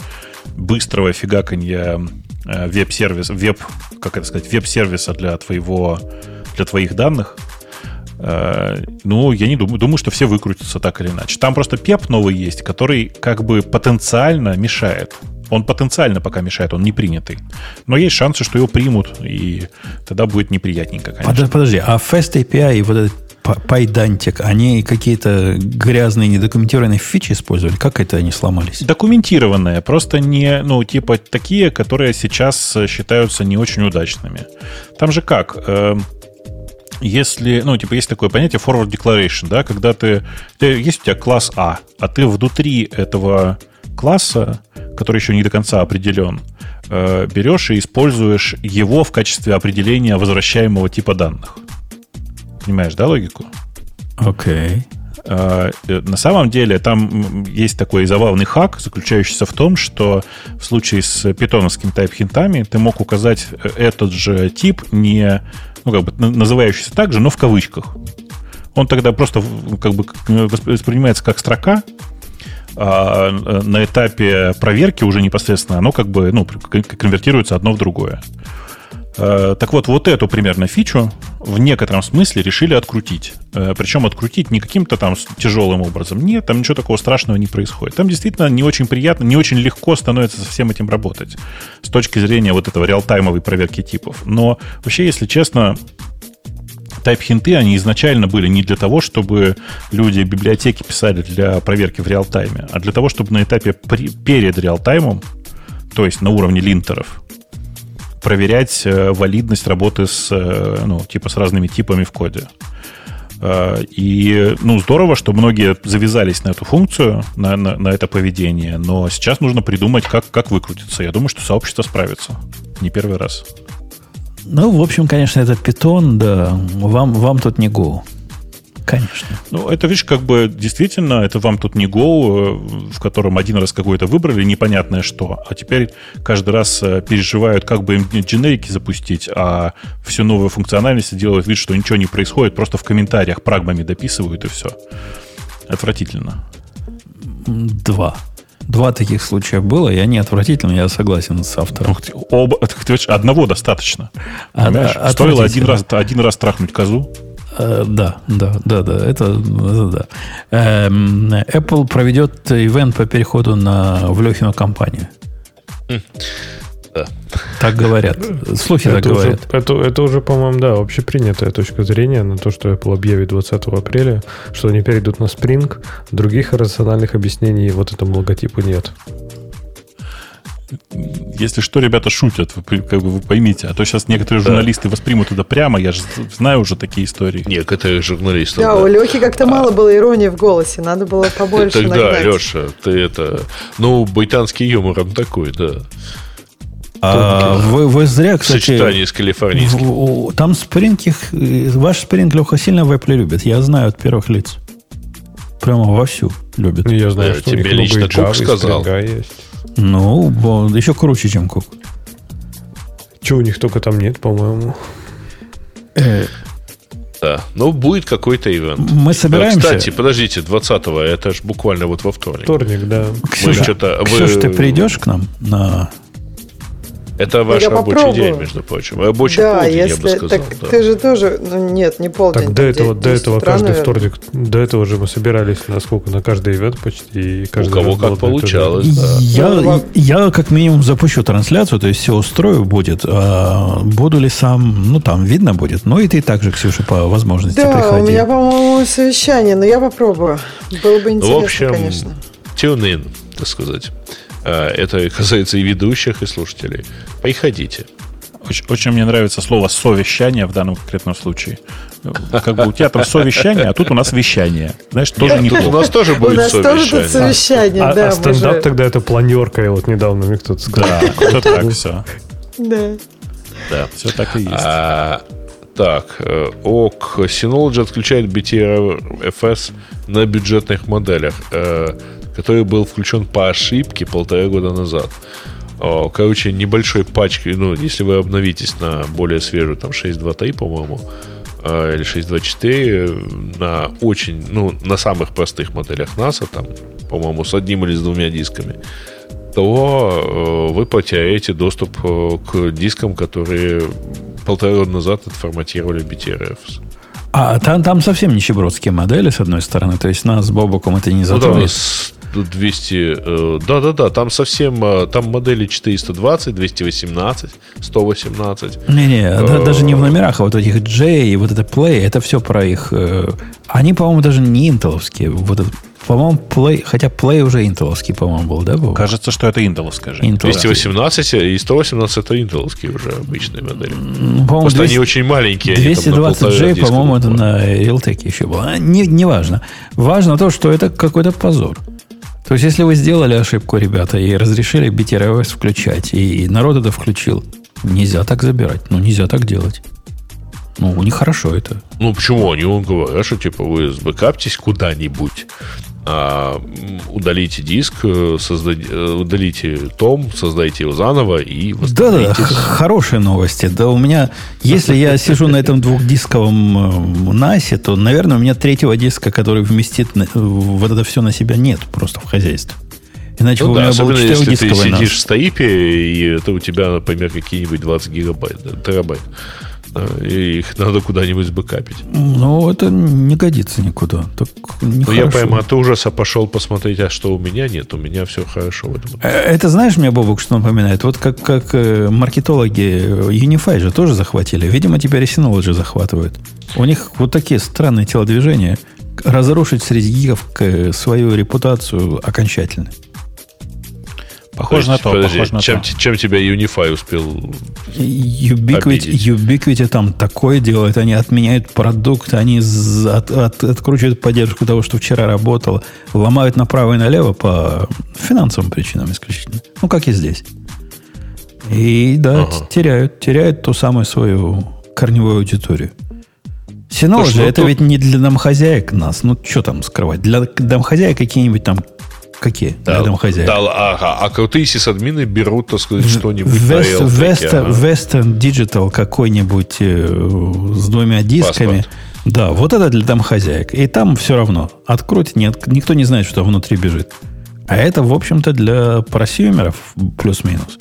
быстрого фигаканья э, веб-сервис, веб, как это сказать, веб-сервиса для твоего, для твоих данных. Э, Ну, я не думаю. Думаю, что все выкрутятся так или иначе. Там просто пеп новый есть, который как бы потенциально мешает. Он потенциально пока мешает, он не принятый. Но есть шансы, что его примут, и тогда будет неприятненько, конечно. Подожди, а Fast API и вот этот П- PyDantic, они какие-то грязные, недокументированные фичи использовали? Как это они сломались? Документированные, просто не, ну, типа такие, которые сейчас э, считаются не очень удачными. Там же как? Если, ну, типа, есть такое понятие forward declaration, да, когда ты, ты- есть у тебя класс А, а ты внутри этого класса, который еще не до конца определен, э, берешь и используешь его в качестве определения возвращаемого типа данных. Понимаешь, да, логику? Окей. Э, э, На самом деле там есть такой забавный хак, заключающийся в том, что в случае с питоновскими тайп-хинтами ты мог указать э, этот же тип, не, ну, как бы называющийся так же, но в кавычках. Он тогда просто как бы воспринимается как строка, а на этапе проверки уже непосредственно оно как бы ну, конвертируется одно в другое. Э, Так вот, вот эту примерно фичу в некотором смысле решили открутить. Э, Причем открутить не каким-то там тяжелым образом. Нет, там ничего такого страшного не происходит. Там действительно не очень приятно, не очень легко становится со всем этим работать. С точки зрения вот этого реалтаймовой проверки типов. Но вообще, если честно, тайп-хинты, они изначально были не для того, чтобы люди библиотеки писали для проверки в реалтайме, а для того, чтобы на этапе при- перед реалтаймом, то есть на уровне линтеров, проверять э, валидность работы с, э, ну, типа с разными типами в коде. Э, И, ну, здорово, что многие завязались на эту функцию, на, на, на это поведение, но сейчас нужно придумать, как, как выкрутиться. Я думаю, что сообщество справится. Не первый раз. Ну, в общем, конечно, это питон, да. Вам, вам тут не go. Конечно. Ну, это, видишь, как бы действительно, это вам тут не Go, э, в котором один раз какой-то выбрали, непонятное что, а теперь каждый раз э, переживают, как бы им дженерики запустить, а всю новую функциональность делают вид, что ничего не происходит, просто в комментариях прагмами дописывают и все. Отвратительно. Два. Два таких случая было, и они отвратительны, я согласен с автором. Ух ты, Оба, ты одного достаточно. Да, Стоило один раз, один раз трахнуть козу. Э, Да, да, да, да, это да, да. Эм, Apple проведет ивент по переходу на в Лехину компанию. Да. Так говорят. Слухи так Это уже, говорят. это, это уже, по-моему, да, общепринятая точка зрения на то, что Apple объявит 20 апреля, что они перейдут на Spring. Других рациональных объяснений вот этому логотипу нет. Если что, ребята шутят, вы, как бы вы поймите. А то сейчас некоторые журналисты воспримут это прямо. Я же знаю уже такие истории. Некоторых журналистов. Да, да. у Лехи как-то мало было иронии в голосе, надо было побольше Тогда, нагнать. Леша, ты это... Ну, британский юмор, он такой, да. А, вы, вы зря, В кстати, сочетании с калифорнийским. в- там спринг их, э, ваш спринг Леха сильно в Apple любит. Я знаю от первых лиц. Прямо вовсю любит. Ну, Я знаю, Да, что у них тебе лично Кук сказал. Есть. Ну, еще круче, чем Кук. Чего у них только там нет, по-моему. Э, Да. Ну, будет какой-то ивент. Мы собираемся... Кстати, подождите, 20-го, это ж буквально вот во вторник. Вторник, да. Ксюша, что-то- вы- Ксюш, ты придешь к нам на... Это ваш Я рабочий попробую. день, между прочим. Рабочий Да, полдень, я бы если... сказал. Так да. ты же тоже... Ну, нет, не полдень. Так до этого, 10 до этого утра, каждый наверное. вторник, до этого же мы собирались на сколько, на каждый ивент почти. И каждый У кого как получалось, да. Я, Ну, я как минимум запущу трансляцию, то есть все устрою будет. А буду ли сам, ну там видно будет. Ну и ты также, Ксюша, по возможности Да, приходи. у меня, по-моему, совещание, но я попробую. Было бы Ну, интересно, в общем, конечно. tune in, так сказать. А, Это касается и ведущих, и слушателей. Приходите. Очень, очень мне нравится слово совещание в данном конкретном случае. Как бы у тебя там совещание, а тут у нас вещание. Знаешь, тоже Тут у нас тоже У будет нас тоже тут совещание. совещание, А, да. а стендап же- тогда это планерка, и вот недавно мне кто-то сказал. Да, так все. Да. Да. Все так и есть. А, так, э, ОК Synology отключает BTRFS на бюджетных моделях, э, который был включен по ошибке полтора года назад. Короче, небольшой пачкой, ну, если вы обновитесь на более свежую, там, 6.2.3, по-моему, э, или 6.2.4, на очень, ну, на самых простых моделях NASA, там, по-моему, с одним или с двумя дисками, то вы потеряете доступ к дискам, которые полтора года назад отформатировали BTRFs. А там, там совсем нищебродские модели, с одной стороны. То есть нас с Бобуком это не Ну да, затронет. 200... э, Да-да-да, там совсем... э, Там модели 420, 218, 118. Не-не, Э, даже не в номерах, а вот этих J и вот это Play, это все про их... э, Они, по-моему, даже не интеловские. Вот по-моему, Play, хотя Play уже интеловский, по-моему, был, да, Бобук? Кажется, что это интеловская же. Интеловский. 218 и 118 это интеловские уже обычные модели. Ну, по-моему, Просто 200 они очень маленькие. они там на полтора 220J, диска по-моему, это на Realtek еще было. А, Не, не важно. Важно то, что это какой-то позор. То есть, если вы сделали ошибку, ребята, и разрешили BTROS включать, и народ это включил, нельзя так забирать. Ну, нельзя так делать. Ну, нехорошо это. Ну, почему? Они он говорят, что типа вы сбэкаптесь куда-нибудь, удалите диск, э, созда- э, удалите том, создайте его заново и Да-да, восстановите. х- хорошие новости. Да у меня, если я сижу на этом двухдисковом э, НАСе, то, наверное, у меня третьего диска, который вместит вот это все на себя, нет просто в хозяйстве. Иначе бы Ну у да, меня был особенно если ты сидишь NAS. в стоипе, и это у тебя, например, какие-нибудь 20 гигабайт, терабайт. Да, И их надо куда-нибудь сбэкапить. Ну, это не годится никуда. Так Ну, я прямо от ужаса пошел посмотреть, а что у меня нет. У меня все хорошо в этом. Э, Это знаешь мне, Бобок, что напоминает? Вот как, как э, маркетологи э, Unify же тоже захватили. Видимо, теперь и Synology захватывают. У них вот такие странные телодвижения. Разрушить среди гигов к- свою репутацию окончательно. Похоже на то, Подожди, похоже на чем, то. чем тебя Unify успел Ubiquity. Ubiquity там такое делает. Они отменяют продукт, они от- от- откручивают поддержку того, что вчера работало. Ломают направо и налево по финансовым причинам исключительно. Ну, как и здесь. И да, Ага. теряют, теряют ту самую свою корневую аудиторию. Synology Слушай, ну это тут- ведь не для домохозяек нас. Ну, что там скрывать? Для домохозяек какие-нибудь там... Какие? для домохозяек. да, ага, а крутые сисадмины берут, так сказать, что-нибудь на Realtek, Вестер- ага. Western Digital какой-нибудь э, с двумя дисками. Паспорт. Да, вот это для домохозяек. И там все равно. Открутить нет, никто не знает, что внутри бежит. А это, в общем-то, для просюмеров плюс-минус.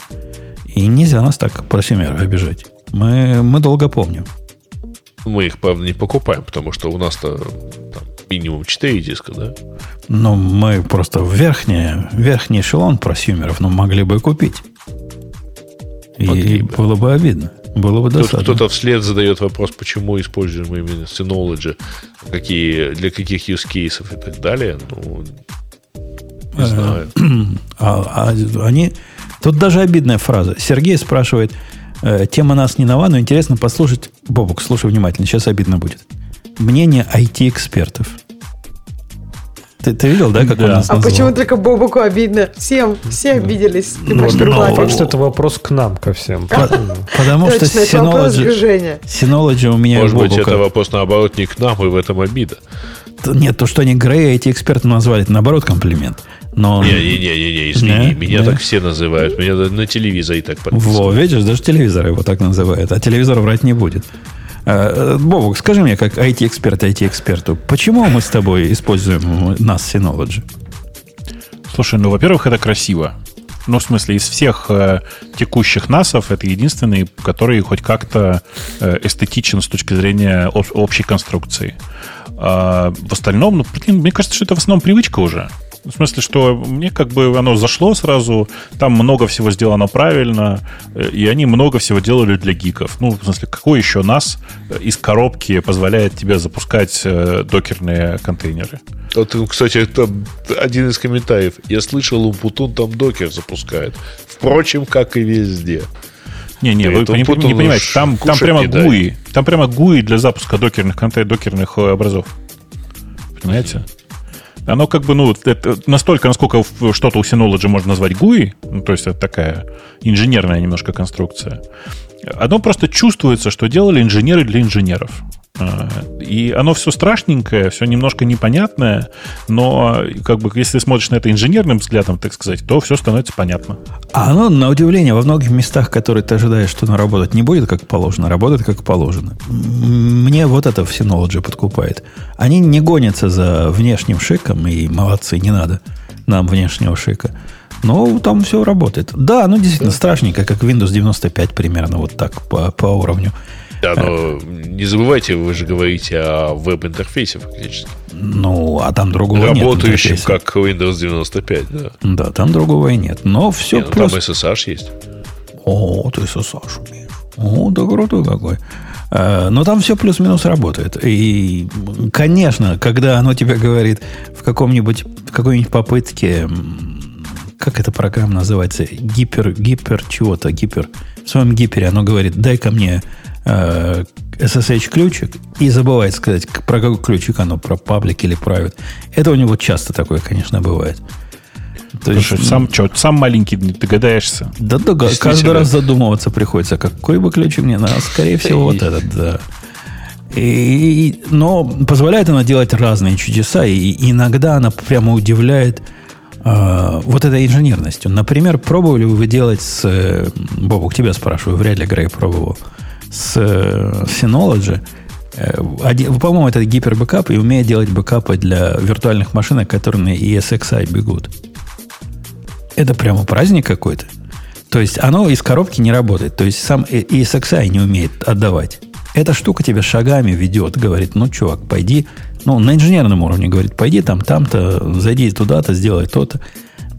И нельзя нас так просюмеров обижать. Мы, мы долго помним. Мы их, правда, не покупаем, потому что у нас-то там, минимум 4 диска, да? Но мы просто в верхний, верхний эшелон просюмеров ну, могли бы купить. И Могли бы. было бы обидно. Было бы досадно. кто-то вслед задает вопрос, почему используем именно Synology, какие, для каких use cases и так далее. Ну, не Э, знаю. *clears throat* А, а они... Тут даже обидная фраза. Сергей спрашивает, э, тема нас не нова, но интересно послушать... Бобук, слушай внимательно, сейчас обидно будет. Мнение IT-экспертов. Ты, ты видел, да, как он Да. нас А назвал? почему только Бобуку обидно? Всем, все обиделись. Ты Ну, можешь ну, факт, что это вопрос к нам, ко всем. Потому что Synology. Synology у меня Может быть, это вопрос, наоборот, не к нам, и в этом обида. Нет, то, что они Грея эти эксперты назвали, это наоборот комплимент. Но... Не-не-не, извини, да, меня да. так все называют. Меня на телевизоре так подписывают. Во, видишь, даже телевизор его так называют. А телевизор врать не будет. А, Бобок, скажи мне, как IT-эксперт IT-эксперту, почему мы с тобой используем нас Synology? Слушай, ну, во-первых, это красиво. Ну, в смысле, из всех э, текущих НАСов это единственный, который хоть как-то э, эстетичен с точки зрения об, общей конструкции. А в остальном, ну, блин, мне кажется, что это в основном привычка уже. В смысле, что мне как бы оно зашло сразу, там много всего сделано правильно, э, и они много всего делали для гиков. Ну, в смысле, какой еще нас э, из коробки позволяет тебе запускать э, докерные контейнеры? Вот, кстати, это один из комментариев. Я слышал, Умпутун там докер запускает. Впрочем, как и везде. Не-не, вы не, не понимаете, там, там прямо GUI. Там прямо GUI для запуска докерных, докерных образов. Понимаете? Оно как бы, ну, это настолько, насколько что-то у Synology можно назвать GUI, ну, то есть это такая инженерная немножко конструкция, оно просто чувствуется, что делали инженеры для инженеров. А, и оно все страшненькое, все немножко непонятное, но как бы если смотришь на это инженерным взглядом, так сказать, то все становится понятно. А оно, на удивление, во многих местах, которые ты ожидаешь, что оно работать не будет как положено, работает как положено. Мне вот это в Synology подкупает. Они не гонятся за внешним шиком, и молодцы, не надо нам внешнего шика. Но там все работает. Да, ну действительно страшненько, как Windows 95 примерно вот так по, по уровню. Да, но не забывайте, вы же говорите о веб-интерфейсе фактически. Ну, а там другого Работающим, нет как Windows 95, да. Да, там другого и нет. Но все нет, ну, Там SSH есть. О, ты SSH умеешь. О, да крутой какой. Э, но там все плюс-минус работает. И, конечно, когда оно тебе говорит в каком-нибудь, в какой-нибудь попытке, как эта программа называется, гипер, гипер чего-то, гипер, в своем гипере оно говорит, дай ко мне SSH-ключик и забывает сказать, про какой ключик оно, про паблик или private. Это у него часто такое, конечно, бывает. То есть, сам, что, сам маленький догадаешься? Да, да каждый раз задумываться приходится, какой бы ключик мне надо. Скорее всего, вот этот, да. И, но позволяет она делать разные чудеса, и иногда она прямо удивляет э, вот этой инженерностью. Например, пробовали вы делать с... Э, Бобук, тебя спрашиваю, вряд ли Грей пробовал с э, Synology. Э, по-моему, это гипербэкап и умеет делать бэкапы для виртуальных машин, которые на ESXi бегут. Это прямо праздник какой-то. То есть оно из коробки не работает. То есть сам ESXi не умеет отдавать. Эта штука тебя шагами ведет, говорит, ну, чувак, пойди, ну, на инженерном уровне, говорит, пойди там, там-то, зайди туда-то, сделай то-то.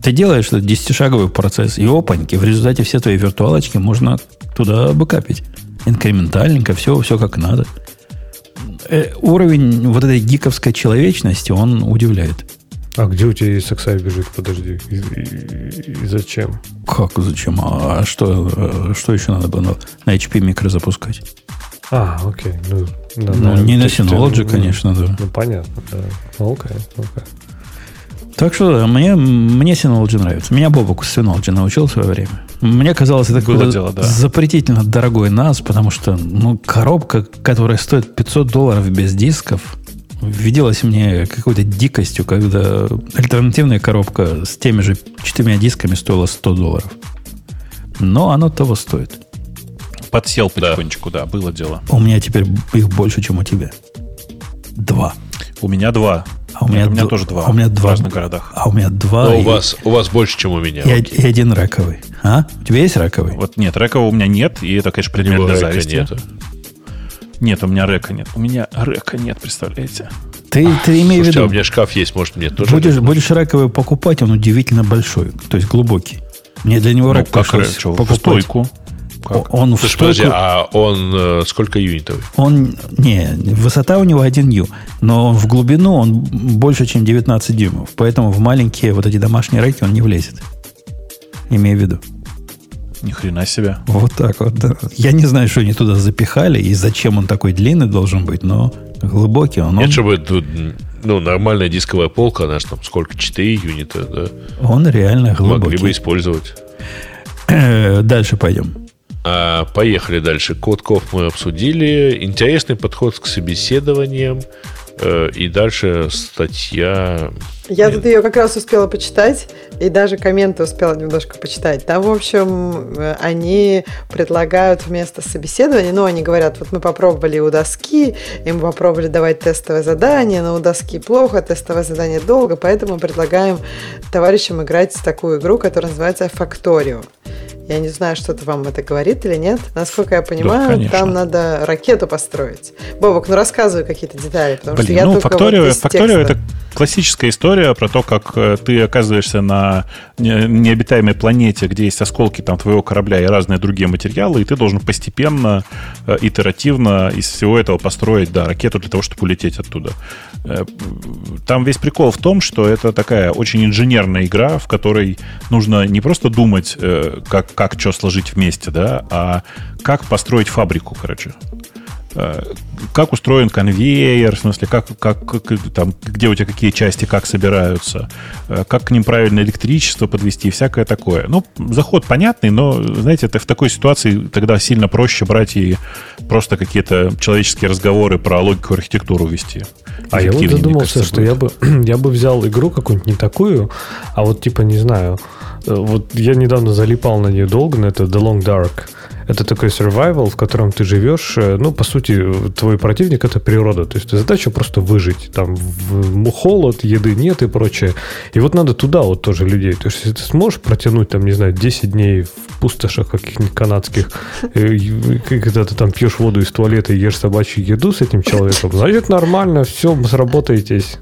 Ты делаешь этот десятишаговый процесс, и опаньки, в результате все твои виртуалочки можно туда бэкапить инкрементальненько, все, все как надо. Э, уровень вот этой гиковской человечности, он удивляет. А где у тебя есть XI бежит? Подожди. И, и, и зачем? Как зачем? А что, э, что еще надо было на HP микро запускать? А, окей. Ну, да, ну не на Synology, ну, конечно, да. Ну, понятно, да. Окей, окей. Так что мне, мне Synology нравится. Меня Бобок с Synology научил в свое время. Мне казалось, это Было дело, да. запретительно дорогой NAS, потому что ну, коробка, которая стоит 500 долларов без дисков, виделась мне какой-то дикостью, когда альтернативная коробка с теми же четырьмя дисками стоила 100 долларов. Но оно того стоит. Подсел потихонечку, да, да было дело. У меня теперь их больше, чем у тебя. Два. У меня два. А у меня, у меня д... тоже два. А у меня два. В разных городах. А у меня два. Но и... у, вас, у вас больше, чем у меня. И, и один раковый. А? У тебя есть раковый? Вот нет, ракового у меня нет, и это, конечно, предмет для зависти. Нету. Нет, у меня река нет. У меня река нет, представляете? Ты, ты имеешь в виду... а у меня шкаф есть, может, мне тоже... Будешь, будешь раковый покупать, он удивительно большой, то есть глубокий. Мне для него ну, рак как пришлось покупать. В стойку. Как? Он в стойку... подожди, а он э, сколько юнитов? Он, не, высота у него 1 ю, но в глубину он больше, чем 19 дюймов. Поэтому в маленькие вот эти домашние рейки он не влезет. Имею в виду. Ни хрена себе. Вот так вот, да. Я не знаю, что они туда запихали и зачем он такой длинный должен быть, но глубокий он. Нет, он... чтобы тут, ну, нормальная дисковая полка, она же там сколько, 4 юнита, да? Он реально глубокий. Могли бы использовать. Э, дальше пойдем. А, поехали дальше. Код Ков мы обсудили. Интересный подход к собеседованиям. Э, и дальше статья... Я тут ее как раз успела почитать, и даже комменты успела немножко почитать. Там, в общем, э, они предлагают вместо собеседования, ну, они говорят, вот мы попробовали у доски, и мы попробовали давать тестовое задание, но у доски плохо, тестовое задание долго, поэтому предлагаем товарищам играть в такую игру, которая называется Factorio. Я не знаю, что-то вам это говорит или нет. Насколько я понимаю, Да, там надо ракету построить. Бобок, ну рассказывай какие-то детали, потому что Блин, я ну, только Factorio, вот текста. это классическая история про то, как э, ты оказываешься на не- необитаемой планете, где есть осколки там твоего корабля и разные другие материалы, и ты должен постепенно, э, итеративно из всего этого построить, да, ракету для того, чтобы улететь оттуда. Э, Там весь прикол в том, что это такая очень инженерная игра, в которой нужно не просто думать, э, как, как что сложить вместе, да, а как построить фабрику, короче как устроен конвейер, в смысле, как, как, как, там, где у тебя какие части, как собираются, э, как к ним правильно электричество подвести, всякое такое. Ну, заход понятный, но, знаете, это в такой ситуации тогда сильно проще брать и просто какие-то человеческие разговоры про логику архитектуру вести. А я вот задумался, кажется, что я бы, *clears throat* я бы взял игру какую-нибудь не такую, а вот типа, не знаю, э, вот я недавно залипал на нее долго, на это The Long Dark. Это такой survival, в котором ты живешь, э, ну, по сути, твой противник это природа, то есть задача просто выжить, там холод, еды нет и прочее. И вот надо туда вот тоже людей, то есть если ты сможешь протянуть там, не знаю, 10 дней в пустошах каких-нибудь канадских, э, когда ты там пьешь воду из туалета и ешь собачью еду с этим человеком, значит нормально, все, сработаетесь.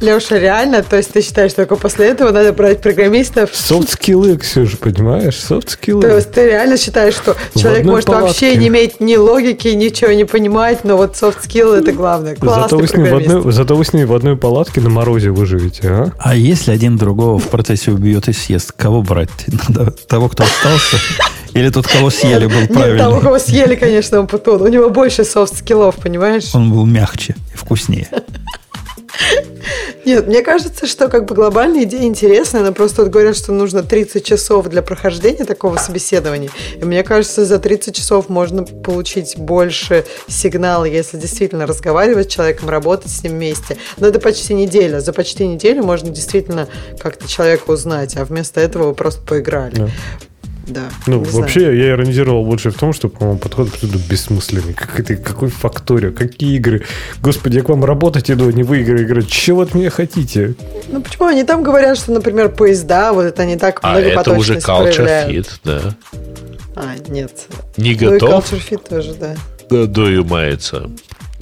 Леша, реально? То есть ты считаешь, что только после этого надо брать программистов? Софт-скиллы, Ксюша, понимаешь? Софт-скиллы. То есть ты реально считаешь, что человек может вообще палатке. не иметь ни логики, ничего не понимать, но вот skill это главное. Зато Классный вы, с ним в одной, зато вы с ним в одной палатке на морозе выживете, а? А если один другого в процессе убьет и съест, кого брать? Надо того, кто остался? Или тот, кого съели, был Нет, того, правильный? кого съели, конечно, он путун. У него больше софт-скиллов, понимаешь? Он был мягче и вкуснее. Нет, мне кажется, что как бы глобальная идея интересная, но просто вот говорят, что нужно 30 часов для прохождения такого собеседования. И мне кажется, за 30 часов можно получить больше сигнала, если действительно разговаривать с человеком, работать с ним вместе. Но это почти неделя. За почти неделю можно действительно как-то человека узнать, а вместо этого вы просто поиграли. Да. Да. Ну, не знаю. вообще, я иронизировал больше в том, что, по-моему, подход абсолютно бессмысленный. Как это, какой факторио, какие игры? Господи, я к вам работать иду, а не вы игры играть. Чего от меня хотите? Ну почему? Они там говорят, что, например, поезда, вот это они так А это уже culture проявляют. fit, да. А, нет. Не Ну и готов, culture fit тоже, да. да, доимается.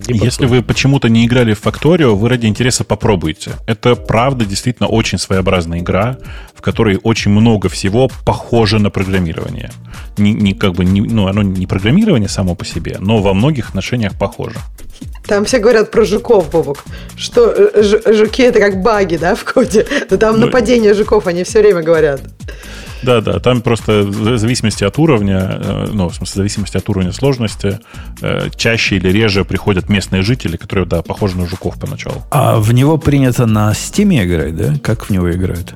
Если вы почему-то не играли в Factorio, вы ради интереса попробуйте. Это правда действительно очень своеобразная игра, в которой очень много всего похоже на программирование. Не, не как бы не, ну, оно не программирование само по себе, но во многих отношениях похоже. Там все говорят про жуков, Бобок. Что э, ж- жуки это как баги, да, в коде. Но там Ну, нападение жуков, они все время говорят. Да, да, там просто в зависимости от уровня, э, ну, в смысле, в зависимости от уровня сложности, э, чаще или реже приходят местные жители, которые, да, похожи на жуков поначалу. А в него принято на Steam играть, да? Как в него играют?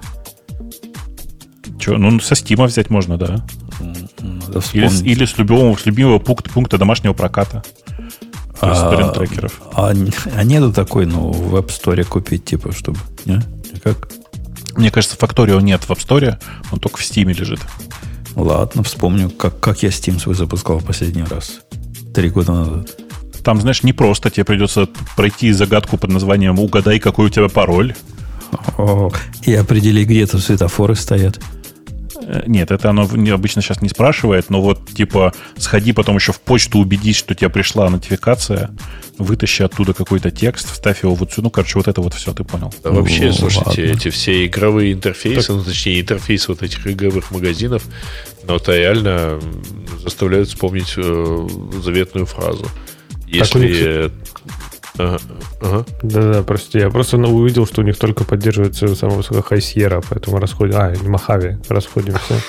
Че, ну, со Стима взять можно, да. Или, или с любого, с любимого пункта, пункта домашнего проката. А, торрент-трекеров. А, а нету такой, ну, в App Store купить, типа, чтобы... Не? Как? Мне кажется, Factorio нет в App Store, он только в Steam лежит. Ладно, вспомню, как, как я Steam свой запускал в последний раз. Три года назад. Там, знаешь, не просто тебе придется пройти загадку под названием «Угадай, какой у тебя пароль». О, и определи, где тут светофоры стоят. Э, Нет, это оно не- обычно сейчас не спрашивает, но вот типа сходи потом еще в почту, убедись, что тебе пришла нотификация, вытащи оттуда какой-то текст, вставь его вот сюда. Ну, короче, вот это вот все, ты понял. Да вообще, Ну, слушайте, ладно. эти все игровые интерфейсы, ну, точнее, интерфейсы вот этих игровых магазинов, ну, это реально заставляют вспомнить э, заветную фразу. Так них- Если... Ага, ага. Да-да, прости, я просто ну, увидел, что у них только поддерживается самая высокая хайсьера, поэтому расходим... А, не Махави, расходимся.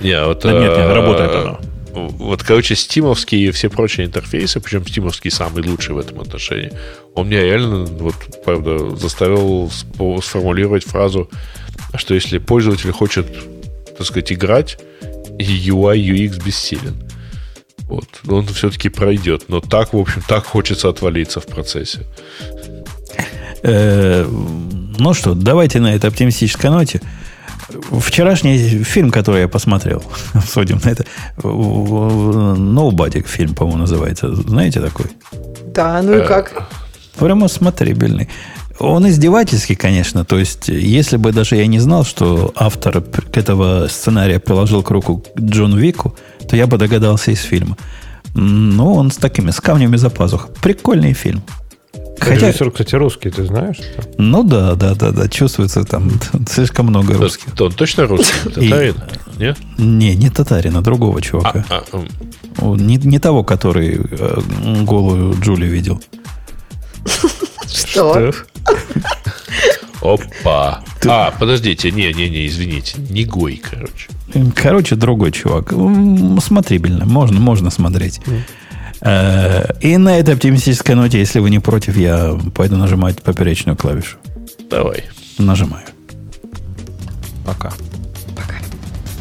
Не, вот, Да нет, нет, э, работает оно. Вот, короче, стимовские и все прочие интерфейсы, причем стимовский самый лучший в этом отношении, он меня реально, вот, правда, заставил сформулировать фразу, что если пользователь хочет, так сказать, играть, UI, UX бессилен. Вот. Он все-таки пройдет. Но так, в общем, так хочется отвалиться в процессе. Э, ну что, давайте на этой оптимистической ноте. Вчерашний фильм, который я посмотрел, *laughs* судим на это, Nobody фильм, по-моему, называется. Знаете такой? Да, ну и как? Прямо смотрибельный. Он издевательский, конечно. То есть, если бы даже я не знал, что автор этого сценария приложил к руку Джон Вику, то я бы догадался из фильма. Но он с такими, с камнями за пазух. Прикольный фильм. Хотя... Режиссер, кстати, русский, ты знаешь? Ну да, да, да, да. Чувствуется там *laughs* слишком много русских. Он точно русский? *laughs* Татарин? Нет? Не, не татарин, а другого чувака. А, а, не, не того, который э, голую Джули видел. *laughs* Что? Опа. А, подождите, не-не-не, извините. Не Гой, короче. Короче, другой чувак. Смотрибельно. Можно, можно смотреть. Э, и на этой оптимистической ноте, если вы не против, я пойду нажимать поперечную клавишу. Давай. Нажимаю. Пока.